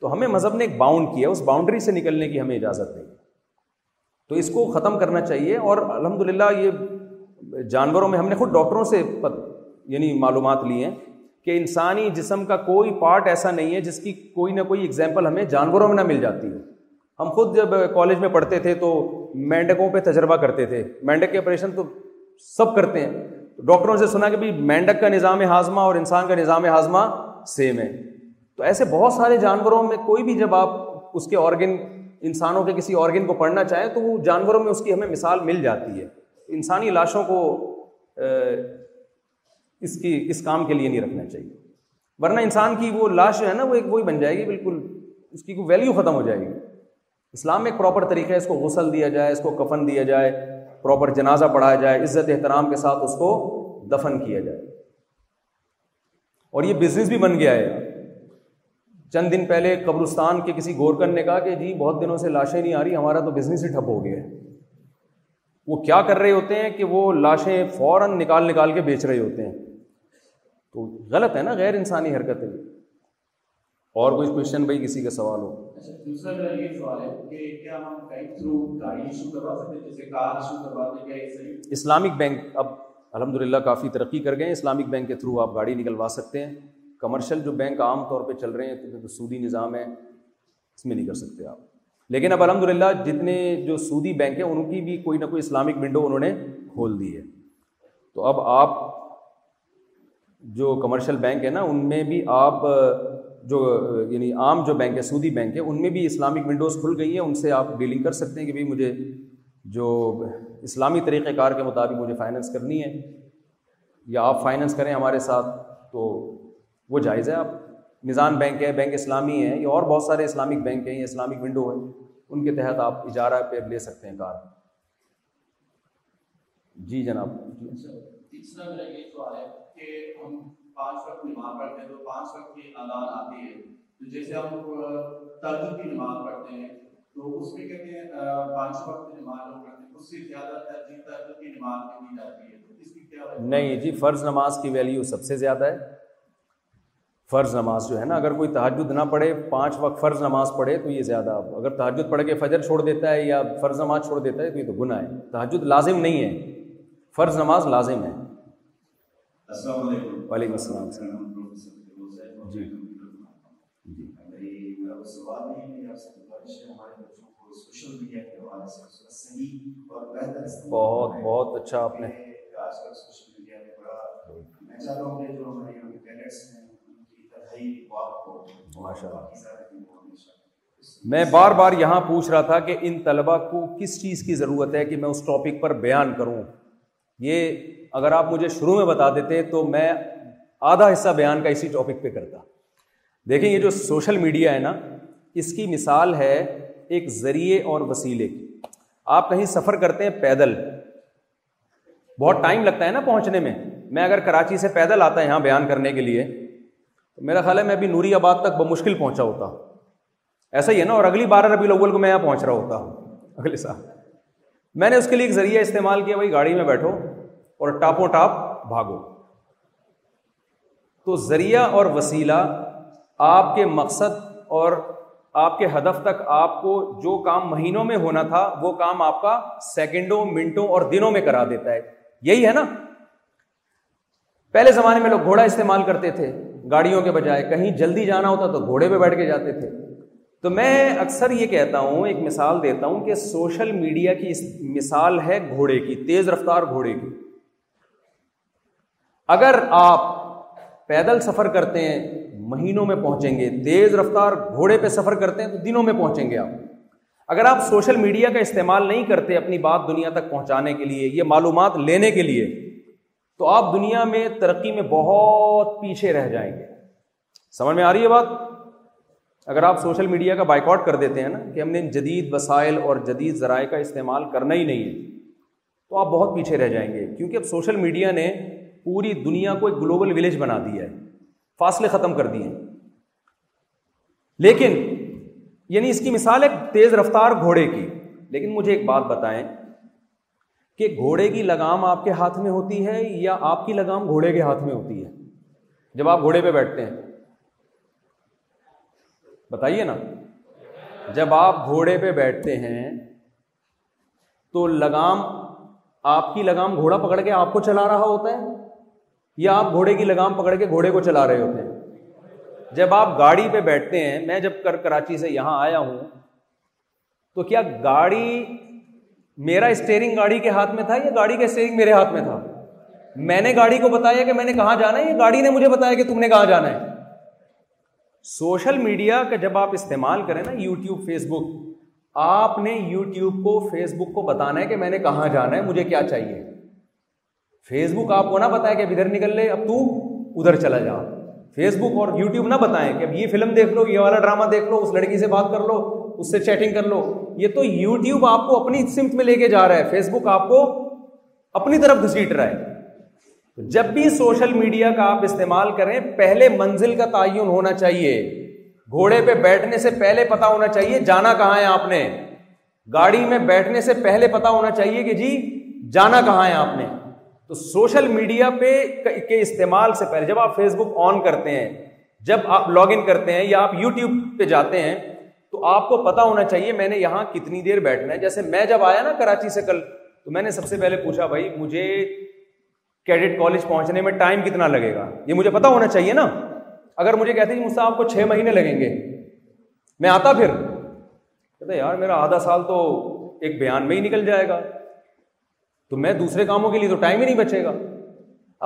تو ہمیں مذہب نے ایک باؤنڈ کیا اس باؤنڈری سے نکلنے کی ہمیں اجازت نہیں تو اس کو ختم کرنا چاہیے اور الحمد للہ یہ جانوروں میں ہم نے خود ڈاکٹروں سے پت یعنی معلومات لی ہیں کہ انسانی جسم کا کوئی پارٹ ایسا نہیں ہے جس کی کوئی نہ کوئی اگزامپل ہمیں جانوروں میں نہ مل جاتی ہے ہم خود جب کالج میں پڑھتے تھے تو مینڈکوں پہ تجربہ کرتے تھے مینڈک کے آپریشن تو سب کرتے ہیں ڈاکٹروں سے سنا کہ بھائی مینڈک کا نظام ہاضمہ اور انسان کا نظام ہاضمہ سیم ہے تو ایسے بہت سارے جانوروں میں کوئی بھی جب آپ اس کے آرگن انسانوں کے کسی آرگن کو پڑھنا چاہیں تو وہ جانوروں میں اس کی ہمیں مثال مل جاتی ہے انسانی لاشوں کو اس کی اس کام کے لیے نہیں رکھنا چاہیے ورنہ انسان کی وہ لاش جو ہے نا وہ ایک وہی بن جائے گی بالکل اس کی کوئی ویلیو ختم ہو جائے گی اسلام میں ایک پراپر طریقہ ہے اس کو غسل دیا جائے اس کو کفن دیا جائے پراپر جنازہ پڑھایا جائے عزت احترام کے ساتھ اس کو دفن کیا جائے اور یہ بزنس بھی بن گیا ہے چند دن پہلے قبرستان کے کسی گورکن نے کہا کہ جی بہت دنوں سے لاشیں نہیں آ رہی ہمارا تو بزنس ہی ٹھپ ہو گیا ہے وہ کیا کر رہے ہوتے ہیں کہ وہ لاشیں فوراً نکال نکال کے بیچ رہے ہوتے ہیں تو غلط ہے نا غیر انسانی حرکت ہے اور کوئی کوشچن بھائی کسی کا سوال ہو اچھا، دوسرا میرا یہ سوال ہے کہ کیا ہم کہیں تھرو گاڑی ایشو کروا سکتے جیسے کار ایشو کروا دیں گے اسلامک بینک اب الحمد للہ کافی ترقی کر گئے ہیں اسلامک بینک کے تھرو آپ گاڑی نکلوا سکتے ہیں کمرشل جو بینک عام طور پہ چل رہے ہیں کیونکہ جو سودی نظام ہے اس میں نہیں کر سکتے آپ لیکن اب الحمد للہ جتنے جو سودی بینک ہیں ان کی بھی کوئی نہ کوئی اسلامک ونڈو انہوں نے کھول دی ہے تو اب آپ جو کمرشل بینک ہے نا ان میں بھی آپ جو یعنی عام جو بینک ہے سعودی بینک ہے ان میں بھی اسلامک ونڈوز کھل گئی ہیں ان سے آپ ڈیلنگ کر سکتے ہیں کہ بھائی مجھے جو اسلامی طریقۂ کار کے مطابق مجھے فائنینس کرنی ہے یا آپ فائنینس کریں ہمارے ساتھ تو وہ جائز ہے آپ نظام بینک ہے بینک اسلامی ہے یا اور بہت سارے اسلامک بینک ہیں یا اسلامک ونڈو ہیں ان کے تحت آپ اجارہ پہ لے سکتے ہیں کار جی جناب پانچ وقت نماز پڑھتے ہیں تو پانچ وقت کی اذان آتی ہے تو جیسے ہم ترجب کی نماز پڑھتے ہیں تو اس میں کہتے ہیں پانچ وقت کی نماز لوگ پڑھتے ہیں اس سے زیادہ ترجیح ترجب کی نماز میں کی جاتی ہے اس کی کیا نہیں جی فرض نماز کی ویلیو سب سے زیادہ ہے فرض نماز جو ہے نا اگر کوئی تحجد نہ پڑھے پانچ وقت فرض نماز پڑھے تو یہ زیادہ اگر تحجد پڑھ کے فجر چھوڑ دیتا ہے یا فرض نماز چھوڑ دیتا ہے تو یہ تو گناہ ہے تحجد لازم نہیں ہے فرض نماز لازم ہے وعلیکم السلام جی۔ بہت بہت اچھا آپ نے اچھا میں بار بار یہاں پوچھ رہا تھا کہ ان طلبہ کو کس چیز کی ضرورت ہے کہ میں اس ٹاپک پر بیان کروں یہ اگر آپ مجھے شروع میں بتا دیتے تو میں آدھا حصہ بیان کا اسی ٹاپک پہ کرتا دیکھیں یہ جو سوشل میڈیا ہے نا اس کی مثال ہے ایک ذریعے اور وسیلے کی آپ کہیں سفر کرتے ہیں پیدل بہت ٹائم لگتا ہے نا پہنچنے میں میں اگر کراچی سے پیدل آتا ہے یہاں بیان کرنے کے لیے تو میرا خیال ہے میں ابھی نوری آباد تک بمشکل پہنچا ہوتا ایسا ہی ہے نا اور اگلی بار ربی الاول کو میں یہاں پہنچ رہا ہوتا ہوں اگلے سال میں نے اس کے لیے ایک ذریعہ استعمال کیا بھائی گاڑی میں بیٹھو اور ٹاپو ٹاپ بھاگو تو ذریعہ اور وسیلہ آپ کے مقصد اور آپ کے ہدف تک آپ کو جو کام مہینوں میں ہونا تھا وہ کام آپ کا سیکنڈوں منٹوں اور دنوں میں کرا دیتا ہے یہی ہے نا پہلے زمانے میں لوگ گھوڑا استعمال کرتے تھے گاڑیوں کے بجائے کہیں جلدی جانا ہوتا تو گھوڑے پہ بیٹھ کے جاتے تھے تو میں اکثر یہ کہتا ہوں ایک مثال دیتا ہوں کہ سوشل میڈیا کی مثال ہے گھوڑے کی تیز رفتار گھوڑے کی اگر آپ پیدل سفر کرتے ہیں مہینوں میں پہنچیں گے تیز رفتار گھوڑے پہ سفر کرتے ہیں تو دنوں میں پہنچیں گے آپ اگر آپ سوشل میڈیا کا استعمال نہیں کرتے اپنی بات دنیا تک پہنچانے کے لیے یہ معلومات لینے کے لیے تو آپ دنیا میں ترقی میں بہت پیچھے رہ جائیں گے سمجھ میں آ رہی ہے بات اگر آپ سوشل میڈیا کا بائک آؤٹ کر دیتے ہیں نا کہ ہم نے جدید وسائل اور جدید ذرائع کا استعمال کرنا ہی نہیں ہے تو آپ بہت پیچھے رہ جائیں گے کیونکہ اب سوشل میڈیا نے پوری دنیا کو ایک گلوبل ولیج بنا دیا ہے فاصلے ختم کر دیے لیکن یعنی اس کی مثال ہے تیز رفتار گھوڑے کی لیکن مجھے ایک بات بتائیں کہ گھوڑے کی لگام آپ کے ہاتھ میں ہوتی ہے یا آپ کی لگام گھوڑے کے ہاتھ میں ہوتی ہے جب آپ گھوڑے پہ بیٹھتے ہیں بتائیے نا جب آپ گھوڑے پہ بیٹھتے ہیں تو لگام آپ کی لگام گھوڑا پکڑ کے آپ کو چلا رہا ہوتا ہے یا آپ گھوڑے کی لگام پکڑ کے گھوڑے کو چلا رہے ہوتے ہیں جب آپ گاڑی پہ بیٹھتے ہیں میں جب کر کراچی سے یہاں آیا ہوں تو کیا گاڑی میرا اسٹیئرنگ گاڑی کے ہاتھ میں تھا یا گاڑی کا اسٹیئرنگ میرے ہاتھ میں تھا میں نے گاڑی کو بتایا کہ میں نے کہاں جانا ہے یا گاڑی نے مجھے بتایا کہ تم نے کہاں جانا ہے سوشل میڈیا کا جب آپ استعمال کریں نا یوٹیوب فیس بک آپ نے یوٹیوب کو فیس بک کو بتانا ہے کہ میں نے کہاں جانا ہے مجھے کیا چاہیے فیس بک آپ کو نہ بتائے کہ اب ادھر نکل لے اب تو ادھر چلا جا فیس بک اور یوٹیوب نہ بتائیں کہ اب یہ فلم دیکھ لو یہ والا ڈرامہ دیکھ لو اس لڑکی سے بات کر لو اس سے چیٹنگ کر لو یہ تو یوٹیوب آپ کو اپنی سمت میں لے کے جا رہا ہے فیس بک آپ کو اپنی طرف گھسیٹ رہا ہے جب بھی سوشل میڈیا کا آپ استعمال کریں پہلے منزل کا تعین ہونا چاہیے گھوڑے پہ بیٹھنے سے پہلے پتا ہونا چاہیے جانا کہاں ہے آپ نے گاڑی میں بیٹھنے سے پہلے پتا ہونا چاہیے کہ جی جانا کہاں ہے آپ نے تو سوشل میڈیا پہ کے استعمال سے پہلے جب آپ فیس بک آن کرتے ہیں جب آپ لاگ ان کرتے ہیں یا آپ یو ٹیوب پہ جاتے ہیں تو آپ کو پتا ہونا چاہیے میں نے یہاں کتنی دیر بیٹھنا ہے جیسے میں جب آیا نا کراچی سے کل تو میں نے سب سے پہلے پوچھا بھائی مجھے کیڈٹ کالج پہنچنے میں ٹائم کتنا لگے گا یہ مجھے پتا ہونا چاہیے نا اگر مجھے کہتے ہیں جی مجھ آپ کو چھ مہینے لگیں گے میں آتا پھر کہتے یار میرا آدھا سال تو ایک بیان میں ہی نکل جائے گا تو میں دوسرے کاموں کے لیے تو ٹائم ہی نہیں بچے گا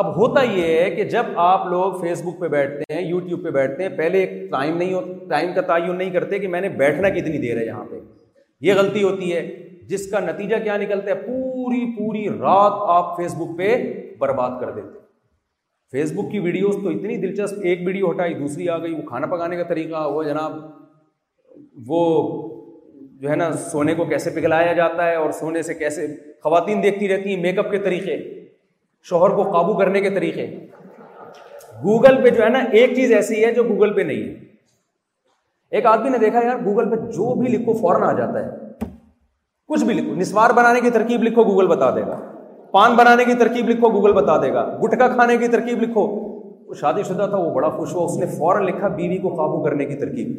اب ہوتا یہ ہے کہ جب آپ لوگ فیس بک پہ بیٹھتے ہیں یوٹیوب پہ بیٹھتے ہیں پہلے ایک ٹائم نہیں ہوتا ٹائم کا تعین نہیں کرتے کہ میں نے بیٹھنا کتنی دیر ہے یہاں پہ یہ غلطی ہوتی ہے جس کا نتیجہ کیا نکلتا ہے پوری پوری رات آپ فیس بک پہ برباد کر دیتے فیس بک کی ویڈیوز تو اتنی دلچسپ ایک ویڈیو ہٹائی دوسری آ گئی وہ کھانا پکانے کا طریقہ وہ جناب وہ جو ہے نا سونے کو کیسے پگھلایا جاتا ہے اور سونے سے کیسے خواتین دیکھتی رہتی ہیں میک اپ کے طریقے شوہر کو قابو کرنے کے طریقے گوگل پہ جو ہے نا ایک چیز ایسی ہے جو گوگل پہ نہیں ہے ایک آدمی نے دیکھا یار گوگل پہ جو بھی لکھو فوراً آ جاتا ہے کچھ بھی لکھو نسوار بنانے کی ترکیب لکھو گوگل بتا دے گا پان بنانے کی ترکیب لکھو گوگل بتا دے گا گٹکا کھانے کی ترکیب لکھو وہ شادی شدہ تھا وہ بڑا خوش ہوا اس نے فوراً لکھا بیوی کو قابو کرنے کی ترکیب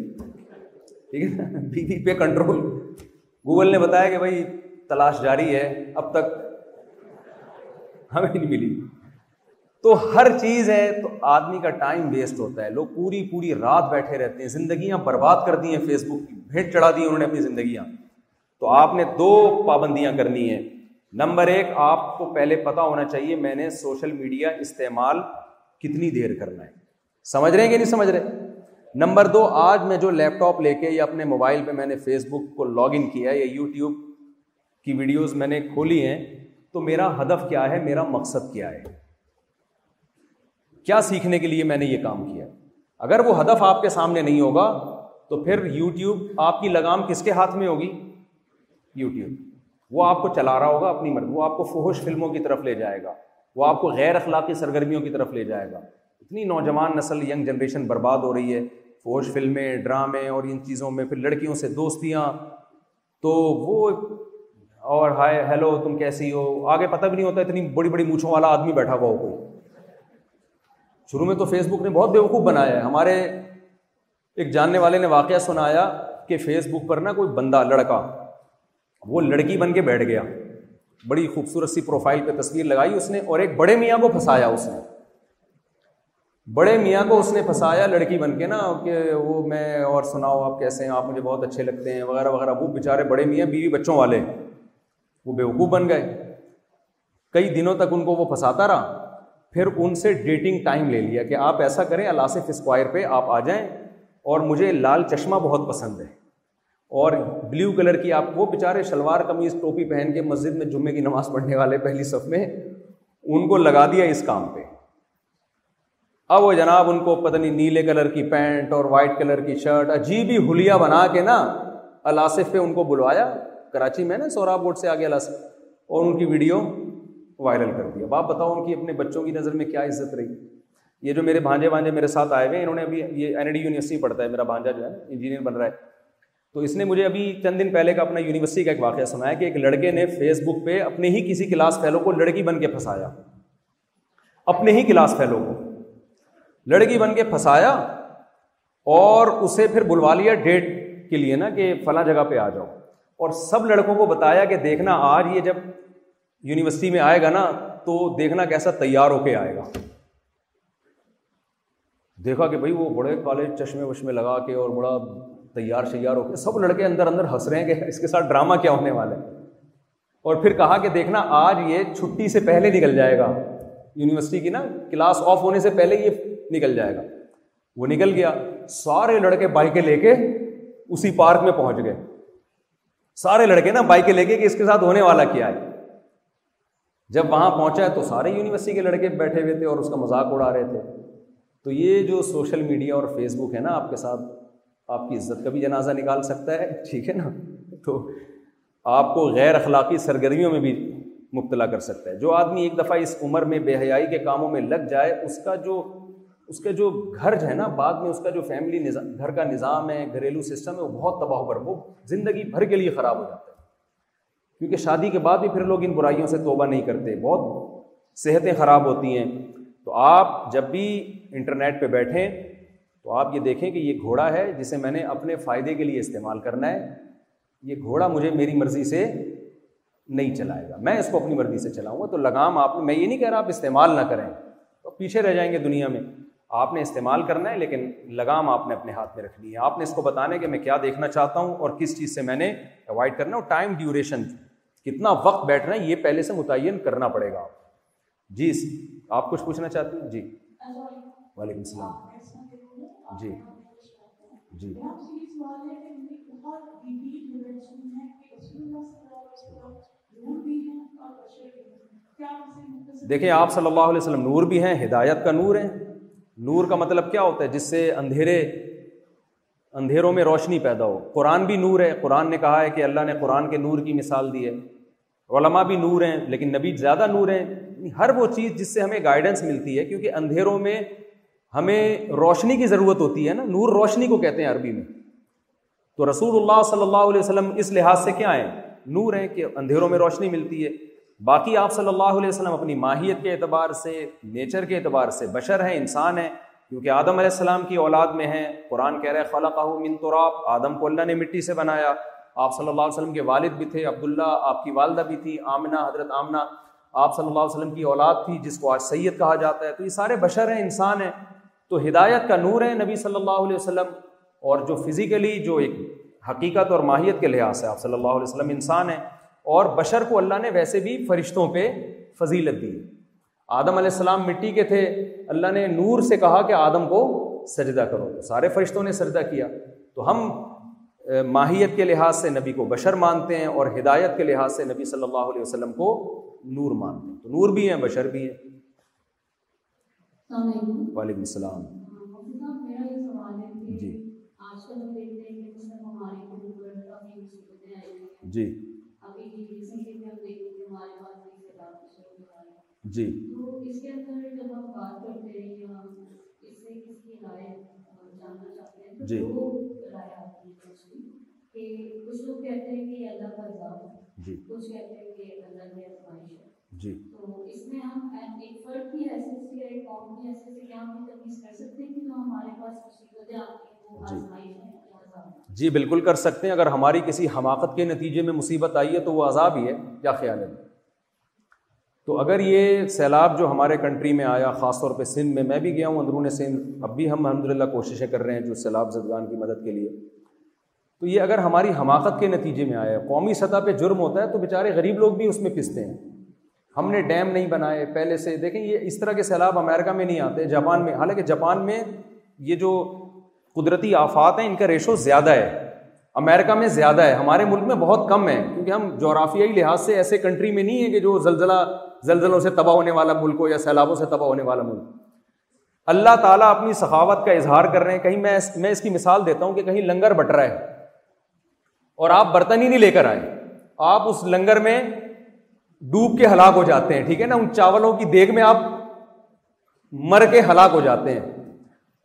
ٹھیک ہے [LAUGHS] بیوی پہ کنٹرول گوگل نے بتایا کہ بھائی تلاش جاری ہے اب تک ہمیں نہیں ملی تو ہر چیز ہے تو آدمی کا ٹائم ویسٹ ہوتا ہے لوگ پوری پوری رات بیٹھے رہتے ہیں زندگیاں برباد کر دی ہیں فیس بک کی بھیٹ چڑھا دی انہوں نے اپنی زندگیاں تو آپ نے دو پابندیاں کرنی ہیں نمبر ایک آپ کو پہلے پتا ہونا چاہیے میں نے سوشل میڈیا استعمال کتنی دیر کرنا ہے سمجھ رہے ہیں کہ نہیں سمجھ رہے نمبر دو آج میں جو لیپ ٹاپ لے کے یا اپنے موبائل پہ میں نے فیس بک کو لاگ ان کیا یا یو ٹیوب کی ویڈیوز میں نے کھولی ہیں تو میرا ہدف کیا ہے میرا مقصد کیا ہے کیا سیکھنے کے لیے میں نے یہ کام کیا اگر وہ ہدف آپ کے سامنے نہیں ہوگا تو پھر یو ٹیوب آپ کی لگام کس کے ہاتھ میں ہوگی یو ٹیوب وہ آپ کو چلا رہا ہوگا اپنی مرد وہ آپ کو فوہش فلموں کی طرف لے جائے گا وہ آپ کو غیر اخلاقی سرگرمیوں کی طرف لے جائے گا اتنی نوجوان نسل ینگ جنریشن برباد ہو رہی ہے فوش فلمیں ڈرامے اور ان چیزوں میں پھر لڑکیوں سے دوستیاں تو وہ اور ہائے ہیلو تم کیسی ہو آگے پتہ بھی نہیں ہوتا اتنی بڑی بڑی مونچھوں والا آدمی بیٹھا ہوا ہو کوئی شروع میں تو فیس بک نے بہت بیوقوف بنایا ہے ہمارے ایک جاننے والے نے واقعہ سنایا کہ فیس بک پر نا کوئی بندہ لڑکا وہ لڑکی بن کے بیٹھ گیا بڑی خوبصورت سی پروفائل پہ تصویر لگائی اس نے اور ایک بڑے میاں کو پھنسایا اس نے بڑے میاں کو اس نے پھنسایا لڑکی بن کے نا کہ وہ میں اور سناؤ آپ کیسے ہیں آپ مجھے بہت اچھے لگتے ہیں وغیرہ وغیرہ وہ بےچارے بڑے میاں بیوی بچوں والے وہ بے وقوف بن گئے کئی دنوں تک ان کو وہ پھنساتا رہا پھر ان سے ڈیٹنگ ٹائم لے لیا کہ آپ ایسا کریں الاصف اسکوائر پہ آپ آ جائیں اور مجھے لال چشمہ بہت پسند ہے اور بلیو کلر کی آپ وہ بےچارے شلوار قمیض ٹوپی پہن کے مسجد میں جمعے کی نماز پڑھنے والے پہلی صف میں ان کو لگا دیا اس کام پہ اب وہ جناب ان کو پتہ نہیں نیلے کلر کی پینٹ اور وائٹ کلر کی شرٹ عجیب ہی ہولیا بنا کے نا الاصف پہ ان کو بلوایا کراچی میں نا سوراب بورڈ سے آگے الاصف اور ان کی ویڈیو وائرل کر دیا باپ بتاؤ ان کی اپنے بچوں کی نظر میں کیا عزت رہی یہ جو میرے بھانجے بھانجے میرے ساتھ آئے ہوئے انہوں نے ابھی یہ این ڈی یونیورسٹی پڑھتا ہے میرا بھانجا جو ہے انجینئر بن رہا ہے تو اس نے مجھے ابھی چند دن پہلے کا اپنا یونیورسٹی کا ایک واقعہ سنایا کہ ایک لڑکے نے فیس بک پہ اپنے ہی کسی کلاس فیلو کو لڑکی بن کے پھنسایا اپنے ہی کلاس فیلو کو لڑکی بن کے پھنسایا اور اسے پھر بلوا لیا ڈیٹ کے لیے نا کہ فلاں جگہ پہ آ جاؤ اور سب لڑکوں کو بتایا کہ دیکھنا آج یہ جب یونیورسٹی میں آئے گا نا تو دیکھنا کیسا تیار ہو کے آئے گا دیکھا کہ بھائی وہ بڑے کالج چشمے وشمے لگا کے اور بڑا تیار شیار ہو کے سب لڑکے اندر اندر ہنس رہے ہیں کہ اس کے ساتھ ڈرامہ کیا ہونے والا ہے اور پھر کہا کہ دیکھنا آج یہ چھٹی سے پہلے نکل جائے گا یونیورسٹی کی نا کلاس آف ہونے سے پہلے یہ نکل جائے گا وہ نکل گیا سارے لڑکے بائکیں لے کے اسی پارک میں پہنچ گئے سارے لڑکے نا بائکیں لے کے کہ اس کے ساتھ ہونے والا کیا ہے جب وہاں پہنچا ہے تو سارے یونیورسٹی کے لڑکے بیٹھے ہوئے تھے اور اس کا مذاق اڑا رہے تھے تو یہ جو سوشل میڈیا اور فیس بک ہے نا آپ کے ساتھ آپ کی عزت کا بھی جنازہ نکال سکتا ہے ٹھیک ہے نا تو آپ کو غیر اخلاقی سرگرمیوں میں بھی مبتلا کر سکتا ہے جو آدمی ایک دفعہ اس عمر میں بے حیائی کے کاموں میں لگ جائے اس کا جو اس کا جو گھر جو ہے نا بعد میں اس کا جو فیملی گھر کا نظام ہے گھریلو سسٹم ہے وہ بہت تباہ و وہ زندگی بھر کے لیے خراب ہو جاتا ہے کیونکہ شادی کے بعد بھی پھر لوگ ان برائیوں سے توبہ نہیں کرتے بہت صحتیں خراب ہوتی ہیں تو آپ جب بھی انٹرنیٹ پہ بیٹھیں تو آپ یہ دیکھیں کہ یہ گھوڑا ہے جسے میں نے اپنے فائدے کے لیے استعمال کرنا ہے یہ گھوڑا مجھے میری مرضی سے نہیں چلائے گا میں اس کو اپنی مرضی سے چلاؤں گا تو لگام آپ میں یہ نہیں کہہ رہا آپ استعمال نہ کریں تو پیچھے رہ جائیں گے دنیا میں آپ نے استعمال کرنا ہے لیکن لگام آپ نے اپنے ہاتھ میں رکھنی ہے آپ نے اس کو بتانا ہے کہ میں کیا دیکھنا چاہتا ہوں اور کس چیز سے میں نے اوائڈ کرنا ہے اور ٹائم ڈیوریشن کتنا وقت بیٹھنا ہے یہ پہلے سے متعین کرنا پڑے گا آپ جی آپ کچھ پوچھنا چاہتے ہیں جی وعلیکم السلام جی جی دیکھیں آپ صلی اللہ علیہ وسلم نور بھی ہیں ہدایت کا نور ہے نور کا مطلب کیا ہوتا ہے جس سے اندھیرے اندھیروں میں روشنی پیدا ہو قرآن بھی نور ہے قرآن نے کہا ہے کہ اللہ نے قرآن کے نور کی مثال دی ہے علماء بھی نور ہیں لیکن نبی زیادہ نور ہیں ہر وہ چیز جس سے ہمیں گائیڈنس ملتی ہے کیونکہ اندھیروں میں ہمیں روشنی کی ضرورت ہوتی ہے نا نور روشنی کو کہتے ہیں عربی میں تو رسول اللہ صلی اللہ علیہ وسلم اس لحاظ سے کیا ہیں نور ہیں کہ اندھیروں میں روشنی ملتی ہے باقی آپ صلی اللہ علیہ وسلم اپنی ماہیت کے اعتبار سے نیچر کے اعتبار سے بشر ہیں انسان ہیں کیونکہ آدم علیہ السلام کی اولاد میں ہیں قرآن کہہ رہے خالق من تو آدم کو اللہ نے مٹی سے بنایا آپ صلی اللہ علیہ وسلم کے والد بھی تھے عبداللہ آپ کی والدہ بھی تھی آمنہ حضرت آمنہ آپ صلی اللہ علیہ وسلم کی اولاد تھی جس کو آج سید کہا جاتا ہے تو یہ سارے بشر ہیں انسان ہیں تو ہدایت کا نور ہے نبی صلی اللہ علیہ وسلم اور جو فزیکلی جو ایک حقیقت اور ماہیت کے لحاظ سے آپ صلی اللہ علیہ وسلم انسان ہیں اور بشر کو اللہ نے ویسے بھی فرشتوں پہ فضیلت دی آدم علیہ السلام مٹی کے تھے اللہ نے نور سے کہا کہ آدم کو سجدہ کرو تو سارے فرشتوں نے سجدہ کیا تو ہم ماہیت کے لحاظ سے نبی کو بشر مانتے ہیں اور ہدایت کے لحاظ سے نبی صلی اللہ علیہ وسلم کو نور مانتے ہیں تو نور بھی ہیں بشر بھی ہیں وعلیکم السلام ہاں، جی جی جی جی کہ کہ کچھ کچھ لوگ کہتے کہتے ہیں ہیں اللہ کا عذاب ہے جی۔ اللہ کی آزمائش ہے جی جی جی بالکل کر سکتے ہیں اگر ہماری کسی حماقت کے نتیجے میں مصیبت آئی ہے تو وہ عذاب ہی ہے کیا خیال ہے تو اگر یہ سیلاب جو ہمارے کنٹری میں آیا خاص طور پہ سندھ میں میں بھی گیا ہوں اندرون سندھ اب بھی ہم الحمد للہ کوششیں کر رہے ہیں جو سیلاب زدگان کی مدد کے لیے تو یہ اگر ہماری حماقت کے نتیجے میں آیا ہے قومی سطح پہ جرم ہوتا ہے تو بیچارے غریب لوگ بھی اس میں پستے ہیں ہم نے ہاں. ڈیم نہیں بنائے پہلے سے دیکھیں یہ اس طرح کے سیلاب امریکہ میں نہیں آتے جاپان میں حالانکہ جاپان میں یہ جو قدرتی آفات ہیں ان کا ریشو زیادہ ہے امریکہ میں زیادہ ہے ہمارے ملک میں بہت کم ہے کیونکہ ہم جغرافیائی لحاظ سے ایسے کنٹری میں نہیں ہے کہ جو زلزلہ زلزلوں سے تباہ ہونے والا ملک ہو یا سیلابوں سے تباہ ہونے والا ملک اللہ تعالیٰ اپنی سخاوت کا اظہار کر رہے ہیں کہیں میں میں اس کی مثال دیتا ہوں کہ کہیں لنگر بٹ رہا ہے اور آپ برتن ہی نہیں لے کر آئے آپ اس لنگر میں ڈوب کے ہلاک ہو جاتے ہیں ٹھیک ہے نا ان چاولوں کی دیکھ میں آپ مر کے ہلاک ہو جاتے ہیں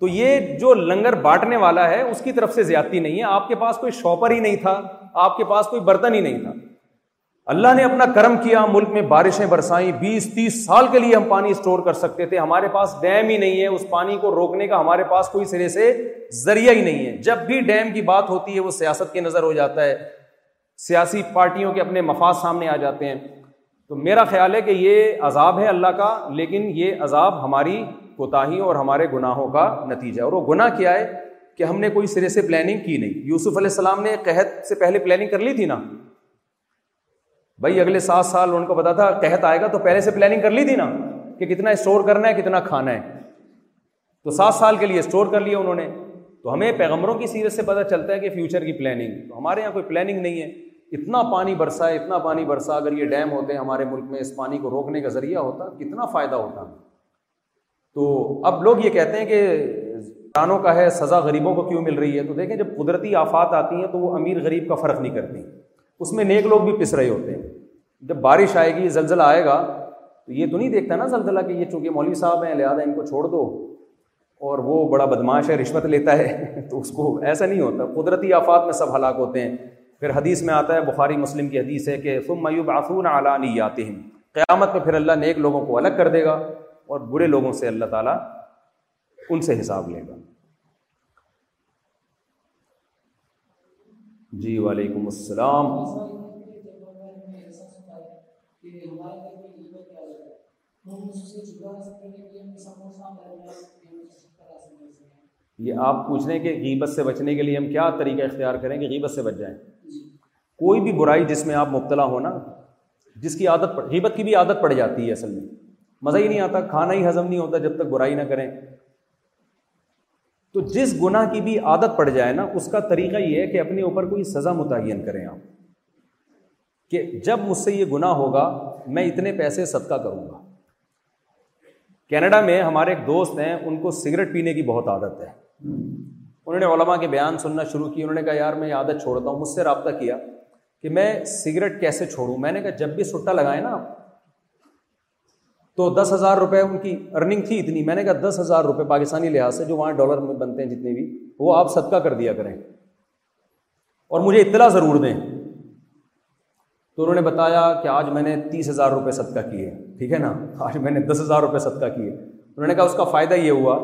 تو یہ جو لنگر بانٹنے والا ہے اس کی طرف سے زیادتی نہیں ہے آپ کے پاس کوئی شاپر ہی نہیں تھا آپ کے پاس کوئی برتن ہی نہیں تھا اللہ نے اپنا کرم کیا ملک میں بارشیں برسائیں بیس تیس سال کے لیے ہم پانی اسٹور کر سکتے تھے ہمارے پاس ڈیم ہی نہیں ہے اس پانی کو روکنے کا ہمارے پاس کوئی سرے سے ذریعہ ہی نہیں ہے جب بھی ڈیم کی بات ہوتی ہے وہ سیاست کے نظر ہو جاتا ہے سیاسی پارٹیوں کے اپنے مفاد سامنے آ جاتے ہیں تو میرا خیال ہے کہ یہ عذاب ہے اللہ کا لیکن یہ عذاب ہماری کوتاہیوں اور ہمارے گناہوں کا نتیجہ ہے اور وہ گناہ کیا ہے کہ ہم نے کوئی سرے سے پلاننگ کی نہیں یوسف علیہ السلام نے قحط سے پہلے پلاننگ کر لی تھی نا بھائی اگلے سات سال ان کو پتا تھا قحط آئے گا تو پہلے سے پلاننگ کر لی تھی نا کہ کتنا اسٹور کرنا ہے کتنا کھانا ہے تو سات سال کے لیے اسٹور کر لیا انہوں نے تو ہمیں پیغمبروں کی سیرت سے پتہ چلتا ہے کہ فیوچر کی پلاننگ تو ہمارے یہاں کوئی پلاننگ نہیں ہے اتنا پانی برسا ہے اتنا پانی برسا اگر یہ ڈیم ہوتے ہیں ہمارے ملک میں اس پانی کو روکنے کا ذریعہ ہوتا کتنا فائدہ ہوتا تو اب لوگ یہ کہتے ہیں کہ دانوں کا ہے سزا غریبوں کو کیوں مل رہی ہے تو دیکھیں جب قدرتی آفات آتی ہیں تو وہ امیر غریب کا فرق نہیں کرتی اس میں نیک لوگ بھی پس رہے ہوتے ہیں جب بارش آئے گی زلزلہ آئے گا تو یہ تو نہیں دیکھتا نا زلزلہ کہ یہ چونکہ مولوی صاحب ہیں لہٰذا ان کو چھوڑ دو اور وہ بڑا بدماش ہے رشوت لیتا ہے تو اس کو ایسا نہیں ہوتا قدرتی آفات میں سب ہلاک ہوتے ہیں پھر حدیث میں آتا ہے بخاری مسلم کی حدیث ہے کہ سم آسون اعلیٰ یاتحم قیامت میں پھر اللہ نیک لوگوں کو الگ کر دے گا اور برے لوگوں سے اللہ تعالیٰ ان سے حساب لے گا جی وعلیکم السلام یہ آپ پوچھ رہے ہیں کہ غیبت سے بچنے کے لیے ہم کیا طریقہ اختیار کریں کہ غیبت سے بچ جائیں کوئی بھی برائی جس میں آپ مبتلا ہونا جس کی عادت پڑ حبت کی بھی عادت پڑ جاتی ہے اصل میں مزہ ہی نہیں آتا کھانا ہی ہضم نہیں ہوتا جب تک برائی نہ کریں تو جس گناہ کی بھی عادت پڑ جائے نا اس کا طریقہ یہ ہے کہ اپنے اوپر کوئی سزا متعین کریں آپ کہ جب مجھ سے یہ گناہ ہوگا میں اتنے پیسے صدقہ کروں گا کینیڈا میں ہمارے ایک دوست ہیں ان کو سگریٹ پینے کی بہت عادت ہے انہوں نے علماء کے بیان سننا شروع کی انہوں نے کہا یار میں یہ عادت چھوڑتا ہوں مجھ سے رابطہ کیا کہ میں سگریٹ کیسے چھوڑوں میں نے کہا جب بھی سٹا لگائے نا آپ تو دس ہزار روپے ان کی ارننگ تھی اتنی میں نے کہا دس ہزار روپے پاکستانی لحاظ سے جو وہاں ڈالر میں بنتے ہیں جتنے بھی وہ آپ صدقہ کر دیا کریں اور مجھے اطلاع ضرور دیں تو انہوں نے بتایا کہ آج میں نے تیس ہزار روپے صدقہ کیے ٹھیک ہے نا آج میں نے دس ہزار روپے صدقہ کیے انہوں نے کہا اس کا فائدہ یہ ہوا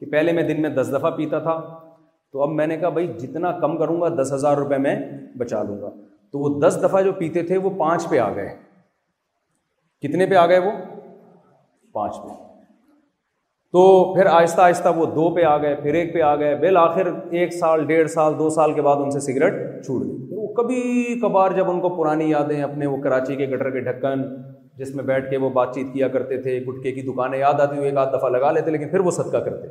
کہ پہلے میں دن میں دس دفعہ پیتا تھا تو اب میں نے کہا بھائی جتنا کم کروں گا دس ہزار روپے میں بچا لوں گا تو وہ دس دفعہ جو پیتے تھے وہ پانچ پہ آ گئے کتنے پہ آ گئے وہ پانچ پہ تو پھر آہستہ آہستہ وہ دو پہ آ گئے پھر ایک پہ آ گئے بالآخر ایک سال ڈیڑھ سال دو سال کے بعد ان سے سگریٹ چھوڑ دی وہ کبھی کبھار جب ان کو پرانی یادیں اپنے وہ کراچی کے گٹر کے ڈھکن جس میں بیٹھ کے وہ بات چیت کیا کرتے تھے گٹکے کی دکانیں یاد آتی ہوئی ایک آدھ دفعہ لگا لیتے لیکن پھر وہ صدقہ کرتے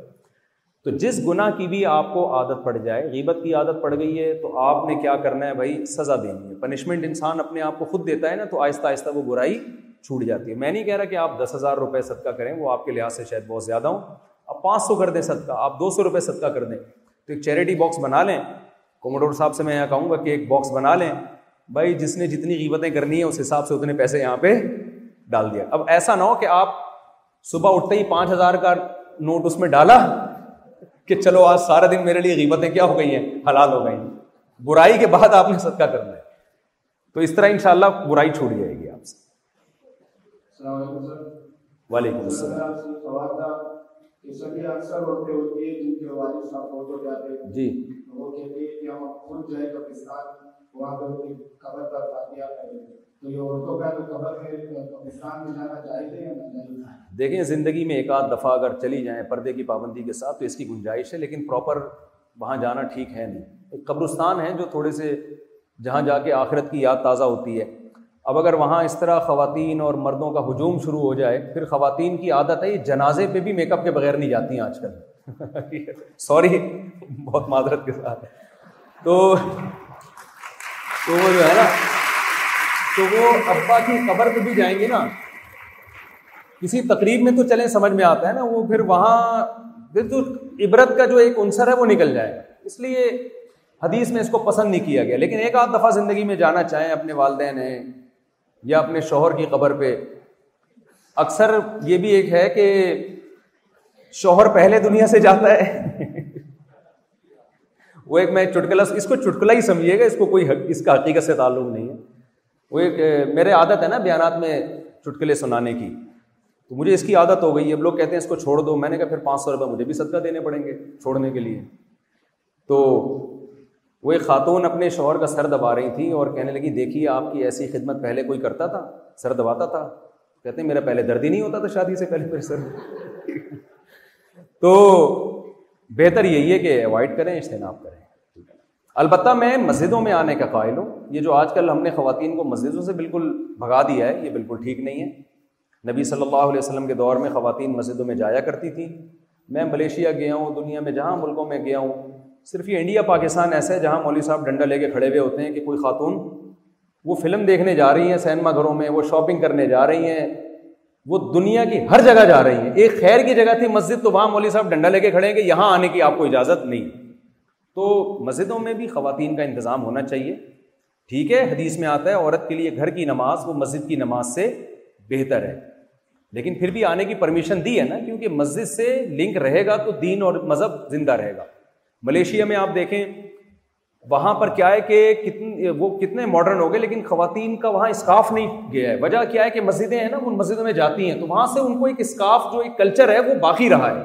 تو جس گناہ کی بھی آپ کو عادت پڑ جائے غیبت کی عادت پڑ گئی ہے تو آپ نے کیا کرنا ہے بھائی سزا دینی ہے پنشمنٹ انسان اپنے آپ کو خود دیتا ہے نا تو آہستہ آہستہ وہ برائی چھوٹ جاتی ہے میں نہیں کہہ رہا کہ آپ دس ہزار روپئے صدقہ کریں وہ آپ کے لحاظ سے شاید بہت زیادہ ہوں آپ پانچ سو کر دیں صدقہ آپ دو سو روپئے صدقہ کر دیں تو ایک چیریٹی باکس بنا لیں کوموڈور صاحب سے میں یہاں کہوں گا کہ ایک باکس بنا لیں بھائی جس نے جتنی قیمتیں کرنی ہیں اس حساب سے اتنے پیسے یہاں پہ ڈال دیا اب ایسا نہ ہو کہ آپ صبح اٹھتے ہی پانچ ہزار کا نوٹ اس میں ڈالا کہ چلو آج سارا غیبتیں کیا ہو گئی ہیں حلال ہو گئی ہیں برائی برائی کے بعد آپ آپ نے صدقہ کرنا ہے تو اس طرح جائے گی سے وعلیکم السلام جی دیکھیں زندگی میں ایک آدھ دفعہ اگر چلی جائیں پردے کی پابندی کے ساتھ تو اس کی گنجائش ہے لیکن پراپر وہاں جانا ٹھیک ہے نہیں ایک قبرستان ہے جو تھوڑے سے جہاں جا کے آخرت کی یاد تازہ ہوتی ہے اب اگر وہاں اس طرح خواتین اور مردوں کا ہجوم شروع ہو جائے پھر خواتین کی عادت ہے یہ جنازے پہ بھی میک اپ کے بغیر نہیں جاتی ہیں آج کل سوری [LAUGHS] بہت معذرت کے ساتھ تو تو وہ جو ہے نا تو وہ ابا کی قبر پہ بھی جائیں گے نا کسی تقریب میں تو چلیں سمجھ میں آتا ہے نا وہ پھر وہاں پھر تو عبرت کا جو ایک عنصر ہے وہ نکل جائے اس لیے حدیث میں اس کو پسند نہیں کیا گیا لیکن ایک آدھ دفعہ زندگی میں جانا چاہیں اپنے والدین ہیں یا اپنے شوہر کی قبر پہ اکثر یہ بھی ایک ہے کہ شوہر پہلے دنیا سے جاتا ہے وہ ایک میں چٹکلا اس کو چٹکلا ہی سمجھیے گا اس کو کوئی اس کا حقیقت سے تعلق نہیں ہے وہ ایک میرے عادت ہے نا بیانات میں چٹکلے سنانے کی تو مجھے اس کی عادت ہو گئی اب لوگ کہتے ہیں اس کو چھوڑ دو میں نے کہا پھر پانچ سو روپئے مجھے بھی صدقہ دینے پڑیں گے چھوڑنے کے لیے تو وہ ایک خاتون اپنے شوہر کا سر دبا رہی تھیں اور کہنے لگی دیکھیے آپ کی ایسی خدمت پہلے کوئی کرتا تھا سر دباتا تھا کہتے ہیں میرا پہلے درد ہی نہیں ہوتا تھا شادی سے پہلے میرے سر تو بہتر یہی ہے کہ اوائڈ کریں اجتناب کریں البتہ میں مسجدوں میں آنے کا قائل ہوں یہ جو آج کل ہم نے خواتین کو مسجدوں سے بالکل بھگا دیا ہے یہ بالکل ٹھیک نہیں ہے نبی صلی اللہ علیہ وسلم کے دور میں خواتین مسجدوں میں جایا کرتی تھیں میں ملیشیا گیا ہوں دنیا میں جہاں ملکوں میں گیا ہوں صرف یہ انڈیا پاکستان ایسا ہے جہاں مولوی صاحب ڈنڈا لے کے کھڑے ہوئے ہوتے ہیں کہ کوئی خاتون وہ فلم دیکھنے جا رہی ہیں سینما گھروں میں وہ شاپنگ کرنے جا رہی ہیں وہ دنیا کی ہر جگہ جا رہی ہیں ایک خیر کی جگہ تھی مسجد تو وہاں مولوی صاحب ڈنڈا لے کے کھڑے ہیں کہ یہاں آنے کی آپ کو اجازت نہیں تو مسجدوں میں بھی خواتین کا انتظام ہونا چاہیے ٹھیک ہے حدیث میں آتا ہے عورت کے لیے گھر کی نماز وہ مسجد کی نماز سے بہتر ہے لیکن پھر بھی آنے کی پرمیشن دی ہے نا کیونکہ مسجد سے لنک رہے گا تو دین اور مذہب زندہ رہے گا ملیشیا میں آپ دیکھیں وہاں پر کیا ہے کہ کتنے وہ کتنے ماڈرن ہو گئے لیکن خواتین کا وہاں اسکاف نہیں گیا ہے وجہ کیا ہے کہ مسجدیں ہیں نا ان مسجدوں میں جاتی ہیں تو وہاں سے ان کو ایک اسکاف جو ایک کلچر ہے وہ باقی رہا ہے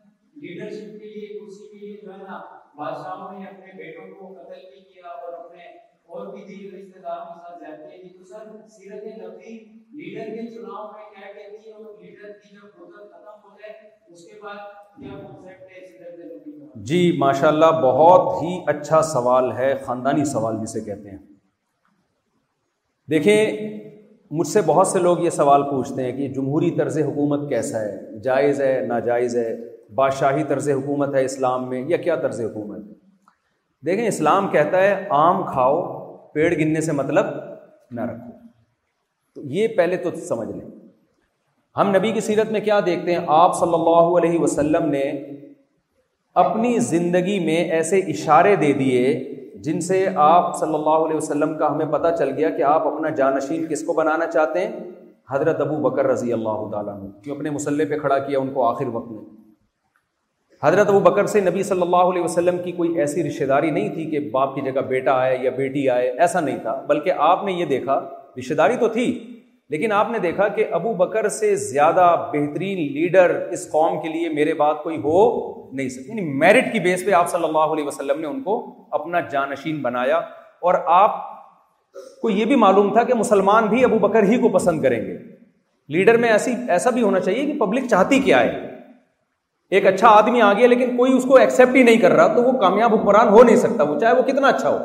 جی ماشاء اللہ بہت ہی اچھا سوال ہے خاندانی سوال جسے کہتے ہیں دیکھیں مجھ سے بہت سے لوگ یہ سوال پوچھتے ہیں کہ جمہوری طرز حکومت کیسا ہے جائز ہے ناجائز ہے بادشاہی طرز حکومت ہے اسلام میں یا کیا طرز حکومت ہے دیکھیں اسلام کہتا ہے آم کھاؤ پیڑ گننے سے مطلب نہ رکھو تو یہ پہلے تو سمجھ لیں ہم نبی کی سیرت میں کیا دیکھتے ہیں آپ صلی اللہ علیہ وسلم نے اپنی زندگی میں ایسے اشارے دے دیے جن سے آپ صلی اللہ علیہ وسلم کا ہمیں پتہ چل گیا کہ آپ اپنا جانشین کس کو بنانا چاہتے ہیں حضرت ابو بکر رضی اللہ تعالیٰ نے کیوں اپنے مسلح پہ کھڑا کیا ان کو آخر وقت میں حضرت ابو بکر سے نبی صلی اللہ علیہ وسلم کی کوئی ایسی رشتہ داری نہیں تھی کہ باپ کی جگہ بیٹا آئے یا بیٹی آئے ایسا نہیں تھا بلکہ آپ نے یہ دیکھا رشتہ داری تو تھی لیکن آپ نے دیکھا کہ ابو بکر سے زیادہ بہترین لیڈر اس قوم کے لیے میرے بات کوئی ہو نہیں سکتی یعنی میرٹ کی بیس پہ آپ صلی اللہ علیہ وسلم نے ان کو اپنا جانشین بنایا اور آپ کو یہ بھی معلوم تھا کہ مسلمان بھی ابو بکر ہی کو پسند کریں گے لیڈر میں ایسی ایسا بھی ہونا چاہیے کہ پبلک چاہتی کیا ہے ایک اچھا آدمی آ گیا لیکن کوئی اس کو ایکسیپٹ ہی نہیں کر رہا تو وہ کامیاب حکمران ہو نہیں سکتا وہ چاہے وہ کتنا اچھا ہو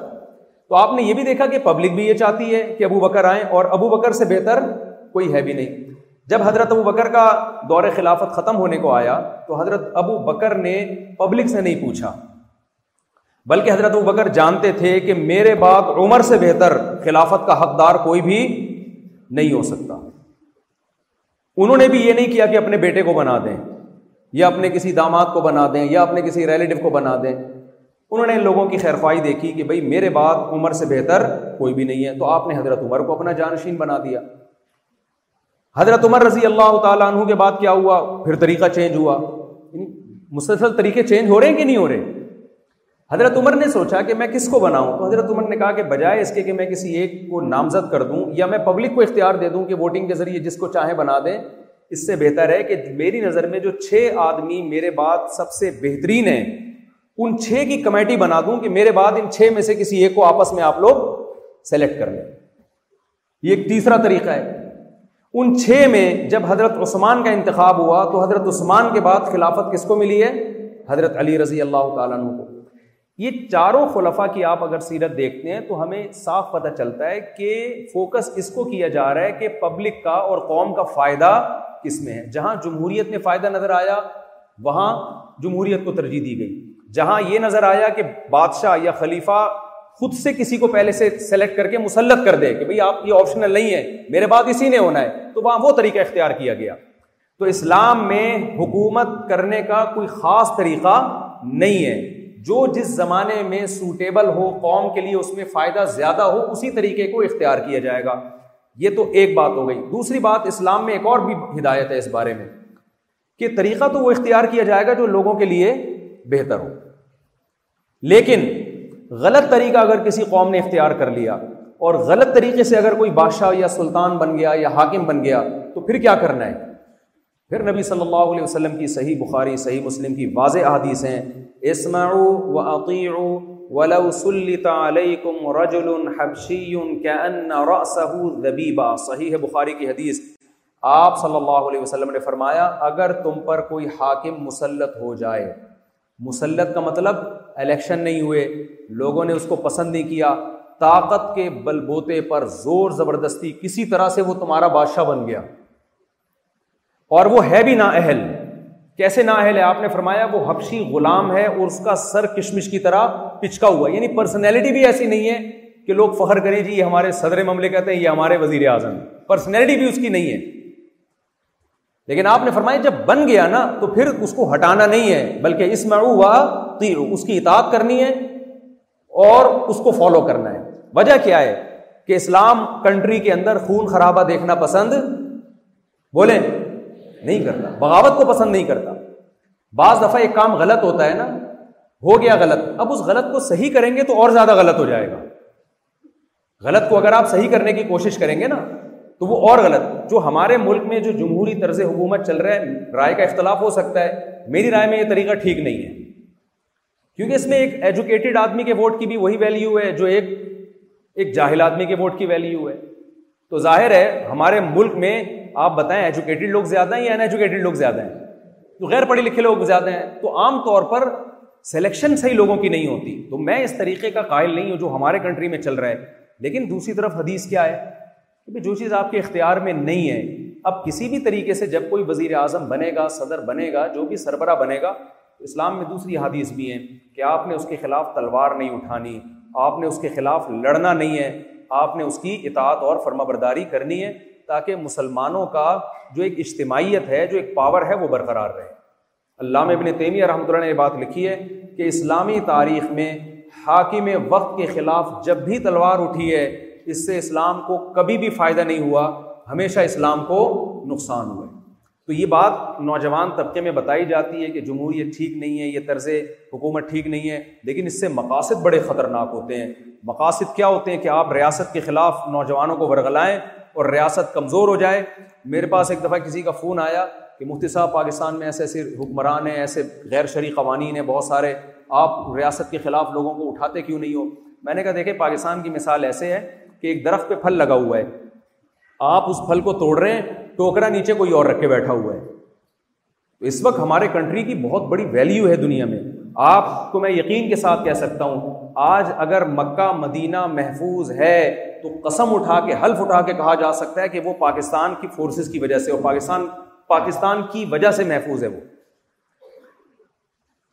تو آپ نے یہ بھی دیکھا کہ پبلک بھی یہ چاہتی ہے کہ ابو بکر آئیں اور ابو بکر سے بہتر کوئی ہے بھی نہیں جب حضرت ابو بکر کا دور خلافت ختم ہونے کو آیا تو حضرت ابو بکر نے پبلک سے نہیں پوچھا بلکہ حضرت ابو بکر جانتے تھے کہ میرے بعد عمر سے بہتر خلافت کا حقدار کوئی بھی نہیں ہو سکتا انہوں نے بھی یہ نہیں کیا کہ اپنے بیٹے کو بنا دیں یا اپنے کسی داماد کو بنا دیں یا اپنے کسی ریلیٹو کو بنا دیں انہوں نے ان لوگوں کی خواہی دیکھی کہ بھائی میرے بعد عمر سے بہتر کوئی بھی نہیں ہے تو آپ نے حضرت عمر کو اپنا جانشین بنا دیا حضرت عمر رضی اللہ تعالیٰ عنہ کے بعد کیا ہوا پھر طریقہ چینج ہوا یعنی مسلسل طریقے چینج ہو رہے ہیں کہ نہیں ہو رہے حضرت عمر نے سوچا کہ میں کس کو بناؤں تو حضرت عمر نے کہا کہ بجائے اس کے کہ میں کسی ایک کو نامزد کر دوں یا میں پبلک کو اختیار دے دوں کہ ووٹنگ کے ذریعے جس کو چاہے بنا دیں اس سے بہتر ہے کہ میری نظر میں جو چھ آدمی میرے بات سب سے بہترین ہیں ان چھ کی کمیٹی بنا دوں کہ میرے بات ان چھ میں سے کسی ایک کو آپس میں آپ لوگ سلیکٹ کر لیں یہ ایک تیسرا طریقہ ہے ان چھ میں جب حضرت عثمان کا انتخاب ہوا تو حضرت عثمان کے بعد خلافت کس کو ملی ہے حضرت علی رضی اللہ تعالیٰ عنہ کو یہ چاروں خلفہ کی آپ اگر سیرت دیکھتے ہیں تو ہمیں صاف پتہ چلتا ہے کہ فوکس اس کو کیا جا رہا ہے کہ پبلک کا اور قوم کا فائدہ کس میں ہے جہاں جمہوریت نے فائدہ نظر آیا وہاں جمہوریت کو ترجیح دی گئی جہاں یہ نظر آیا کہ بادشاہ یا خلیفہ خود سے کسی کو پہلے سے سلیکٹ کر کے مسلط کر دے کہ بھائی آپ یہ آپشنل نہیں ہے میرے بعد اسی نے ہونا ہے تو وہاں وہ طریقہ اختیار کیا گیا تو اسلام میں حکومت کرنے کا کوئی خاص طریقہ نہیں ہے جو جس زمانے میں سوٹیبل ہو قوم کے لیے اس میں فائدہ زیادہ ہو اسی طریقے کو اختیار کیا جائے گا یہ تو ایک بات ہو گئی دوسری بات اسلام میں ایک اور بھی ہدایت ہے اس بارے میں کہ طریقہ تو وہ اختیار کیا جائے گا جو لوگوں کے لیے بہتر ہو لیکن غلط طریقہ اگر کسی قوم نے اختیار کر لیا اور غلط طریقے سے اگر کوئی بادشاہ یا سلطان بن گیا یا حاکم بن گیا تو پھر کیا کرنا ہے پھر نبی صلی اللہ علیہ وسلم کی صحیح بخاری صحیح مسلم کی واضح احادیث ہیں رجل حبشی صحیح ہے بخاری کی حدیث آپ صلی اللہ علیہ وسلم نے فرمایا اگر تم پر کوئی حاکم مسلط ہو جائے مسلط کا مطلب الیکشن نہیں ہوئے لوگوں نے اس کو پسند نہیں کیا طاقت کے بل بوتے پر زور زبردستی کسی طرح سے وہ تمہارا بادشاہ بن گیا اور وہ ہے بھی اہل کیسے نا اہل ہے آپ نے فرمایا وہ حبشی غلام ہے اور اس کا سر کشمش کی طرح پچکا ہوا یعنی پرسنالٹی بھی ایسی نہیں ہے کہ لوگ فخر کریں جی یہ ہمارے صدر مملے کہتے ہیں یہ ہمارے وزیر اعظم پرسنالٹی بھی اس کی نہیں ہے لیکن آپ نے فرمایا جب بن گیا نا تو پھر اس کو ہٹانا نہیں ہے بلکہ اس میں ہوا اس کی اطاعت کرنی ہے اور اس کو فالو کرنا ہے وجہ کیا ہے کہ اسلام کنٹری کے اندر خون خرابہ دیکھنا پسند بولیں نہیں کرتا بغاوت کو پسند نہیں کرتا بعض دفعہ ایک کام غلط ہوتا ہے نا ہو گیا غلط اب اس غلط کو صحیح کریں گے تو اور زیادہ غلط ہو جائے گا غلط کو اگر آپ صحیح کرنے کی کوشش کریں گے نا تو وہ اور غلط جو ہمارے ملک میں جو جمہوری طرز حکومت چل رہا ہے رائے کا اختلاف ہو سکتا ہے میری رائے میں یہ طریقہ ٹھیک نہیں ہے کیونکہ اس میں ایک ایجوکیٹڈ آدمی کے ووٹ کی بھی وہی ویلیو ہے جو ایک ایک جاہل آدمی کے ووٹ کی ویلیو ہے تو ظاہر ہے ہمارے ملک میں آپ بتائیں ایجوکیٹڈ لوگ زیادہ ہیں یا ان ایجوکیٹڈ لوگ زیادہ ہیں تو غیر پڑھے لکھے لوگ زیادہ ہیں تو عام طور پر سلیکشن صحیح لوگوں کی نہیں ہوتی تو میں اس طریقے کا قائل نہیں ہوں جو ہمارے کنٹری میں چل رہا ہے لیکن دوسری طرف حدیث کیا ہے کہ جو چیز آپ کے اختیار میں نہیں ہے اب کسی بھی طریقے سے جب کوئی وزیر اعظم بنے گا صدر بنے گا جو بھی سربراہ بنے گا اسلام میں دوسری حدیث بھی ہیں کہ آپ نے اس کے خلاف تلوار نہیں اٹھانی آپ نے اس کے خلاف لڑنا نہیں ہے آپ نے اس کی اطاعت اور فرما برداری کرنی ہے تاکہ مسلمانوں کا جو ایک اجتماعیت ہے جو ایک پاور ہے وہ برقرار رہے علامہ ابن تیمی رحمۃ اللہ نے یہ بات لکھی ہے کہ اسلامی تاریخ میں حاکم وقت کے خلاف جب بھی تلوار اٹھی ہے اس سے اسلام کو کبھی بھی فائدہ نہیں ہوا ہمیشہ اسلام کو نقصان ہوا تو یہ بات نوجوان طبقے میں بتائی جاتی ہے کہ جمہوریت ٹھیک نہیں ہے یہ طرز حکومت ٹھیک نہیں ہے لیکن اس سے مقاصد بڑے خطرناک ہوتے ہیں مقاصد کیا ہوتے ہیں کہ آپ ریاست کے خلاف نوجوانوں کو ورگلائیں اور ریاست کمزور ہو جائے میرے پاس ایک دفعہ کسی کا فون آیا کہ مفتی صاحب پاکستان میں ایسے ایسے حکمران ہیں ایسے غیر شرعی قوانین ہیں بہت سارے آپ ریاست کے خلاف لوگوں کو اٹھاتے کیوں نہیں ہو میں نے کہا دیکھیں پاکستان کی مثال ایسے ہے کہ ایک درخت پہ پھل لگا ہوا ہے آپ اس پھل کو توڑ رہے ہیں ٹوکرا نیچے کوئی اور رکھ کے بیٹھا ہوا ہے اس وقت ہمارے کنٹری کی بہت بڑی ویلیو ہے دنیا میں آپ کو میں یقین کے ساتھ کہہ سکتا ہوں آج اگر مکہ مدینہ محفوظ ہے تو قسم اٹھا کے حلف اٹھا کے کہا جا سکتا ہے کہ وہ پاکستان کی فورسز کی وجہ سے اور پاکستان پاکستان کی وجہ سے محفوظ ہے وہ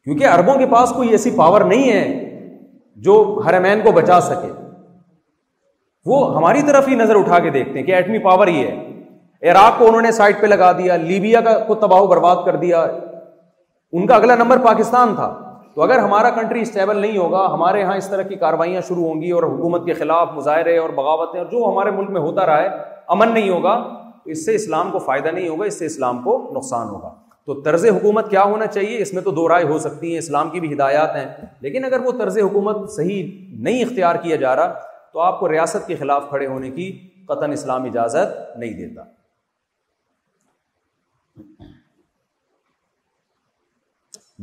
کیونکہ کے پاس کوئی ایسی پاور نہیں ہے جو ہر مین کو بچا سکے وہ ہماری طرف ہی نظر اٹھا کے دیکھتے ہیں کہ ایٹمی پاور ہی ہے عراق کو انہوں نے سائڈ پہ لگا دیا لیبیا کا کو تباہ برباد کر دیا ان کا اگلا نمبر پاکستان تھا تو اگر ہمارا کنٹری اسٹیبل نہیں ہوگا ہمارے یہاں اس طرح کی کاروائیاں شروع ہوں گی اور حکومت کے خلاف مظاہرے اور بغاوتیں اور جو ہمارے ملک میں ہوتا رہا ہے امن نہیں ہوگا اس سے اسلام کو فائدہ نہیں ہوگا اس سے اسلام کو نقصان ہوگا تو طرز حکومت کیا ہونا چاہیے اس میں تو دو رائے ہو سکتی ہیں اسلام کی بھی ہدایات ہیں لیکن اگر وہ طرز حکومت صحیح نہیں اختیار کیا جا رہا تو آپ کو ریاست کے خلاف کھڑے ہونے کی قطن اسلام اجازت نہیں دیتا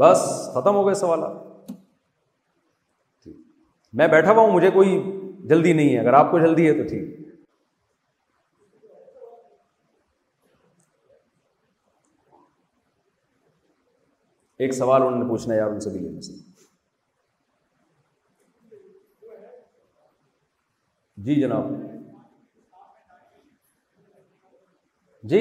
بس ختم ہو گئے سوالات میں بیٹھا ہوا ہوں مجھے کوئی جلدی نہیں ہے اگر آپ کو جلدی ہے تو ٹھیک ایک سوال انہوں نے پوچھنا ہے یار ان سے بھی سے جی جناب جی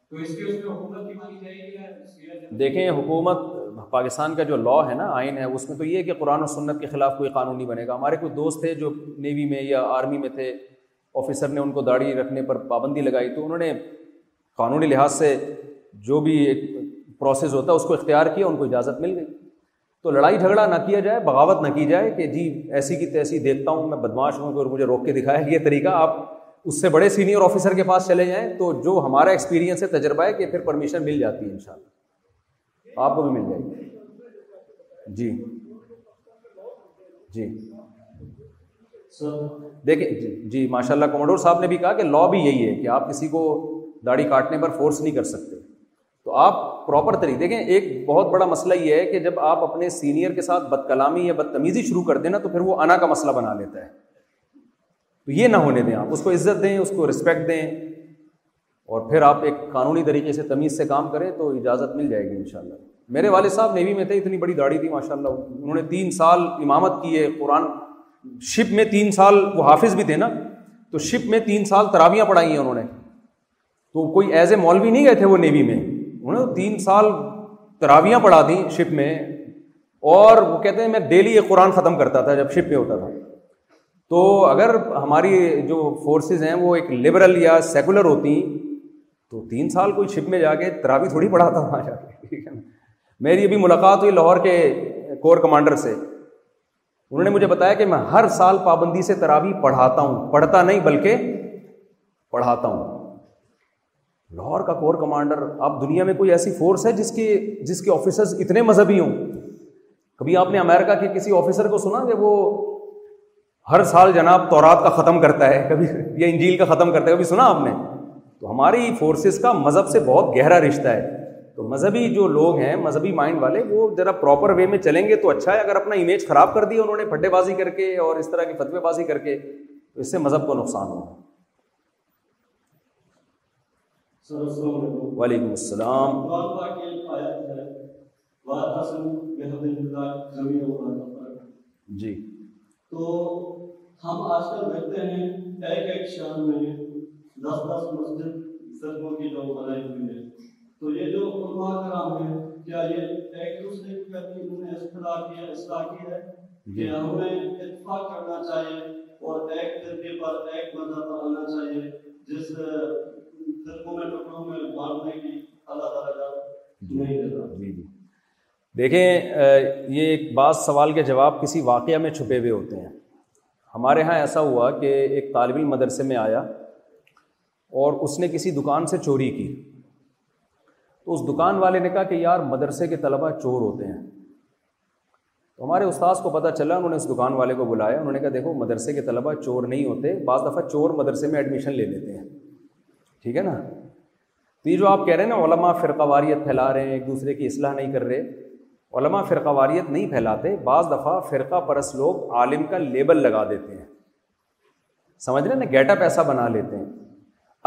تو دیکھیں حکومت پاکستان کا جو لا ہے نا آئین ہے اس میں تو یہ ہے کہ قرآن و سنت کے خلاف کوئی قانون نہیں بنے گا ہمارے کوئی دوست تھے جو نیوی میں یا آرمی میں تھے آفیسر نے ان کو داڑھی رکھنے پر پابندی لگائی تو انہوں نے قانونی لحاظ سے جو بھی ایک پروسیس ہوتا ہے اس کو اختیار کیا ان کو اجازت مل گئی تو لڑائی جھگڑا نہ کیا جائے بغاوت نہ کی جائے کہ جی ایسی کی تیسی دیکھتا ہوں میں بدماش ہوں اور مجھے روک کے دکھایا یہ طریقہ آپ اس سے بڑے سینئر آفیسر کے پاس چلے جائیں تو جو ہمارا ایکسپیرینس ہے تجربہ ہے کہ پھر پرمیشن مل جاتی ہے ان شاء اللہ آپ کو بھی مل جائے گی جی جی دیکھیں جی جی ماشاء اللہ کماڈور صاحب نے بھی کہا کہ لا بھی یہی ہے کہ آپ کسی کو داڑھی کاٹنے پر فورس نہیں کر سکتے تو آپ پراپر طریقے دیکھیں ایک بہت بڑا مسئلہ یہ ہے کہ جب آپ اپنے سینئر کے ساتھ بد کلامی یا بدتمیزی شروع کر دیں نا تو پھر وہ انا کا مسئلہ بنا لیتا ہے تو یہ نہ ہونے دیں آپ اس کو عزت دیں اس کو رسپیکٹ دیں اور پھر آپ ایک قانونی طریقے سے تمیز سے کام کریں تو اجازت مل جائے گی ان شاء اللہ میرے والد صاحب نیوی میں تھے اتنی بڑی داڑھی تھی ماشاء اللہ انہوں نے تین سال امامت کی ہے قرآن شپ میں تین سال وہ حافظ بھی تھے نا تو شپ میں تین سال تراویاں پڑھائی ہیں انہوں نے تو کوئی ایز اے مولوی نہیں گئے تھے وہ نیوی میں انہوں نے تین سال تراویاں پڑھا دیں شپ میں اور وہ کہتے ہیں میں ڈیلی یہ قرآن ختم کرتا تھا جب شپ میں ہوتا تھا تو اگر ہماری جو فورسز ہیں وہ ایک لبرل یا سیکولر ہوتی تو تین سال کوئی شپ میں جا کے تراوی تھوڑی پڑھاتا ہوں میری ابھی ملاقات ہوئی لاہور کے کور کمانڈر سے انہوں نے مجھے بتایا کہ میں ہر سال پابندی سے تراوی پڑھاتا ہوں پڑھتا نہیں بلکہ پڑھاتا ہوں لاہور کا کور کمانڈر اب دنیا میں کوئی ایسی فورس ہے جس کی جس کے آفیسرز اتنے مذہبی ہوں کبھی آپ نے امیرکا کے کسی آفیسر کو سنا کہ وہ ہر سال جناب تورات کا ختم کرتا ہے کبھی یا انجیل کا ختم کرتا ہے کبھی سنا آپ نے تو ہماری فورسز کا مذہب سے بہت گہرا رشتہ ہے تو مذہبی جو لوگ ہیں مذہبی مائنڈ والے وہ ذرا پراپر وے میں چلیں گے تو اچھا ہے اگر اپنا امیج خراب کر دی انہوں نے پھڈے بازی کر کے اور اس طرح کی فتوے بازی کر کے تو اس سے مذہب کو نقصان ہوا وعلیکم السلام جی تو ہم آج کل دیکھتے ہیں ایک ایک شہر میں دس دس مسجد صدقوں کی جو بنائی ہوئی ہے تو یہ جو علماء کرام ہیں کیا یہ ایک دوسرے کی کرتی انہوں نے اصلاح کی ہے اصلاح کی جی۔ ہے کہ ہمیں اتفاق کرنا چاہیے اور ایک طریقے پر ایک بندہ بنانا چاہیے جس طرقوں میں ٹکڑوں میں بانٹنے کی اللہ تعالیٰ کا جی۔ نہیں دیتا جی جی دیکھیں یہ ایک بعض سوال کے جواب کسی واقعہ میں چھپے ہوئے ہوتے ہیں ہمارے ہاں ایسا ہوا کہ ایک طالب علم مدرسے میں آیا اور اس نے کسی دکان سے چوری کی تو اس دکان والے نے کہا کہ یار مدرسے کے طلباء چور ہوتے ہیں تو ہمارے استاذ کو پتہ چلا انہوں نے اس دکان والے کو بلایا انہوں نے کہا دیکھو مدرسے کے طلبہ چور نہیں ہوتے بعض دفعہ چور مدرسے میں ایڈمیشن لے لیتے ہیں ٹھیک ہے نا تو یہ جو آپ کہہ رہے ہیں نا علماء فرقہ واریت پھیلا رہے ہیں ایک دوسرے کی اصلاح نہیں کر رہے علماء فرقہ واریت نہیں پھیلاتے بعض دفعہ فرقہ پرس لوگ عالم کا لیبل لگا دیتے ہیں سمجھ رہے ہیں نا اپ ایسا بنا لیتے ہیں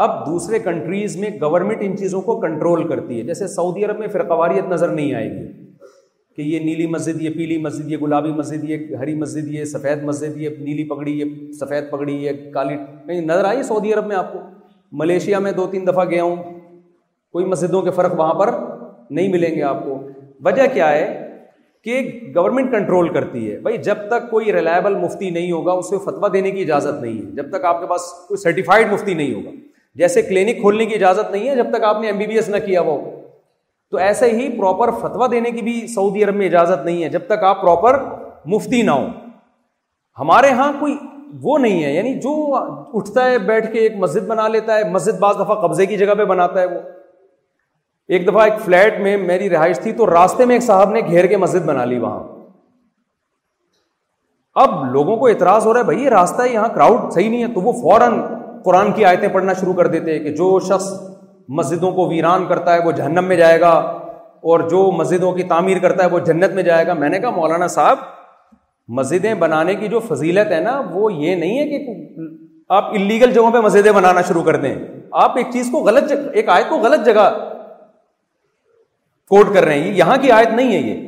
اب دوسرے کنٹریز میں گورنمنٹ ان چیزوں کو کنٹرول کرتی ہے جیسے سعودی عرب میں فرقہ واریت نظر نہیں آئے گی کہ یہ نیلی مسجد یہ پیلی مسجد یہ گلابی مسجد یہ ہری مسجد یہ سفید مسجد یہ نیلی پگڑی یہ سفید پگڑی یہ کالی نہیں نظر آئی سعودی عرب میں آپ کو ملیشیا میں دو تین دفعہ گیا ہوں کوئی مسجدوں کے فرق وہاں پر نہیں ملیں گے آپ کو وجہ کیا ہے کہ گورنمنٹ کنٹرول کرتی ہے بھائی جب تک کوئی ریلائبل مفتی نہیں ہوگا اسے فتوا دینے کی اجازت نہیں ہے جب تک آپ کے پاس کوئی سرٹیفائڈ مفتی نہیں ہوگا جیسے کلینک کھولنے کی اجازت نہیں ہے جب تک آپ نے ایم بی بی ایس نہ کیا وہ تو ایسے ہی پراپر فتوا دینے کی بھی سعودی عرب میں اجازت نہیں ہے جب تک آپ پراپر مفتی نہ ہوں ہمارے یہاں کوئی وہ نہیں ہے یعنی جو اٹھتا ہے بیٹھ کے ایک مسجد بنا لیتا ہے مسجد بعض دفعہ قبضے کی جگہ پہ بناتا ہے وہ ایک دفعہ ایک فلیٹ میں میری رہائش تھی تو راستے میں ایک صاحب نے گھیر کے مسجد بنا لی وہاں اب لوگوں کو اعتراض ہو رہا ہے بھائی راستہ ہے یہاں کراؤڈ صحیح نہیں ہے تو وہ فوراً قرآن کی آیتیں پڑھنا شروع کر دیتے ہیں کہ جو شخص مسجدوں کو ویران کرتا ہے وہ جہنم میں جائے گا اور جو مسجدوں کی تعمیر کرتا ہے وہ جنت میں جائے گا میں نے کہا مولانا صاحب مسجدیں بنانے کی جو فضیلت ہے نا وہ یہ نہیں ہے کہ آپ انلیگل جگہوں پہ مسجدیں بنانا شروع کر دیں آپ ایک چیز کو غلط ایک آیت کو غلط جگہ کوٹ کر رہے ہیں یہاں کی آیت نہیں ہے یہ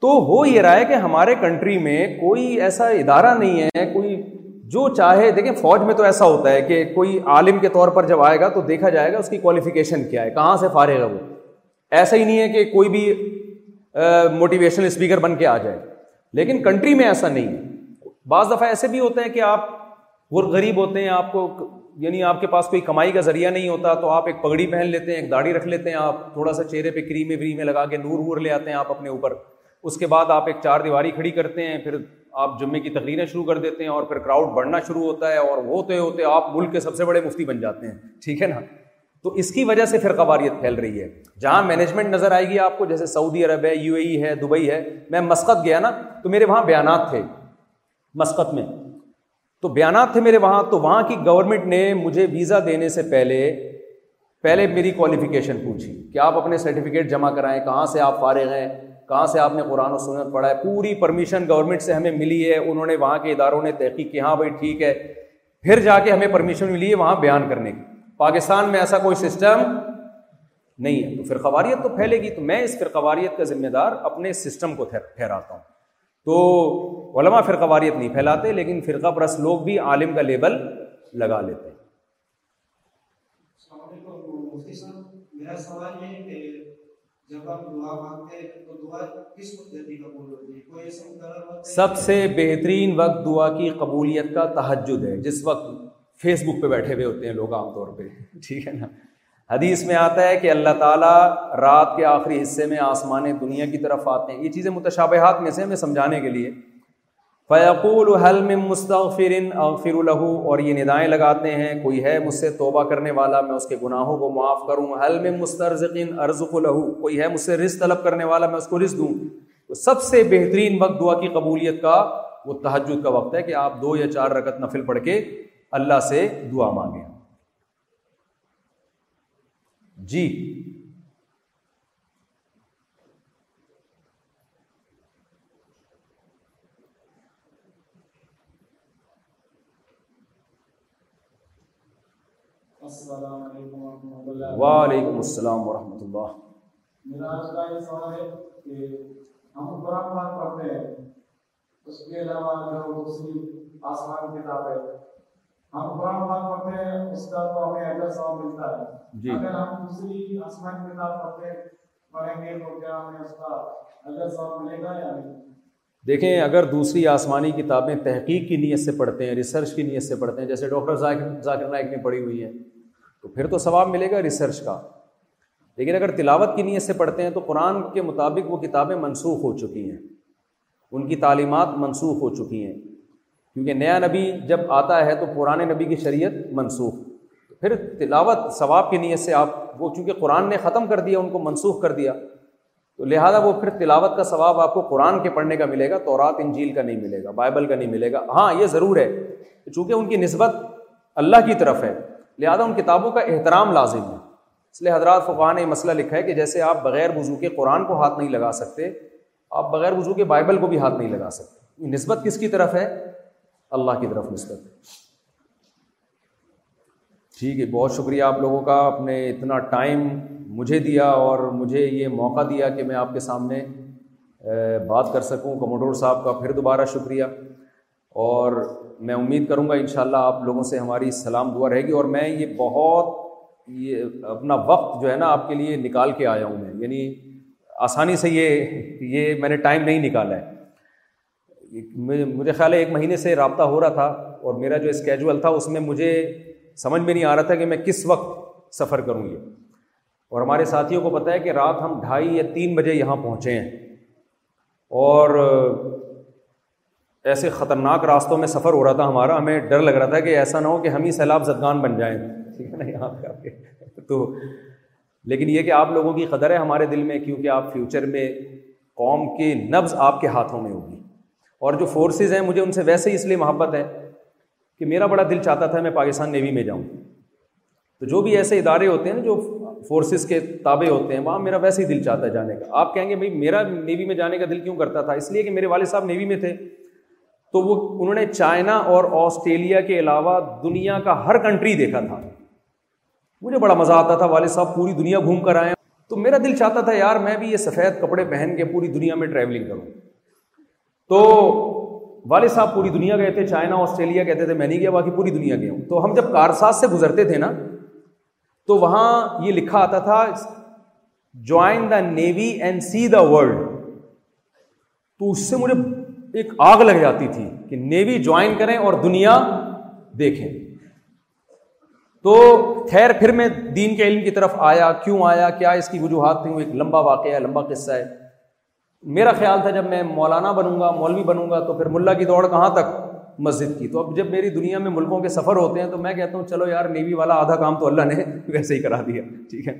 تو ہو یہ رہا ہے کہ ہمارے کنٹری میں کوئی ایسا ادارہ نہیں ہے کوئی جو چاہے دیکھیں فوج میں تو ایسا ہوتا ہے کہ کوئی عالم کے طور پر جب آئے گا تو دیکھا جائے گا اس کی کوالیفیکیشن کیا ہے کہاں سے فارغ ہے وہ ایسا ہی نہیں ہے کہ کوئی بھی موٹیویشنل اسپیکر بن کے آ جائے لیکن کنٹری میں ایسا نہیں ہے بعض دفعہ ایسے بھی ہوتے ہیں کہ آپ غریب ہوتے ہیں آپ کو یعنی آپ کے پاس کوئی کمائی کا ذریعہ نہیں ہوتا تو آپ ایک پگڑی پہن لیتے ہیں ایک داڑھی رکھ لیتے ہیں آپ تھوڑا سا چہرے پہ کریمیں وریمیں لگا کے نور وور لے آتے ہیں آپ اپنے اوپر اس کے بعد آپ ایک چار دیواری کھڑی کرتے ہیں پھر آپ جمعے کی تقریریں شروع کر دیتے ہیں اور پھر کراؤڈ بڑھنا شروع ہوتا ہے اور ہوتے ہوتے آپ ملک کے سب سے بڑے مفتی بن جاتے ہیں ٹھیک ہے نا تو اس کی وجہ سے پھر قوایت پھیل رہی ہے جہاں مینجمنٹ نظر آئے گی آپ کو جیسے سعودی عرب ہے یو اے ای ہے دبئی ہے میں مسقط گیا نا تو میرے وہاں بیانات تھے مسقط میں تو بیانات تھے میرے وہاں تو وہاں کی گورنمنٹ نے مجھے ویزا دینے سے پہلے پہلے میری کوالیفیکیشن پوچھی کہ آپ اپنے سرٹیفکیٹ جمع کرائیں کہاں کہاں سے سے آپ آپ فارغ ہیں نے قرآن و سنت پڑھا ہے پوری پرمیشن گورنمنٹ سے ہمیں ملی ہے انہوں نے وہاں کے اداروں نے تحقیق کی ہاں بھائی ٹھیک ہے پھر جا کے ہمیں پرمیشن ملی ہے وہاں بیان کرنے کی پاکستان میں ایسا کوئی سسٹم نہیں ہے تو پھر تو پھیلے گی تو میں اس پھر کا ذمہ دار اپنے سسٹم کو ٹھہراتا ہوں تو علماء فرقہ واریت نہیں پھیلاتے لیکن فرقہ پرست لوگ بھی عالم کا لیبل لگا لیتے ہیں سب سے بہترین وقت دعا کی قبولیت کا تحجد ہے جس وقت فیس بک پہ بیٹھے ہوئے ہوتے ہیں لوگ عام طور پہ [LAUGHS] ٹھیک ہے نا حدیث میں آتا ہے کہ اللہ تعالیٰ رات کے آخری حصے میں آسمان دنیا کی طرف آتے ہیں یہ چیزیں متشابہات میں سے ہمیں سمجھانے کے لیے فیقول اغفر له اور یہ ندائیں لگاتے ہیں کوئی ہے مجھ سے توبہ کرنے والا میں اس کے گناہوں کو معاف کروں حلم مسترزقین ارزق له لہو کوئی ہے مجھ سے رزق طلب کرنے والا میں اس کو رزق دوں تو سب سے بہترین وقت دعا کی قبولیت کا وہ تحجد کا وقت ہے کہ آپ دو یا چار رکت نفل پڑھ کے اللہ سے دعا مانگیں جی السلام علیکم و اللہ وعلیکم السلام گا یا اللہ دیکھیں اگر دوسری آسمانی کتابیں تحقیق کی نیت سے پڑھتے ہیں ریسرچ کی نیت سے پڑھتے ہیں جیسے ڈاکٹر ذاکر ذاکر نائک نے پڑھی ہوئی ہے تو پھر تو ثواب ملے گا ریسرچ کا لیکن اگر تلاوت کی نیت سے پڑھتے ہیں تو قرآن کے مطابق وہ کتابیں منسوخ ہو چکی ہیں ان کی تعلیمات منسوخ ہو چکی ہیں کیونکہ نیا نبی جب آتا ہے تو پرانے نبی کی شریعت منسوخ پھر تلاوت ثواب کی نیت سے آپ وہ چونکہ قرآن نے ختم کر دیا ان کو منسوخ کر دیا تو لہٰذا وہ پھر تلاوت کا ثواب آپ کو قرآن کے پڑھنے کا ملے گا تو رات انجیل کا نہیں ملے گا بائبل کا نہیں ملے گا ہاں یہ ضرور ہے چونکہ ان کی نسبت اللہ کی طرف ہے لہٰذا ان کتابوں کا احترام لازم ہے اس لیے حضرات فقہ نے مسئلہ لکھا ہے کہ جیسے آپ بغیر وضو کے قرآن کو ہاتھ نہیں لگا سکتے آپ بغیر وضو کے بائبل کو بھی ہاتھ نہیں لگا سکتے نسبت کس کی طرف ہے اللہ کی طرف نسبت ہے ٹھیک ہے بہت شکریہ آپ لوگوں کا آپ نے اتنا ٹائم مجھے دیا اور مجھے یہ موقع دیا کہ میں آپ کے سامنے بات کر سکوں کموڈور صاحب کا پھر دوبارہ شکریہ اور میں امید کروں گا انشاءاللہ آپ لوگوں سے ہماری سلام دعا رہے گی اور میں یہ بہت یہ اپنا وقت جو ہے نا آپ کے لیے نکال کے آیا ہوں میں یعنی آسانی سے یہ یہ میں نے ٹائم نہیں نکالا ہے مجھے خیال ہے ایک مہینے سے رابطہ ہو رہا تھا اور میرا جو اسکیجول تھا اس میں مجھے سمجھ میں نہیں آ رہا تھا کہ میں کس وقت سفر کروں یہ اور ہمارے ساتھیوں کو پتہ ہے کہ رات ہم ڈھائی یا تین بجے یہاں پہنچے ہیں اور ایسے خطرناک راستوں میں سفر ہو رہا تھا ہمارا ہمیں ڈر لگ رہا تھا کہ ایسا نہ ہو کہ ہم ہی سیلاب زدگان بن جائیں ٹھیک ہے نا یہاں پہ آپ کے تو لیکن یہ کہ آپ لوگوں کی قدر ہے ہمارے دل میں کیونکہ آپ فیوچر میں قوم کے نبز آپ کے ہاتھوں میں ہوگی اور جو فورسز ہیں مجھے ان سے ویسے ہی اس لیے محبت ہے کہ میرا بڑا دل چاہتا تھا میں پاکستان نیوی میں جاؤں تو جو بھی ایسے ادارے ہوتے ہیں جو فورسز کے تابع ہوتے ہیں وہاں میرا ویسے ہی دل چاہتا ہے جانے کا آپ کہیں گے بھائی میرا نیوی میں جانے کا دل کیوں کرتا تھا اس لیے کہ میرے والد صاحب نیوی میں تھے تو وہ انہوں نے چائنا اور آسٹریلیا کے علاوہ دنیا کا ہر کنٹری دیکھا تھا مجھے بڑا مزہ آتا تھا والد صاحب پوری دنیا گھوم کر آئے تو میرا دل چاہتا تھا یار میں بھی یہ سفید کپڑے پہن کے پوری دنیا میں ٹریولنگ کروں تو والد صاحب پوری دنیا گئے تھے چائنا آسٹریلیا کہتے تھے میں نہیں گیا باقی پوری دنیا گیا ہوں تو ہم جب کارساز سے گزرتے تھے نا تو وہاں یہ لکھا آتا تھا join the navy and see the world تو اس سے مجھے ایک آگ لگ جاتی تھی کہ نیوی جوائن کریں اور دنیا دیکھیں تو خیر پھر میں دین کے علم کی طرف آیا کیوں آیا کیا اس کی وجوہات تھیں وہ ایک لمبا واقعہ ہے لمبا قصہ ہے میرا خیال تھا جب میں مولانا بنوں گا مولوی بنوں گا تو پھر ملا کی دوڑ کہاں تک مسجد کی تو اب جب میری دنیا میں ملکوں کے سفر ہوتے ہیں تو میں کہتا ہوں چلو یار نیوی والا آدھا کام تو اللہ نے [LAUGHS] ویسے ہی کرا دیا ٹھیک ہے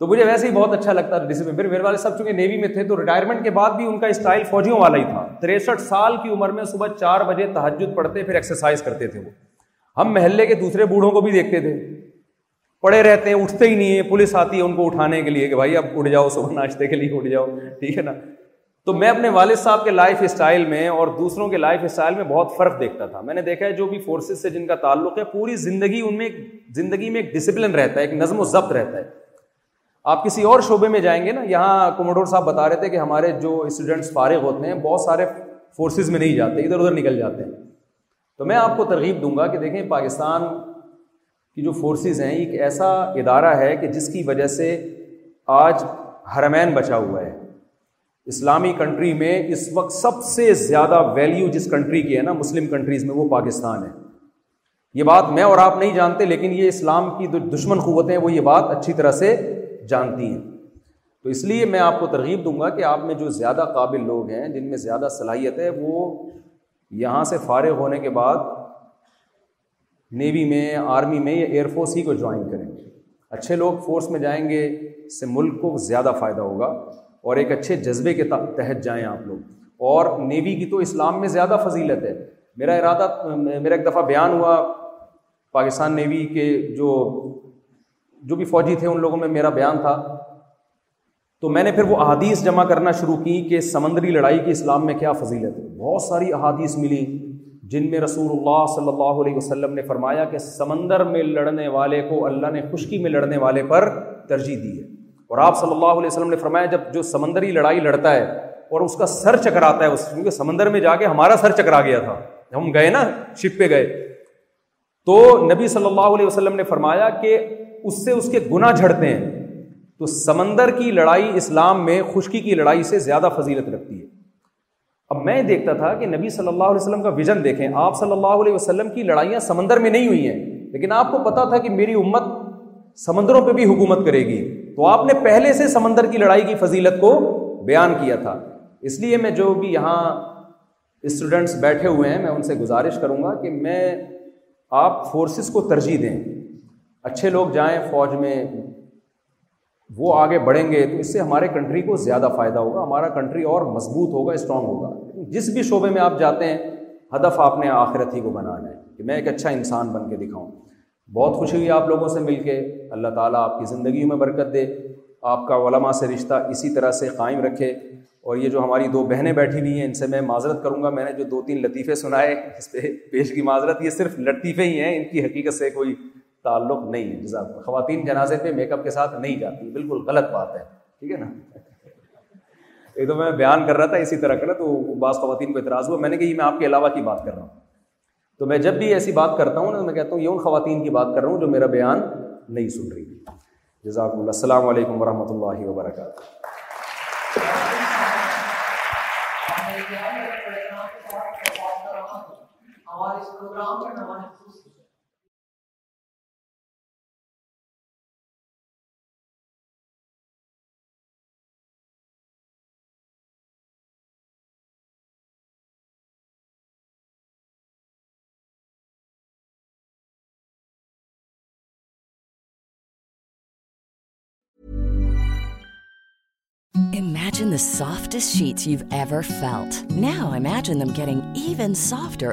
تو مجھے ویسے ہی بہت اچھا لگتا ڈسپلن ڈسپل پھر میرے والے سب چونکہ نیوی میں تھے تو ریٹائرمنٹ کے بعد بھی ان کا اسٹائل فوجیوں والا ہی تھا تریسٹھ سال کی عمر میں صبح چار بجے تحجد پڑھتے پھر ایکسرسائز کرتے تھے وہ ہم محلے کے دوسرے بوڑھوں کو بھی دیکھتے تھے پڑے رہتے ہیں اٹھتے ہی نہیں پولیس آتی ہے ان کو اٹھانے کے لیے کہ بھائی اب اٹھ جاؤ صبح ناشتے کے لیے اٹھ جاؤ ٹھیک ہے نا تو میں اپنے والد صاحب کے لائف اسٹائل میں اور دوسروں کے لائف اسٹائل میں بہت فرق دیکھتا تھا میں نے دیکھا ہے جو بھی فورسز سے جن کا تعلق ہے پوری زندگی ان میں زندگی میں ایک ڈسپلن رہتا ہے ایک نظم و ضبط رہتا ہے آپ کسی اور شعبے میں جائیں گے نا یہاں کوموڈور صاحب بتا رہے تھے کہ ہمارے جو اسٹوڈنٹس فارغ ہوتے ہیں بہت سارے فورسز میں نہیں جاتے ادھر ادھر نکل جاتے ہیں تو میں آپ کو ترغیب دوں گا کہ دیکھیں پاکستان کی جو فورسز ہیں ایک ایسا ادارہ ہے کہ جس کی وجہ سے آج حرمین بچا ہوا ہے اسلامی کنٹری میں اس وقت سب سے زیادہ ویلیو جس کنٹری کی ہے نا مسلم کنٹریز میں وہ پاکستان ہے یہ بات میں اور آپ نہیں جانتے لیکن یہ اسلام کی جو دشمن قوتیں وہ یہ بات اچھی طرح سے جانتی ہیں تو اس لیے میں آپ کو ترغیب دوں گا کہ آپ میں جو زیادہ قابل لوگ ہیں جن میں زیادہ صلاحیت ہے وہ یہاں سے فارغ ہونے کے بعد نیوی میں آرمی میں یا ایئر فورس ہی کو جوائن کریں اچھے لوگ فورس میں جائیں گے اس سے ملک کو زیادہ فائدہ ہوگا اور ایک اچھے جذبے کے تحت جائیں آپ لوگ اور نیوی کی تو اسلام میں زیادہ فضیلت ہے میرا ارادہ میرا ایک دفعہ بیان ہوا پاکستان نیوی کے جو جو بھی فوجی تھے ان لوگوں میں میرا بیان تھا تو میں نے پھر وہ احادیث جمع کرنا شروع کی کہ سمندری لڑائی کی اسلام میں کیا فضیلت ہے بہت ساری احادیث ملی جن میں رسول اللہ صلی اللہ علیہ وسلم نے فرمایا کہ سمندر میں لڑنے والے کو اللہ نے خشکی میں لڑنے والے پر ترجیح دی ہے اور آپ صلی اللہ علیہ وسلم نے فرمایا جب جو سمندری لڑائی لڑتا ہے اور اس کا سر چکراتا ہے اس کیونکہ سمندر میں جا کے ہمارا سر چکرا گیا تھا ہم گئے نا شپ پہ گئے تو نبی صلی اللہ علیہ وسلم نے فرمایا کہ اس سے اس کے گناہ جھڑتے ہیں تو سمندر کی لڑائی اسلام میں خشکی کی لڑائی سے زیادہ فضیلت رکھتی ہے اب میں دیکھتا تھا کہ نبی صلی اللہ علیہ وسلم کا ویژن دیکھیں آپ صلی اللہ علیہ وسلم کی لڑائیاں سمندر میں نہیں ہوئی ہیں لیکن آپ کو پتا تھا کہ میری امت سمندروں پہ بھی حکومت کرے گی تو آپ نے پہلے سے سمندر کی لڑائی کی فضیلت کو بیان کیا تھا اس لیے میں جو بھی یہاں اسٹوڈنٹس بیٹھے ہوئے ہیں میں ان سے گزارش کروں گا کہ میں آپ فورسز کو ترجیح دیں اچھے لوگ جائیں فوج میں وہ آگے بڑھیں گے تو اس سے ہمارے کنٹری کو زیادہ فائدہ ہوگا ہمارا کنٹری اور مضبوط ہوگا اسٹرانگ ہوگا جس بھی شعبے میں آپ جاتے ہیں ہدف آپ نے آخرت ہی کو بنانا ہے کہ میں ایک اچھا انسان بن کے دکھاؤں بہت خوشی ہوئی آپ لوگوں سے مل کے اللہ تعالیٰ آپ کی زندگیوں میں برکت دے آپ کا علماء سے رشتہ اسی طرح سے قائم رکھے اور یہ جو ہماری دو بہنیں بیٹھی ہوئی ہیں ان سے میں معذرت کروں گا میں نے جو دو تین لطیفے سنائے اس پہ پیش کی معذرت یہ صرف لطیفے ہی ہیں ان کی حقیقت سے کوئی تعلق نہیں جزاک خواتین جنازے پہ میک اپ کے ساتھ نہیں جاتی بالکل غلط بات ہے ٹھیک ہے نا یہ تو میں بیان کر رہا تھا اسی طرح کا تو بعض خواتین کو اعتراض ہوا میں نے یہ میں آپ کے علاوہ کی بات کر رہا ہوں تو میں جب بھی ایسی بات کرتا ہوں میں کہتا ہوں یہ ان خواتین کی بات کر رہا ہوں جو میرا بیان نہیں سن رہی جزاک اللہ السلام علیکم ورحمۃ اللہ وبرکاتہ soft new even softer